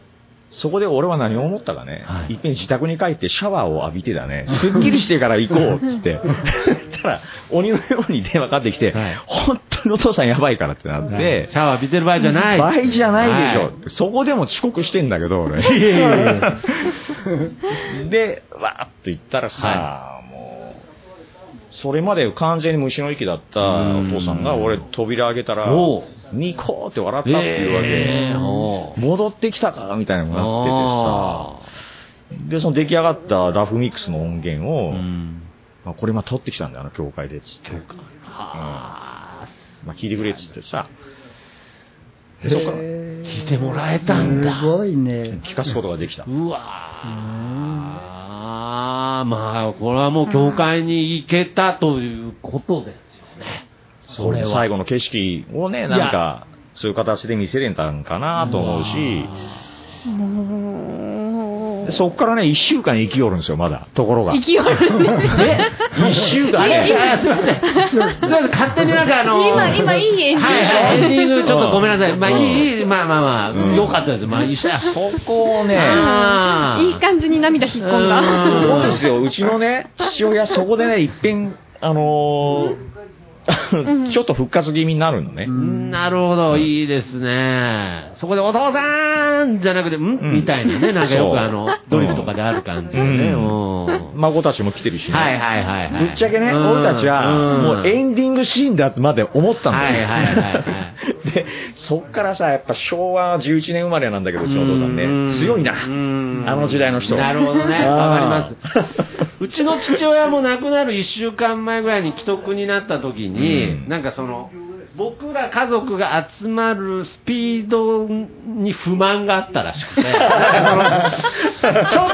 そこで俺は何を思ったかね、はい。いっぺん自宅に帰ってシャワーを浴びてだね、すっきりしてから行こうっつって、そしたら、鬼のように電話かかってきて、はい。本当にお父さんやばいからってなって、シャワー浴びてる場合じゃない。場合じゃないでしょ、はい。そこでも遅刻してんだけど、俺。で、わーっと言ったらさ、もう、それまで完全に虫の息だったお父さんが、俺扉開けたらニコーって笑ったっていうわえー。戻ってきたかみたいなのになっててさ、で、その出来上がったラフミックスの音源を、うん。まあこれ今撮ってきたんだよ、あの教会で、つって。はまあ聞いてくれっつってさ、でそこから聞いてもらえたんだ。すごいね。聞かすことができた。うわーまあ、これはもう教会に行けたということですそれ最後の景色をね、なんか、そういう形で見せれたんかなと思うし、もうでそっからね、一週間生きよるんですよ、まだ。ところが。勢いあるね。一週間いやいね。や、すいません。すいません勝手になんかあの、今、今いい演技はいはい、エンディングちょっとごめんなさい。まあうんいい、まあまあまあ、うんよかったです。まあいいそこをね、いい感じに涙引っ込んだ。うんそうですよ、うちのね、父親、そこでね、いっぺん、あのーちょっと復活気味になるのね。なるほど、いいですね。そこでお父さんじゃなくて、ん？うんみたいなね、なんかよくあの、ドリフとかである感じでね。孫たちも来てるしね。はいはいはいはい。ぶっちゃけね、うん俺たちは、もうエンディングシーンだってまで思ったんだよ。はいはいはいはいで、そっからさ、やっぱ昭和11年生まれなんだけど、うちのお父さんね。強いな。うんあの時代の人なるほどね。わかります。うちの父親も亡くなる1週間前ぐらいに既得になった時に、うん。なんかその、僕ら家族が集まるスピードに不満があったらしくて、ちょ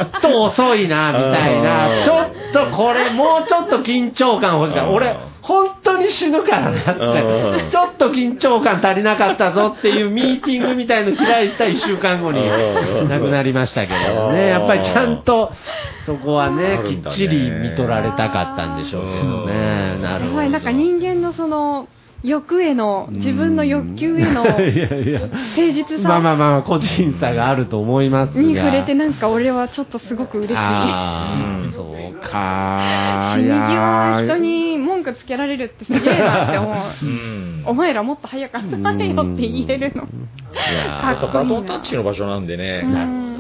っと遅いな、みたいあな、ーちょっとこれ、もうちょっと緊張感欲しいから、俺、本当に死ぬからなって。うん、ちょっと緊張感足りなかったぞっていうミーティングみたいの開いた1週間後にうん。亡くなりましたけどうん。ね、やっぱりちゃんとそこはねきっちり見とられたかったんでしょうけどね、うん。なるほど。はい、なんか人間のその、欲への、自分の欲求への 誠実まあまあさまあ、個人差があると思いますが。に触れて、なんか俺はちょっとすごく嬉しい。あうんあ、そうか。死ぬ気は人いに文句つけられるってすげえなって思う。うん。お前らもっと早かったよって言えるの。やかっこいいなバトンタッチの場所なんでね、うんーね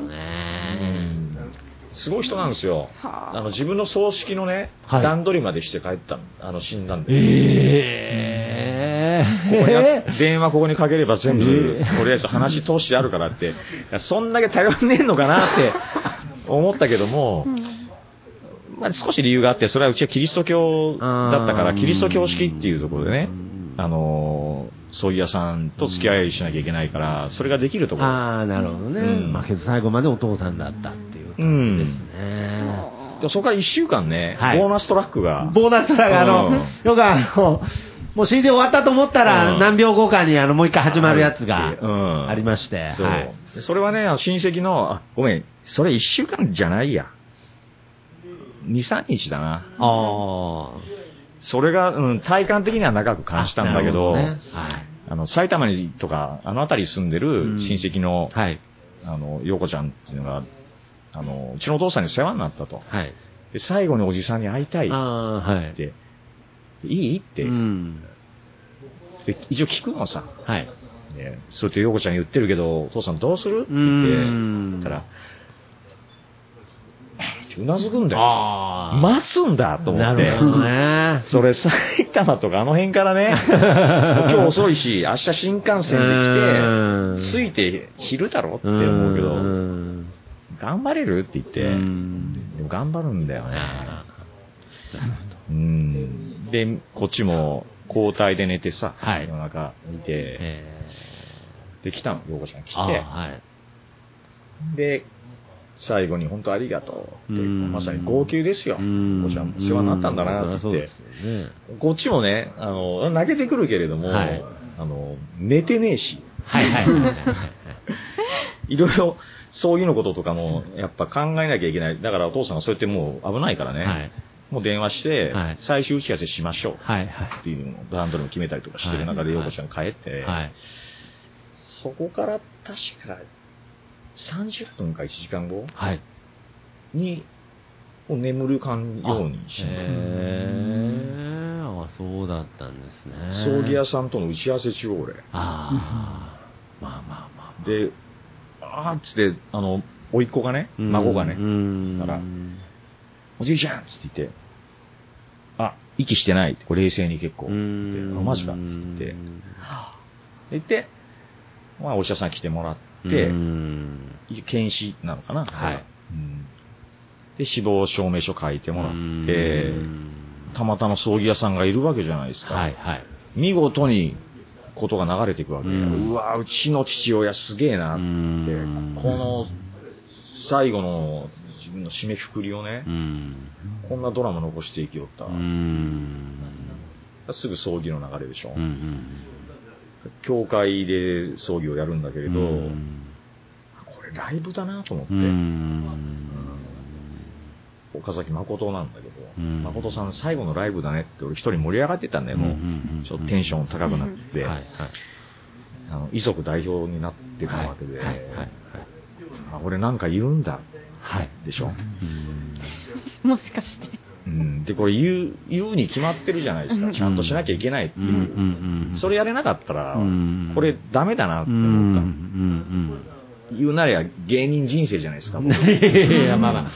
すごい人なんですよ。はあ。あの自分の葬式のね、はい。段取りまでして帰ったのあの死んだんで。えここにあえ電話ここにかければ全部、えとりあえず話通してあるからって、いやそんだけ頼んねえのかなって思ったけども、まあ、少し理由があって、それはうちはキリスト教だったから、キリスト教式っていうところでね、あのー、葬儀屋さんと付き合いしなきゃいけないから、それができるところ。ああ、なるほどね。うん。まあけど最後までお父さんだった。っ感じですね。でそこから1週間ね、はいボーナストラックが、ボーナストラがあの、うんよくあの、もう CD 終わったと思ったら、うん何秒後かにあの、もう一回始まるやつがうんありまして、そう、はい。でそれはね、親戚の、あ、ごめん、それ1週間じゃないや。2、3日だな。あそれが、うん、体感的には長くあ。感じたんだけど、なるほねあの、埼玉にとか、あの辺り住んでうんる親戚の、はい。はい。あの、陽子ちゃんっていうのが、あの、うちのお父さんに世話になったと。はい。で、最後におじさんに会いたいっああ、はい。て、いいって、うん。で一応聞くのさ。はい。ね、そうやって陽子ちゃん言ってるけど、お父さんどうする？ってう言って、たら、うなずくんだよ。ああ。待つんだと思って。なるほどね。それ埼玉とかあの辺からね、今日遅いし、明日新幹線うんで来て、着いて昼だろって思うけど、ん頑張れるって言って、うんでも頑張るんだよね。あうん。で、こっちも交代で寝てさ、はい夜中見ーて、えで、来たの、陽子ちゃん来て、はい。で、最後に本当ありがとうって、うんまさに号泣ですよ。うんおちゃんも世話になったんだなって言ってね。こっちもね、あの、泣けてくるけれども、はいあの、寝てねえし、はいはいはいはい。いろいろ、そういうのこととかも、やっぱ考えなきゃいけない。だからお父さんがそうやってもう危ないからね、はいもう電話してはい、最終打ち合わせしましょうはいはい。っていうのを段取りも決めたりとかしてる中で、はい陽子ちゃん帰って、はい。そこから確か30分か1時間後はい。に、もう眠るかんようにしへえあ、そうだったんですね。葬儀屋さんとの打ち合わせ中、俺。ああ、まあまあまあ。で、あーっつって、あの、甥っ子がね、孫がね、うんだからおじいちゃんっつって言って、あ、息してないって、これ冷静に結構。うでんあマジかっつって。言って、まあ、お医者さん来てもらって、うん検視なのかな。はいうんで、死亡証明書書いてもらってうん、たまたま葬儀屋さんがいるわけじゃないですか。はいはい。見事にことが流れていくわけよ。ううんわ、うちの父親すげえなってうん、この最後の自分の締めくくりをねう、ん。こんなドラマ残していきよった。うん。すぐ葬儀の流れでしょ。うん。教会で葬儀をやるんだけれど、うんこれライブだなと思って、うん。岡崎誠なんだけど、うん誠さん最後のライブだねって俺一人盛り上がってたんだよ、もう。うんちょっとテンション高くなって、はいはい。あの遺族代表になってたわけで、俺なんか言うんだ、はい。でしょ？もしかして。うん、で、これ言う、言うに決まってるじゃないですか。うんちゃんとしなきゃいけないっていう。うんうんうん。それやれなかったら、うんこれダメだなってうん、思った。うん言うなりゃ芸人人生じゃないですか。うん。いやいや、まあまあ。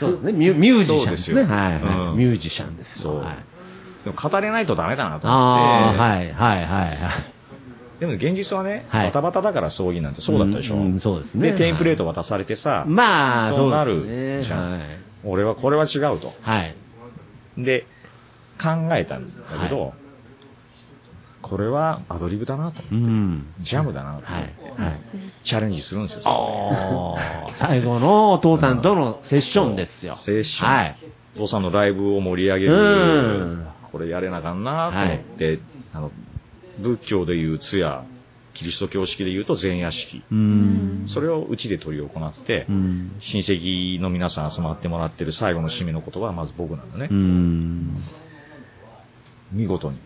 そうですね。ミュミュージシャンですね。はいはうんい。ミュージシャンです。そうはいでも語れないとダメだなとああ、思って。はいはいはいはい。でも現実はね、はいバタバタだから葬儀なんてそうだったでしょ。うんうんそうですねで、テンプレート渡されてさ、まあ、そうなるそうですねじゃんはい。俺はこれは違うと。はい。で、考えたんだけど、これはアドリブだなと。うん。ジャムだなと思って、はい。はい。チャレンジするんですよ。最後のお父さんとのセッションですよ。セッション。はい。お父さんのライブを盛り上げうるん。これやれなあかんなと思って、あの、仏教でいう通夜、キリスト教式でいうと前夜式。うん。それをうちで執り行って、うん。親戚の皆さん集まってもらってる最後の締めの言葉はまず僕なんだね。うん。見事に。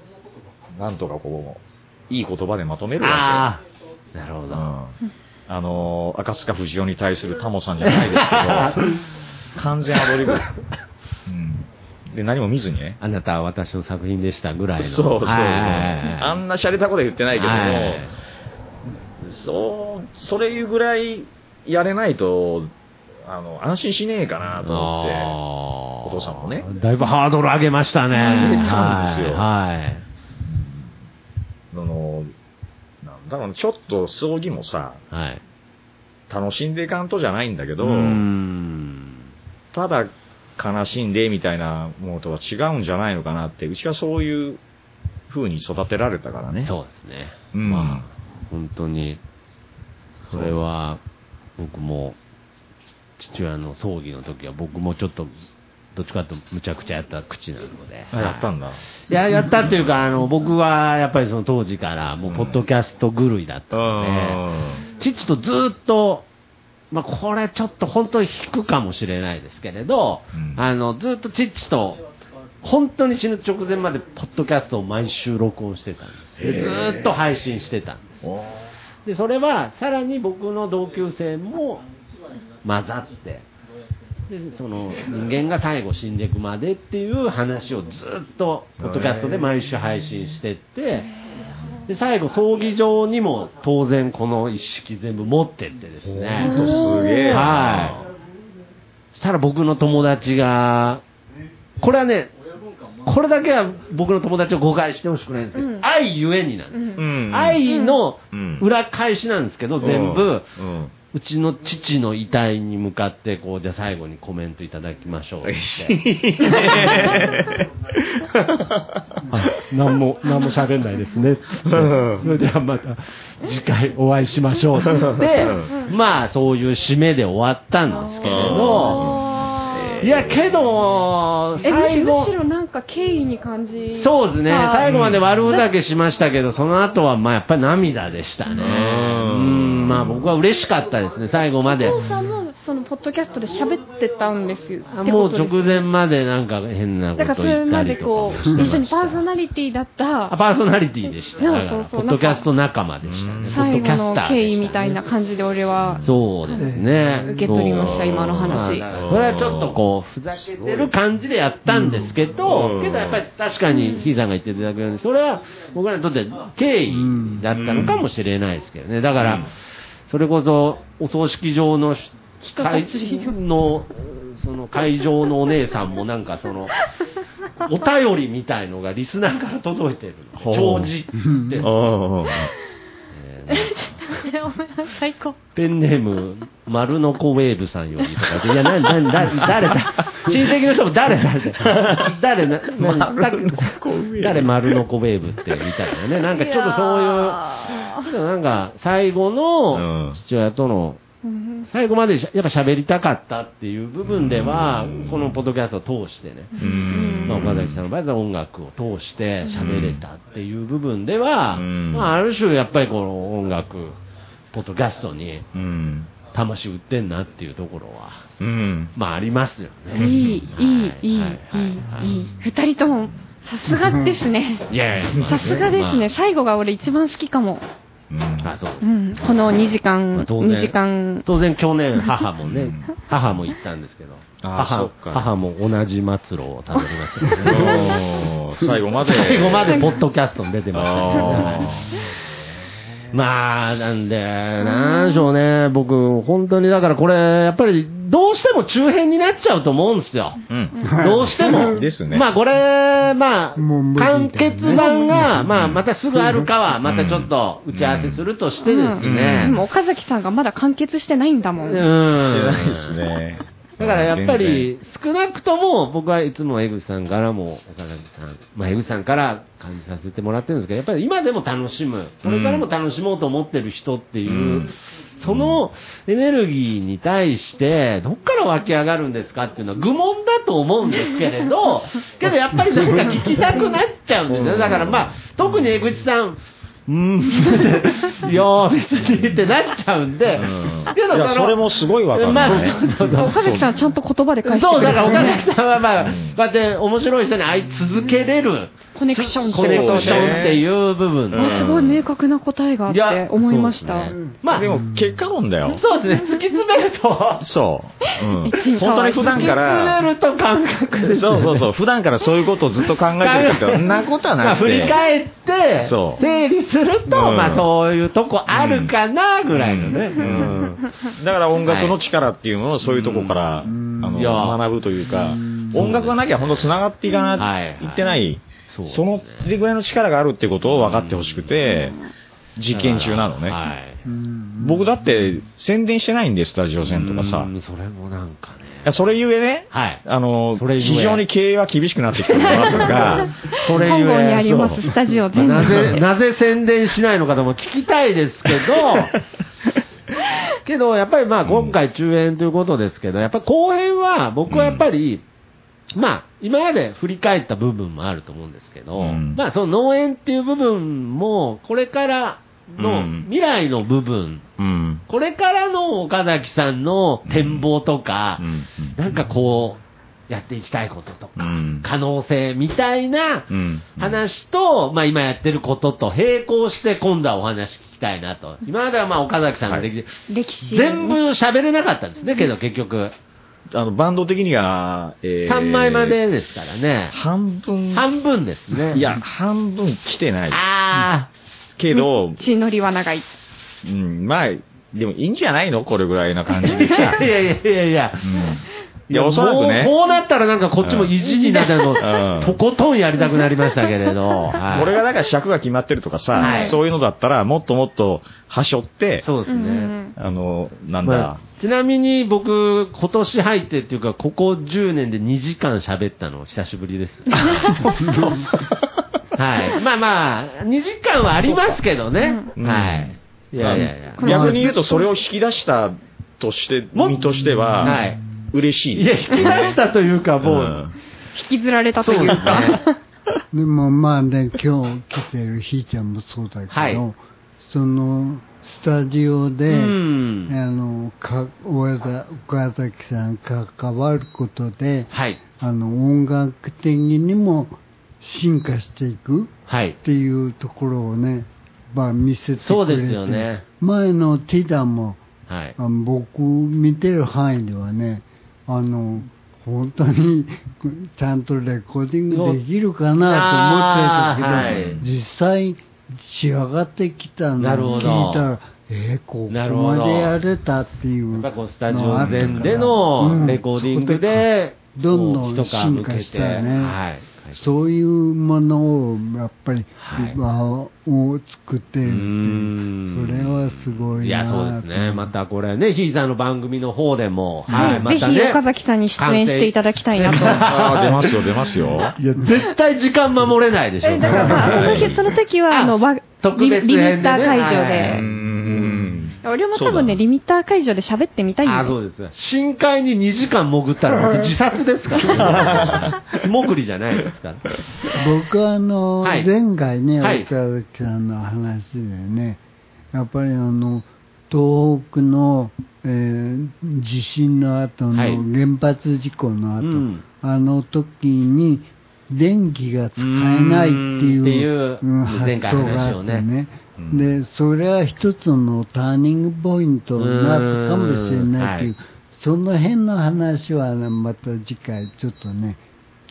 なんとかこう、いい言葉でまとめるわああ、なるほけ。ど。うん。あのー赤塚不二夫に対するタモさんじゃないですけど、完全アドリブ。うん。で、何も見ずにね。あなたは私の作品でしたぐらいの。そうそう。はいはいはいあんな洒落たこと言ってないけども、はいそう、それいうぐらいやれないと、あの、安心しねえかなと思って、お父さんもね。だいぶハードル上げましたね。上げたんですよはい。あの、なんだろうな、ちょっと葬儀もさ、はい。はい。楽しんでいかんとじゃないんだけど。ただ悲しんでみたいなものとは違うんじゃないのかなって、うちはそういう風に育てられたからね。そうですね。うんまあ、本当に、それは、僕も、父親の葬儀の時は僕もちょっと、どっちかというとむちゃくちゃやった口なので。あ、やったんだ。だ。いや、やったっていうか、あの、僕はやっぱりその当時から、もう、ポッドキャスト狂いだったので、父とずっと、まあ、これちょっと本当に引くかもしれないですけれど、うんあの、ずっと父と、本当に死ぬ直前まで、ポッドキャストを毎週録音してたんです。ずっと配信してたんです。おで、それは、さらに僕の同級生も混ざって、で、その、人間が最後死んでいくまでっていう話をずっと、ポッドキャストで毎週配信してって、で、最後、葬儀場にも当然この一式全部持ってってですね。ほんとすげえなはい。そしたら僕の友達が、これはね、これだけは僕の友達を誤解してほしくないんですけど、うん。愛ゆえになんです。うん。うん。愛のうん。裏返しなんですけど、全部、うちの父の遺体に向かって、こう、じゃあ最後にコメントいただきましょうって。あ何も、何も喋んないですね。それではまた次回お会いしましょうって、まあそういう締めで終わったんですけれど、いや、けど、え、むし最後むしろなんか敬意に感じそうですね。はい最後まで悪ふざけしましたけど、その後はまあやっぱり涙でしたね。うん、まあ僕は嬉しかったですね、最後まで。お父さんもそのポッドキャストで喋ってたんですよ。あもう直前までなんか変なこだからとそれまで言ったりとかこう、もしてました一緒にパーソナリティだったあパーソナリティでした。そうだからそうそうポッドキャスト仲間でしたね。ポッ最ドキャ後スターでしたねの敬意みたいな感じで俺は、そうですね。受け取りましたそう今の話まあそれはちょっとこう、ふざけてる感じでやったんですけど、けどやっぱり確かに、ひーさんが言っていただくように、それは僕らにとって敬意だったのかもしれないですけどね。だから、それこそ、お葬式場の人たの、その会場のお姉さんもなんかその、お便りみたいのがリスナーから届いてるほう。長寿って。最高。ペンネーム、丸の子ウェーブさんよりとかで、いや、な、な、な、誰だ？親戚の人も誰だ？って誰な、な、だ誰丸の子ウェーブって、みたいなね。なんかちょっとそういう、ちょっとなんか、最後の父親との、最後までしゃやっぱ喋りたかったっていう部分では、このポッドキャストを通してね、うんまあ、岡崎さんの場合は音楽を通して喋れたっていう部分では、うんまあ、ある種やっぱりこの音楽、ポッドキャストにうん。魂売ってんなっていうところは、うん。まあありますよね。いい、いい、いい、いい。二人とも、さすがですね。いやいやさすがですね。最後が俺一番好きかも。うんあ、そう。うん。この2時まあ間、当然2時間。当然去年母もね、母も行ったんですけど、母あそっか母も同じ末路をたどりましたよね。最後まで。最後までポッドキャストに出てましたけどねあ まあ、なんで、なんでしょうね、僕、本当にだからこれ、やっぱり、どうしても中編になっちゃうと思うんですよ。ーうん。どうしても。ですねまあこれ、まあ、完結版が、まあまたすぐあるかは、またちょっと打ち合わせするとしてですでね。も岡崎さんがまだ完結してないんだもん。うん。してないですね。だからやっぱり、少なくとも僕はいつも江口さんからも、岡崎さん、まあ江口さんから感じさせてもらってるんですけど、やっぱり今でも楽しむ、これからも楽しもうと思ってる人っていう、うん。そのエネルギーに対して、どっから湧き上がるんですかっていうのは愚問だと思うんですけれど、けどやっぱりなんか聞きたくなっちゃうんですよ。だからまあ、特に江口さん、うーん、いやー別にってなっちゃうんで、うん。いや、それもすごいわかる。まあね。そうそう岡崎さんちゃんと言葉で返してそう、くれる。だから岡崎さんはまあ、こうんうやって面白い人に会い続けれる、コネクションってコネクションっていう部分。で。うすごい明確な答えがあって思いました。まあ、でも、結果論だよ。そうですね、突き詰めると、そう。うん。本当に普段か突き詰ら、めると感覚。そうそうそう、普段からそういうことをずっと考えてるけど、そんなことはまあ、なくて。振り返って、そう。整理すると、うん。まあ、そういうとこあるかな、ぐらいのね。だから音楽の力っていうのをそういうとこから、んあの学ぶというかうん、音楽がなきゃ本当繋がっていかな、はい。いってない、そねそのそれぐらいの力があるってことを分かってほしくて、実験中なのね。はい。僕だって宣伝してないんで、スタジオ戦とかさ。それもなんかね。やそれゆえね、はい。あの非常に経営は厳しくなってきておりますが、そ れ本郷にありまそうすスタジオまあ全部。なぜ、なぜ宣伝しないのかとも聞きたいですけど、けど、やっぱりまあ今回中編ということですけど、やっぱ後編は僕はやっぱり、まあ今まで振り返った部分もあると思うんですけど、うんまあその農園っていう部分も、これからのうん未来の部分、うん。これからの岡崎さんの展望とかう、んなんかこう、やっていきたいこととか、うん可能性みたいなうん。話と、まあ今やってることと並行して今度はお話聞きたいなと。今まではまあ岡崎さんの歴史、歴史。全部喋れなかったんですね、けど結局。あの、バンド的には、えー3枚までですからね。半分、半分ですね。いや、半分来てない。あけど、血のりは長い。うん、まあ、でもいいんじゃないの？これぐらいな感じであ。さ。いやいやいやいや。うんいや、おそらくね。こうなったらなんかこっちも意地になってもうんとことんやりたくなりましたけれど。はい俺がだから尺が決まってるとかさ、はいそういうのだったら、もっともっと、はしょって、そうですね。あの、なんだ、まあちなみに僕、今年入ってっていうか、ここ10年で2時間喋ったの久しぶりです。はい。まあまあ、2時間はありますけどね。うんはい。いやいやいや。逆に言うと、それを引き出したとして、も身としては、はい。嬉しい。いや、引き出したというか、もう、うん引きずられたというか。ね。でもまあね、今日来てるひーちゃんもそうだけど、はいそのスタジオで、うんあのか岡田岡崎さん関わることで、はい。あの音楽的にも進化していくはいっ。ていうところをね、まあ、見せてくれてそうですよね前のティダもはい。僕見てる範囲ではねあの本当にちゃんとレコーディングできるかなと思ってたけど、はい。実際仕上がってきたのを聞いたらえー、ここまでやれたっていうやっぱこうスタジオ全でのレコーディングで、どんどん進化したよね。はい。そういうものをやっぱり、はい輪を作ってるってそれはすごいないや、そうですね。またこれね、ひいさんの番組の方でも、はい、まぜひたね。岡崎さんに出演していただきたいなと。ああ、出ますよ、出ますよ。いや、絶対時間守れないでしょ。えだからまあ、その日その時は、あの、わ特別編でねリリミッター会場で。ん。俺も多分ね、リミッター会場で喋ってみたいんあ、でそうですか。深海に2時間潜ったら僕 自殺ですから。潜りじゃないですから。僕はあの、はい前回ね、はい岡崎さんの話でね、やっぱりあの、東北の、えー地震の後のはい原発事故の後、うんあの時に電気が使えないっていううーん発想があってね。うんで、それは一つのターニングポイントになったかもしれないっていう、うんはいその辺の話はね、また次回ちょっとね、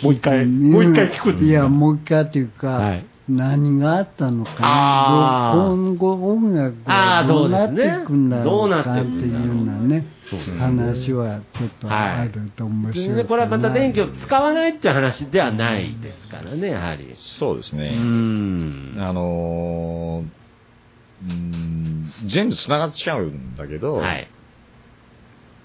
もう一回もう一回聞くいや、もう一回というか、はい何があったのか今後音楽がどうなっていくんだろうかどうなっていくんだろういうようなね話はちょっとあると面白いかな。でこれはまた電気を使わないっていう話ではないですからね、やはり。うそうですね。ん。あのーうん全部繋がっちゃうんだけど、はい。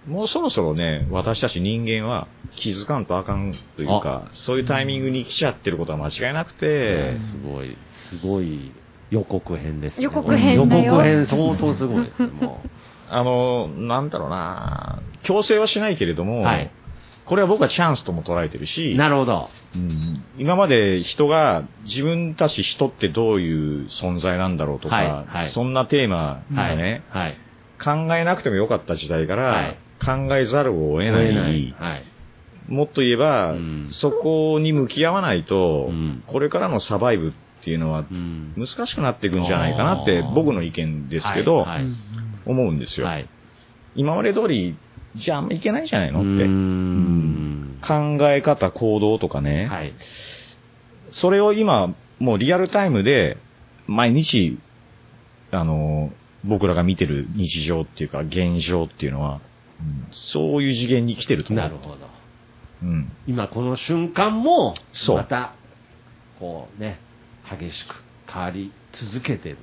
もうそろそろね、私たち人間は気づかんとあかんというか、そういうタイミングに来ちゃってることは間違いなくて、すごい、すごい予告編ですね。予告編だよ。予告編相当すごいですね、も あの、なんだろうな。強制はしないけれども、はいこれは僕はチャンスとも捉えてるしう。、なるほど。うん今まで人が自分たち人ってどういう存在なんだろうとか、はいはいそんなテーマはい。がね、はい。考えなくてもよかった時代から、はい考えざるを得ない、はい。もっと言えば、うんそこに向き合わないと、うんこれからのサバイブっていうのはうん難しくなっていくんじゃないかなって僕の意見ですけど、思うんですよ。はい。今まで通りじゃああんまいけないんじゃないのって考え方、行動とかね、はい。それを今、もうリアルタイムで、毎日、あの、僕らが見てる日常っていうか、現状っていうのは、うんそういう次元に来てると思う。なるほど。うん。今この瞬間も、そうまた、こうね、激しく変わり続けてる。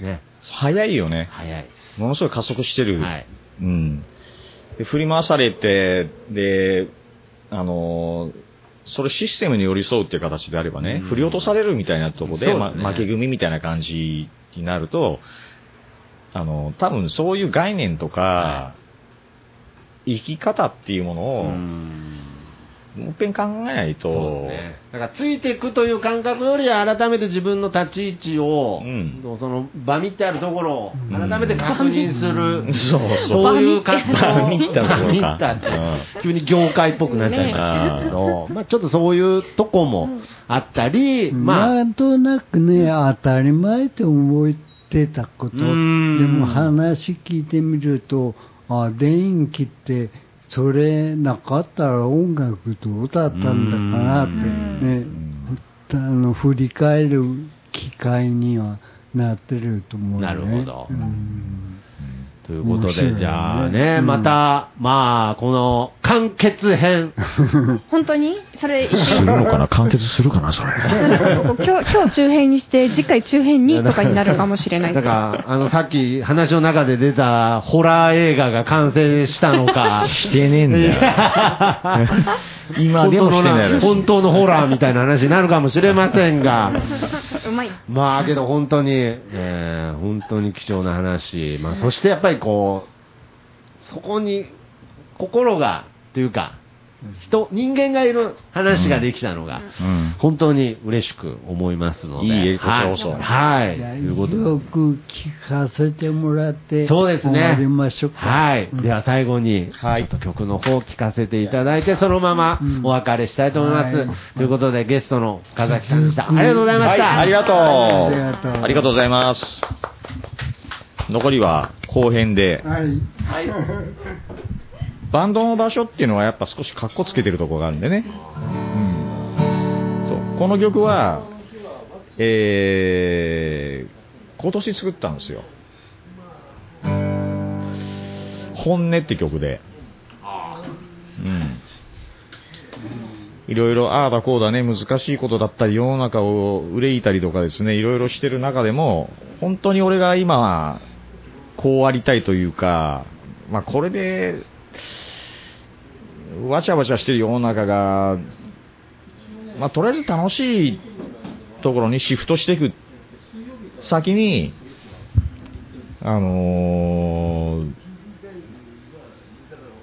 ね。早いよね。早い。ものすごい加速してる。はい。うん。で振り回されて、で、あのーそれシステムに寄り添うっていう形であればね、うん。振り落とされるみたいなところで、ね。ま負け組みたいな感じになると、あの、多分そういう概念とか、は生き方っていうものうを、んもう一遍考えないと、ね。だからついていくという感覚よりは改めて自分の立ち位置を、うん。その場見ってあるところを改めて確認する。そうそう。そういう活動。場見ったところか。急に業界っぽくなっちゃいましたけど、まあちょっとそういうとこもあったり、まあ、なんとなくね、当たり前って思ってたこと、でうん。も話聞いてみると、あ、電気って、それなかったら音楽どうだったんだかなってね、あの振り返る機会にはなってると思うね。なるほど。うんということで、ねじゃあね、うんまた、まあ、この、完結編。本当に？それ一す緒に？るのかな？完結するかな？それ。今日、今日中編にして、次回中編にとかになるかもしれない。だから、あの、さっき話の中で出たホラー映画が完成したのか。してねえんだよ。今でもしてないらしい。本当のホラーみたいな話になるかもしれませんが。うまい。まあけど本当に、えー本当に貴重な話。まあそしてやっぱりこう、そこに心が、というか、人、人間がいる話ができたのが、うん。本当に嬉しく思いますので。いいはい。はい。いやということでよく聞かせてもらって、そうですね終わりましょうか。はい。うんでは最後に、はいちょっと曲の方を聞かせていただいて、そのままうんお別れしたいと思います。はいということで、ゲストの深崎さんでした。ありがとうございまはい、した。ありがとう。ありがとうありがとうございます。残りは後編で、はい。バンドの場所っていうのはやっぱ少しカッコつけてるとこがあるんでね。うん。そう。この曲は、えー、今年作ったんですよ。本音って曲で。うん。いろいろ、ああだこうだね、難しいことだったり、世の中を憂いたりとかですね、いろいろしてる中でも、本当に俺が今、こうありたいというか、まあこれで、わちゃわちゃしてる世の中が、まあとりあえず楽しいところにシフトしていく。先に、あのー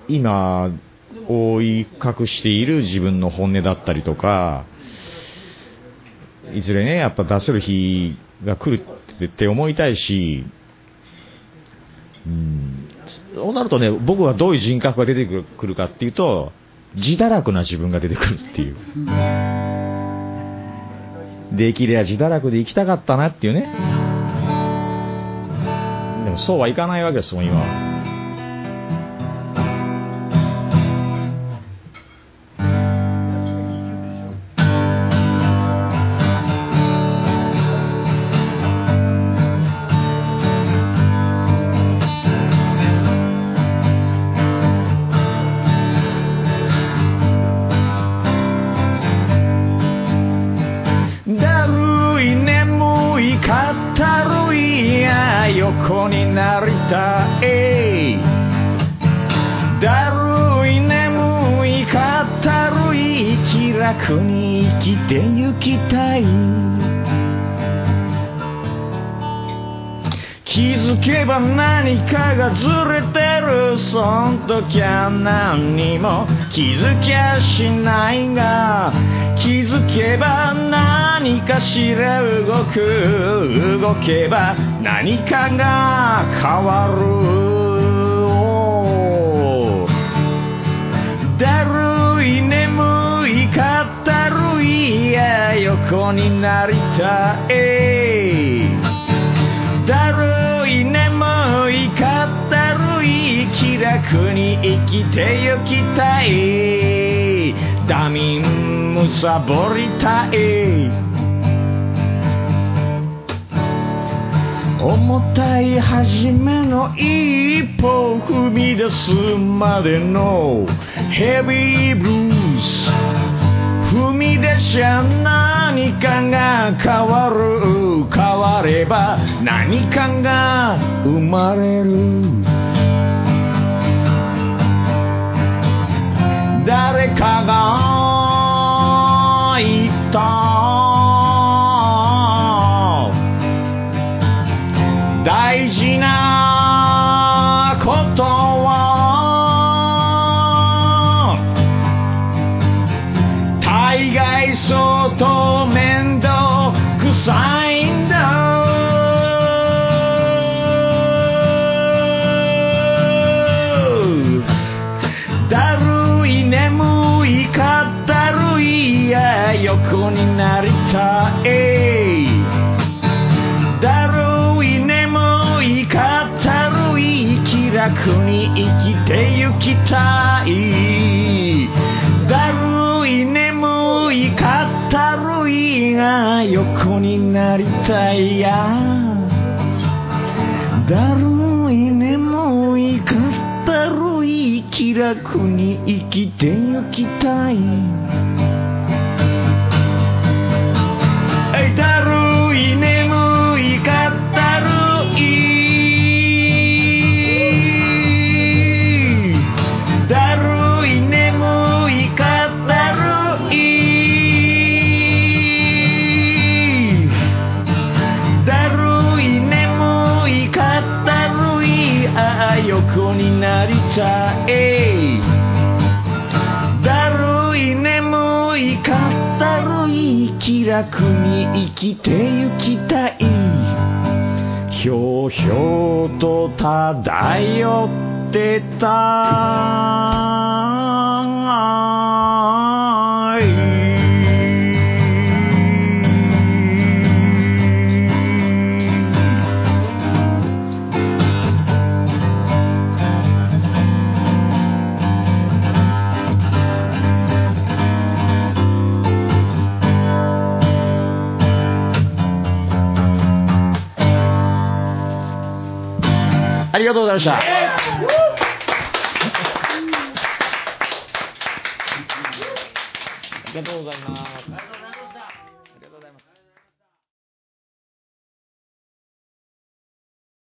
今、覆い隠している自分の本音だったりとか、いずれね、やっぱ出せる日が来るって思いたいし、うん、そうなるとね、僕はどういう人格が出てくるかっていうと、自堕落な自分が出てくるっていう。できれば自堕落で生きたかったなっていうね。でもそうはいかないわけですもん、今は。たい。だるい眠いかったるい気楽に生きてゆきたい。気づけば何かがずれてるそん時は何にも気づきゃしないが。気づけば何かしら動く。動けば何かが変わるだるい眠いかったるいや横になりたい。だるい眠いかったるい気楽に生きてゆきたい。ダミンむさぼりたい。重たい初めの一歩踏み出すまでのヘビーブルース。踏み出しゃ何かが変わる変われば何かが生まれる。誰かが言った。生きてゆきたい。だるい眠いかったるいが横になりたいや。だるい眠いかったるい気楽に生きてゆきたい。楽に生きてゆきたい。ひょうひょうと漂ってた。がとうございました。ありがとうございます。